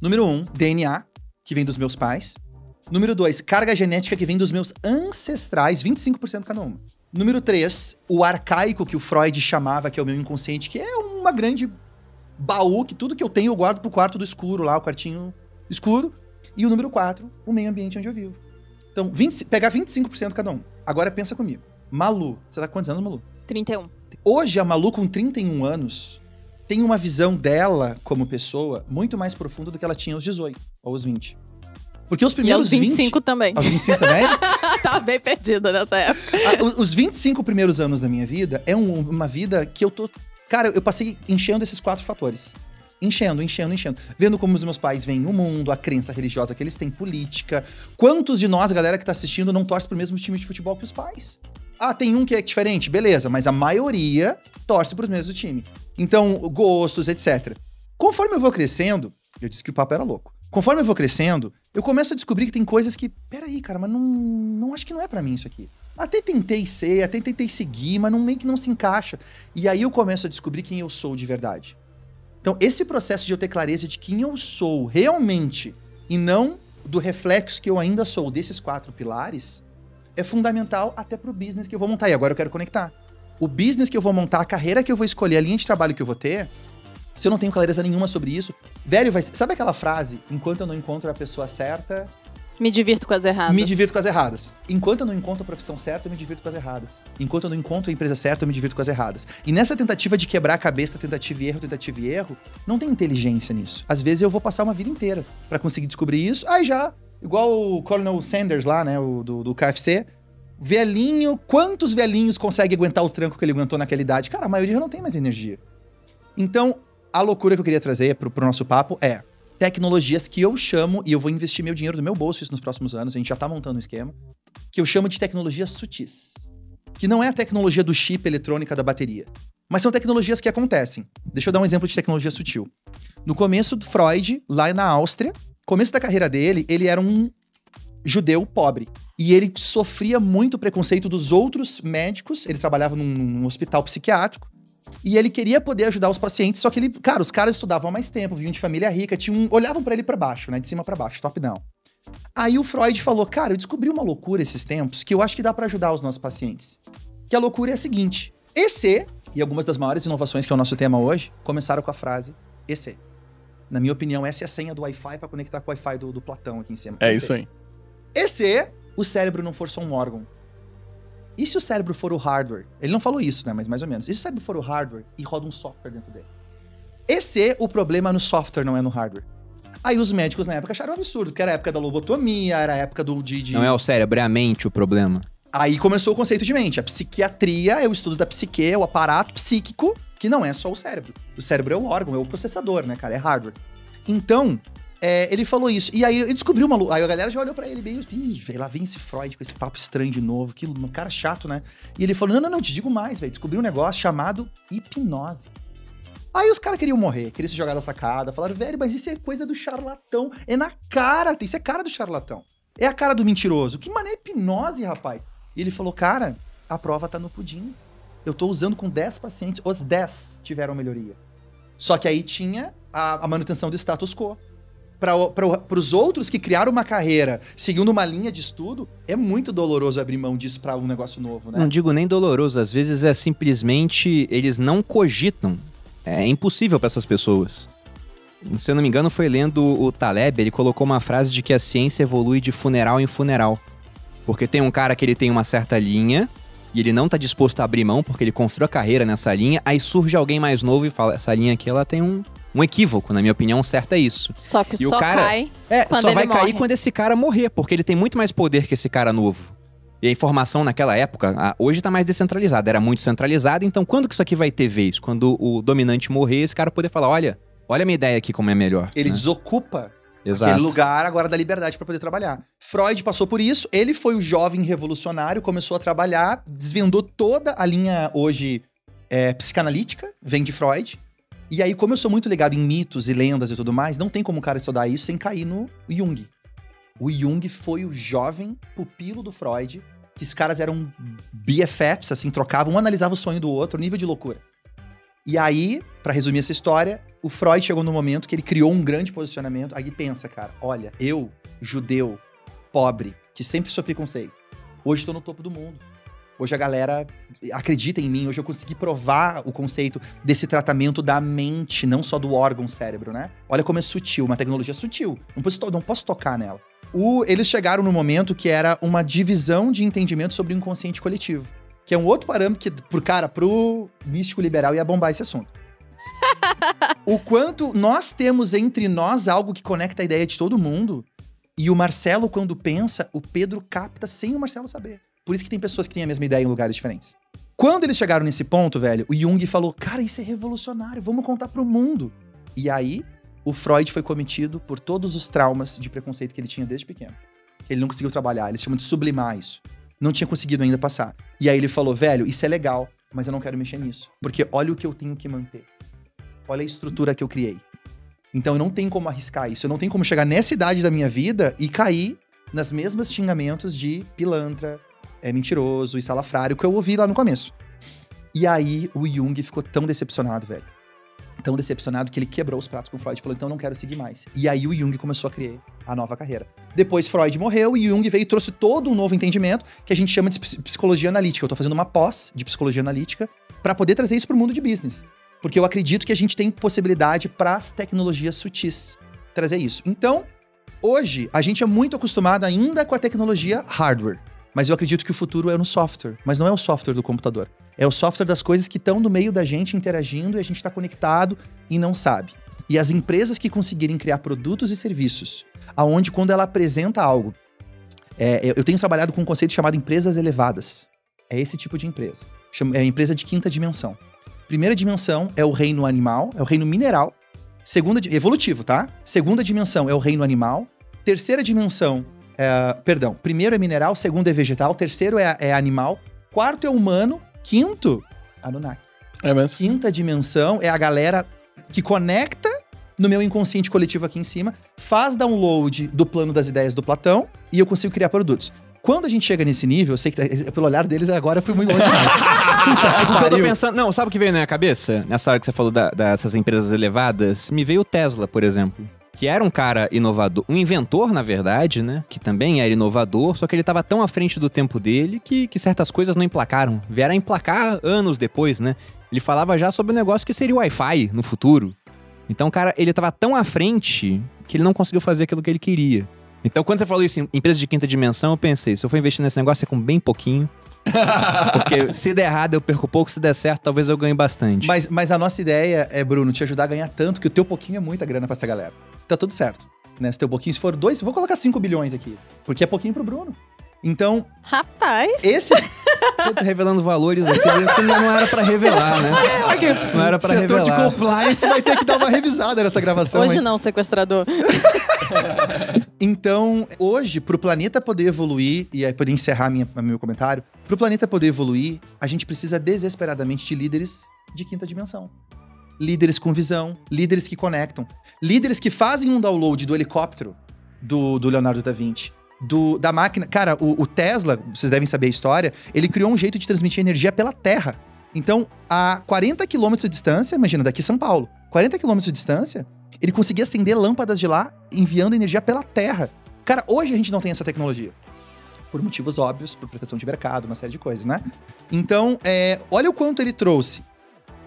Número um, DNA, que vem dos meus pais. Número dois, carga genética que vem dos meus ancestrais, 25% cada uma. Número três, o arcaico que o Freud chamava, que é o meu inconsciente, que é uma grande baú que tudo que eu tenho eu guardo pro quarto do escuro lá, o quartinho escuro. E o número quatro, o meio ambiente onde eu vivo. Então, 20, pegar 25% cada um. Agora pensa comigo. Malu, você tá com quantos anos, Malu? 31. Hoje, a Malu, com 31 anos, tem uma visão dela como pessoa muito mais profunda do que ela tinha aos 18 ou aos 20. Porque os E primeiros aos 25 20... também. Aos 25 também? Tava bem perdida nessa época. Ah, os- Os 25 primeiros anos da minha vida é um- uma vida que eu tô. Cara, eu passei enchendo esses quatro fatores. Enchendo, enchendo, enchendo. Vendo como os meus pais veem o mundo, a crença religiosa que eles têm, política. Quantos de nós, galera que tá assistindo, não torce pro mesmo time de futebol que os pais? Ah, tem um que é diferente, beleza, mas a maioria torce pros mesmos time. Então, gostos, etc. Conforme eu vou crescendo, eu disse que o papo era louco. Conforme eu vou crescendo, eu começo a descobrir que tem coisas que, peraí, cara, mas não, não acho que não é pra mim isso aqui. Até tentei ser, até tentei seguir, mas não, meio que não se encaixa. E aí eu começo a descobrir quem eu sou de verdade. Então, esse processo de eu ter clareza de quem eu sou realmente e não do reflexo que eu ainda sou desses quatro pilares é fundamental até pro business que eu vou montar. E agora eu quero conectar. O business que eu vou montar, a carreira que eu vou escolher, a linha de trabalho que eu vou ter, se eu não tenho clareza nenhuma sobre isso, velho, vai, sabe aquela frase? Enquanto eu não encontro a pessoa certa, Me divirto com as erradas. me divirto com as erradas. Enquanto eu não encontro a profissão certa, eu me divirto com as erradas. Enquanto eu não encontro a empresa certa, eu me divirto com as erradas. E nessa tentativa de quebrar a cabeça, tentativa e erro, tentativa e erro, não tem inteligência nisso. Às vezes eu vou passar uma vida inteira pra conseguir descobrir isso. Aí já, igual o Colonel Sanders lá, né, o do, do KFC, velhinho, quantos velhinhos consegue aguentar o tranco que ele aguentou naquela idade? Cara, a maioria não tem mais energia. Então, a loucura que eu queria trazer pro, pro nosso papo é tecnologias que eu chamo, e eu vou investir meu dinheiro do meu bolso isso nos próximos anos, a gente já tá montando um esquema, que eu chamo de tecnologias sutis. Que não é a tecnologia do chip eletrônica da bateria. Mas são tecnologias que acontecem. Deixa eu dar um exemplo de tecnologia sutil. No começo do Freud, lá na Áustria, começo da carreira dele, ele era um judeu pobre. E ele sofria muito preconceito dos outros médicos. Ele trabalhava num, num hospital psiquiátrico. E ele queria poder ajudar os pacientes, só que ele, cara, os caras estudavam há mais tempo, vinham de família rica, tinham, olhavam pra ele pra baixo, né, de cima pra baixo, top down. Aí o Freud falou: "Cara, eu descobri uma loucura esses tempos que eu acho que dá pra ajudar os nossos pacientes". Que a loucura é a seguinte: EC, e algumas das maiores inovações que é o nosso tema hoje, começaram com a frase EC. Na minha opinião, essa é a senha do Wi-Fi pra conectar com o Wi-Fi do, do Platão aqui em cima. É EC. isso aí. E se o cérebro não for só um órgão? E se o cérebro for o hardware? Ele não falou isso, né? Mas mais ou menos. E se o cérebro for o hardware e roda um software dentro dele? E se o problema no software não é no hardware? Aí os médicos na época acharam um absurdo, porque era a época da lobotomia, era a época do de, de- Não é o cérebro, é a mente o problema. Aí começou o conceito de mente. A psiquiatria é o estudo da psique, é o aparato psíquico, que não é só o cérebro. O cérebro é o órgão, é o processador, né, cara? É hardware. Então, é, ele falou isso. E aí ele descobriu uma Aí a galera já olhou pra ele meio. Ih, velho, lá vem esse Freud com esse papo estranho de novo. Que um cara chato, né? E ele falou: não, não, não, te digo mais, velho. Descobriu um negócio chamado hipnose. Aí os caras queriam morrer, queriam se jogar da sacada. Falaram, velho, mas isso é coisa do charlatão. É na cara, isso é cara do charlatão. É a cara do mentiroso. Que mané hipnose, rapaz? E ele falou, cara, a prova tá no pudim. Eu tô usando com 10 pacientes, os 10 tiveram melhoria. Só que aí tinha a, a manutenção do status quo. Para os outros que criaram uma carreira seguindo uma linha de estudo, é muito doloroso abrir mão disso para um negócio novo, né? Não digo nem doloroso, às vezes é simplesmente eles não cogitam. É impossível para essas pessoas. Se eu não me engano, foi lendo o Taleb, ele colocou uma frase de que a ciência evolui de funeral em funeral. Porque tem um cara que ele tem uma certa linha e ele não tá disposto a abrir mão porque ele construiu a carreira nessa linha, aí surge alguém mais novo e fala: essa linha aqui ela tem um, um equívoco, na minha opinião, certo é isso. Só que E o só cara- cai. É, Quando só ele vai cair morre. quando esse cara morrer, porque ele tem muito mais poder que esse cara novo. E a informação naquela época, a- hoje tá mais descentralizada, era muito centralizada, então quando que isso aqui vai ter vez? Quando o dominante morrer, esse cara poder falar, olha, olha a minha ideia aqui como é melhor. Ele né? desocupa Exato. aquele lugar agora da liberdade para poder trabalhar. Freud passou por isso, ele foi o jovem revolucionário, começou a trabalhar, desvendou toda a linha hoje é, psicanalítica, vem de Freud. E aí, como eu sou muito ligado em mitos e lendas e tudo mais, não tem como o cara estudar isso sem cair no Jung. O Jung foi o jovem pupilo do Freud, que os caras eram BFFs, assim, trocavam, um analisava o sonho do outro, nível de loucura. E aí, pra resumir essa história, o Freud chegou no momento que ele criou um grande posicionamento. Aí pensa, cara, olha, eu, judeu, pobre, que sempre sofri preconceito, hoje tô no topo do mundo. Hoje a galera acredita em mim, hoje eu consegui provar o conceito desse tratamento da mente, não só do órgão cérebro, né? Olha como é sutil, uma tecnologia sutil. Não posso, não posso tocar nela. O- eles chegaram no momento que era uma divisão de entendimento sobre o inconsciente coletivo. Que é um outro parâmetro que, por cara, pro místico liberal ia bombar esse assunto. o quanto nós temos entre nós algo que conecta a ideia de todo mundo. E o Marcelo, quando pensa, o Pedro capta sem o Marcelo saber. Por isso que tem pessoas que têm a mesma ideia em lugares diferentes. Quando eles chegaram nesse ponto, velho, o Jung falou: Cara, isso é revolucionário, vamos contar pro mundo. E aí, o Freud foi cometido por todos os traumas de preconceito que ele tinha desde pequeno. Ele não conseguiu trabalhar, eles chamam de sublimar isso. Não tinha conseguido ainda passar. E aí ele falou: Velho, isso é legal, mas eu não quero mexer nisso. Porque olha o que eu tenho que manter. Olha a estrutura que eu criei. Então eu não tenho como arriscar isso. Eu não tenho como chegar nessa idade da minha vida e cair nas mesmas xingamentos de pilantra, é mentiroso e salafrário que eu ouvi lá no começo. E aí o Jung ficou tão decepcionado, velho. Tão decepcionado que ele quebrou os pratos com Freud e falou: então não quero seguir mais. E aí o Jung começou a criar a nova carreira. Depois Freud morreu e Jung veio e trouxe todo um novo entendimento que a gente chama de ps- psicologia analítica. Eu tô fazendo uma pós de psicologia analítica para poder trazer isso pro mundo de business. Porque eu acredito que a gente tem possibilidade para as tecnologias sutis trazer isso. Então, hoje, a gente é muito acostumado ainda com a tecnologia hardware. Mas eu acredito que o futuro é no software. Mas não é o software do computador. É o software das coisas que estão no meio da gente interagindo e a gente está conectado e não sabe. E as empresas que conseguirem criar produtos e serviços, aonde quando ela apresenta algo, é, eu- tenho trabalhado com um conceito chamado empresas elevadas. É esse tipo de empresa. Chama- É empresa de quinta dimensão. Primeira dimensão é o reino animal, é o reino mineral. Segunda, evolutivo, tá? Segunda dimensão é o reino animal. Terceira dimensão, é, perdão, primeiro é mineral, segundo é vegetal, terceiro é, é animal, quarto é humano, quinto, Anunnaki. É mesmo? Quinta dimensão é a galera que conecta no meu inconsciente coletivo aqui em cima, faz download do plano das ideias do Platão e eu consigo criar produtos. Quando a gente chega nesse nível, eu sei que tá- pelo olhar deles agora eu fui muito longe demais. Puta que Porque eu tô pensando, não, sabe o que veio na minha cabeça? Nessa hora que você falou da- dessas empresas elevadas, me veio o Tesla, por exemplo. Que era um cara inovador, um inventor, na verdade, né? Que também era inovador, só que ele tava tão à frente do tempo dele que, que certas coisas não emplacaram. Vieram a emplacar anos depois, né? Ele falava já sobre o negócio que seria o Wi-Fi no futuro. Então, cara, ele tava tão à frente que ele não conseguiu fazer aquilo que ele queria. Então, quando você falou isso em empresa de quinta dimensão, eu pensei, se eu for investir nesse negócio é com bem pouquinho. Porque se der errado, eu perco pouco, se der certo, talvez eu ganhe bastante. Mas, mas a nossa ideia é, Bruno, te ajudar a ganhar tanto que o teu pouquinho é muita grana pra essa galera. Tá tudo certo. Né? Se teu pouquinho, se for dois, eu vou colocar 5 bilhões aqui. Porque é pouquinho pro Bruno. Então, Rapaz. esses Eu tô revelando valores aqui que não era pra revelar, né? Não era pra setor de revelar. compliance vai ter que dar uma revisada nessa gravação. Hoje hein? não, sequestrador. Então, hoje, pro planeta poder evoluir, e aí poder encerrar minha, meu comentário, pro planeta poder evoluir, a gente precisa desesperadamente de líderes de quinta dimensão. Líderes com visão, líderes que conectam, líderes que fazem um download do helicóptero do, do Leonardo da Vinci. Do, da máquina. Cara, o, o Tesla, vocês devem saber a história, ele criou um jeito de transmitir energia pela Terra. Então, a 40 quilômetros de distância, imagina, daqui São Paulo, 40 quilômetros de distância, ele conseguia acender lâmpadas de lá, enviando energia pela Terra. Cara, hoje a gente não tem essa tecnologia. Por motivos óbvios, por proteção de mercado, uma série de coisas, né? Então, é, olha o quanto ele trouxe.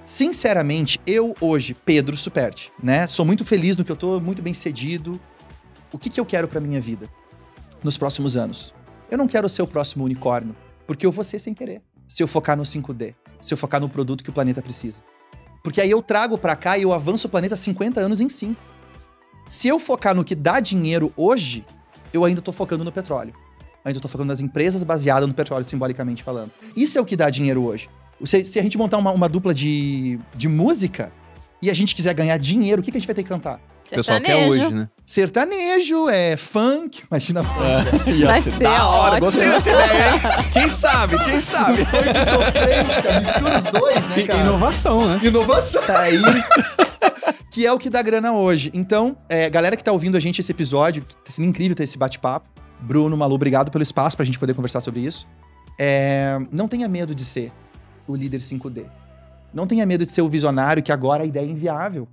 Sinceramente, eu hoje, Pedro Superti, né? Sou muito feliz no que eu tô, muito bem cedido. O que, que eu quero pra minha vida nos próximos anos? Eu não quero ser o próximo unicórnio, porque eu vou ser sem querer. Se eu focar no 5D, se eu focar no produto que o planeta precisa. Porque aí eu trago pra cá e eu avanço o planeta 50 anos em 5. Se eu focar no que dá dinheiro hoje, eu ainda tô focando no petróleo. Eu tô falando das empresas baseadas no petróleo, simbolicamente falando. Isso é o que dá dinheiro hoje. Se, se a gente montar uma, uma dupla de, de música e a gente quiser ganhar dinheiro, o que, que a gente vai ter que cantar? O pessoal quer hoje, né? Sertanejo, é funk, imagina funk. Ia Vai ser ser da hora. ótimo. Gostei dessa ideia, hein? Quem sabe? Quem sabe? Funk e sofrência, mistura os dois, né, Tem cara? inovação, né? Inovação. Tá aí. que é o que dá grana hoje. Então, é, galera que tá ouvindo a gente esse episódio, tá sendo incrível ter esse bate-papo. Bruno, Malu, obrigado pelo espaço pra gente poder conversar sobre isso. É, não tenha medo de ser o líder 5D. Não tenha medo de ser o visionário que agora a ideia é inviável.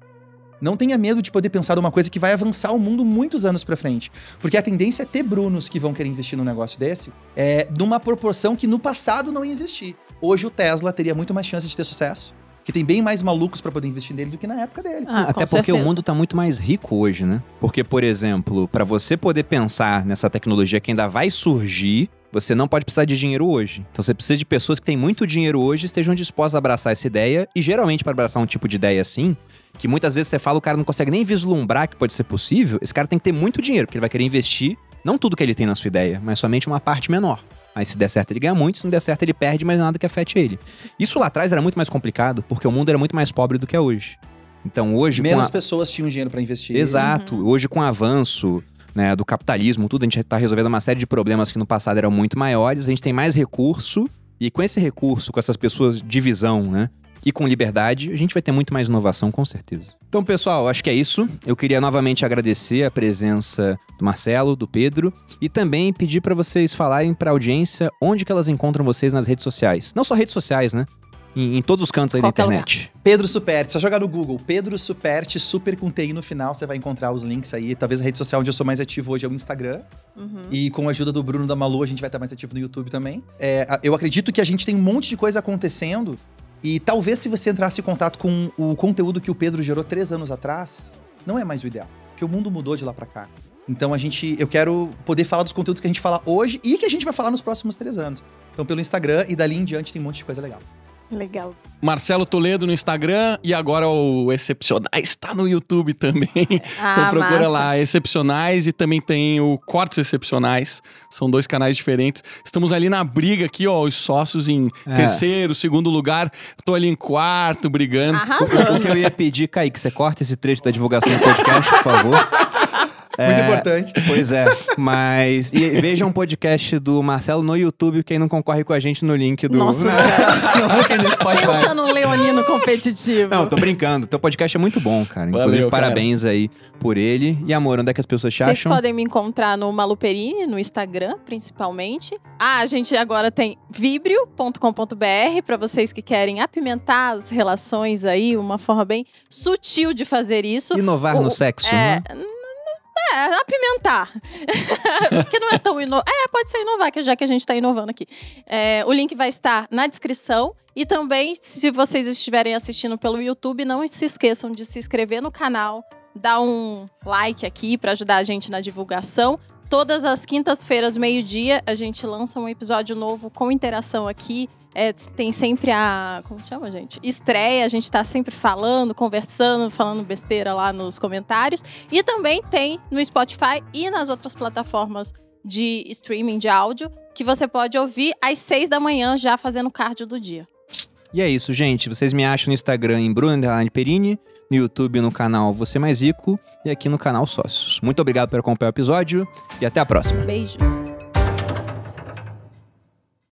Não tenha medo de poder pensar numa coisa que vai avançar o mundo muitos anos pra frente. Porque a tendência é ter Brunos que vão querer investir num negócio desse, é, numa proporção que no passado não ia existir. Hoje o Tesla teria muito mais chance de ter sucesso, que tem bem mais malucos pra poder investir nele do que na época dele. Ah, Até porque certeza. o mundo tá muito mais rico hoje, né? Porque, por exemplo, para você poder pensar nessa tecnologia que ainda vai surgir, você não pode precisar de dinheiro hoje. Então você precisa de pessoas que têm muito dinheiro hoje e estejam dispostas a abraçar essa ideia. E geralmente, para abraçar um tipo de ideia assim, que muitas vezes você fala, o cara não consegue nem vislumbrar que pode ser possível, esse cara tem que ter muito dinheiro, porque ele vai querer investir não tudo que ele tem na sua ideia, mas somente uma parte menor. Aí se der certo ele ganha muito, se não der certo ele perde, mas nada que afete ele. Isso lá atrás era muito mais complicado, porque o mundo era muito mais pobre do que é hoje. Então hoje, com Menos a... pessoas tinham dinheiro pra investir. Exato. Hoje, com o avanço né, do capitalismo, tudo, a gente está resolvendo uma série de problemas que no passado eram muito maiores, a gente tem mais recurso, e com esse recurso, com essas pessoas de visão, né? E com liberdade, a gente vai ter muito mais inovação, com certeza. Então, pessoal, acho que é isso. Eu queria novamente agradecer a presença do Marcelo, do Pedro, e também pedir para vocês falarem para a audiência onde que elas encontram vocês nas redes sociais. Não só redes sociais, né? Em, em todos os cantos aí Qualquer da internet. Pedro Superti, só jogar no Google, Pedro Superti, super com TI no final, você vai encontrar os links aí. Talvez a rede social onde eu sou mais ativo hoje é o Instagram. Uhum. E com a ajuda do Bruno da Malu, a gente vai estar mais ativo no YouTube também. É, eu acredito que a gente tem um monte de coisa acontecendo. E talvez se você entrasse em contato com o conteúdo que o Pedro gerou três anos atrás, não é mais o ideal. Porque o mundo mudou de lá pra cá. Então a gente. Eu quero poder falar dos conteúdos que a gente fala hoje e que a gente vai falar nos próximos três anos. Então, pelo Instagram e dali em diante tem um monte de coisa legal. Legal. Marcelo Toledo no Instagram e agora o Excepcionais tá no YouTube também. Ah, então procura massa. lá, Excepcionais e também tem o Cortes Excepcionais. São dois canais diferentes. Estamos ali na briga aqui, ó, os sócios em É. terceiro, segundo lugar. Tô ali em quarto, brigando. Arrasando. O que eu ia pedir, Kaique, você corta esse trecho da divulgação do podcast, por favor. Muito É, importante. Pois é, mas. E vejam o podcast do Marcelo no YouTube, quem não concorre com a gente no link do. Nossa Spotify. Pensa num leonino competitivo. Não, tô brincando. Teu podcast é muito bom, cara. Inclusive, Valeu, cara. parabéns aí por ele. E amor, onde é que as pessoas te Vocês acham? podem me encontrar no Maluperini, no Instagram, principalmente. Ah, a gente agora tem vibrio.com.br para vocês que querem apimentar as relações aí, uma forma bem sutil de fazer isso. Inovar O- no sexo, É, né? É, apimentar. Porque não é tão inovar. É, pode ser inovar, que já que a gente tá inovando aqui. É, o link vai estar na descrição. E também, se vocês estiverem assistindo pelo YouTube, não se esqueçam de se inscrever no canal, dar um like aqui para ajudar a gente na divulgação. Todas as quintas-feiras, meio-dia, a gente lança um episódio novo com interação aqui. É, tem sempre a. Como chama, gente? Estreia, a gente tá sempre falando, conversando, falando besteira lá nos comentários. E também tem no Spotify e nas outras plataformas de streaming de áudio que você pode ouvir às seis da manhã já fazendo o cardio do dia. E é isso, gente. Vocês me acham no Instagram em Bruno Perini, no YouTube no canal Você Mais Rico e aqui no canal Sócios. Muito obrigado por acompanhar o episódio e até a próxima. Beijos.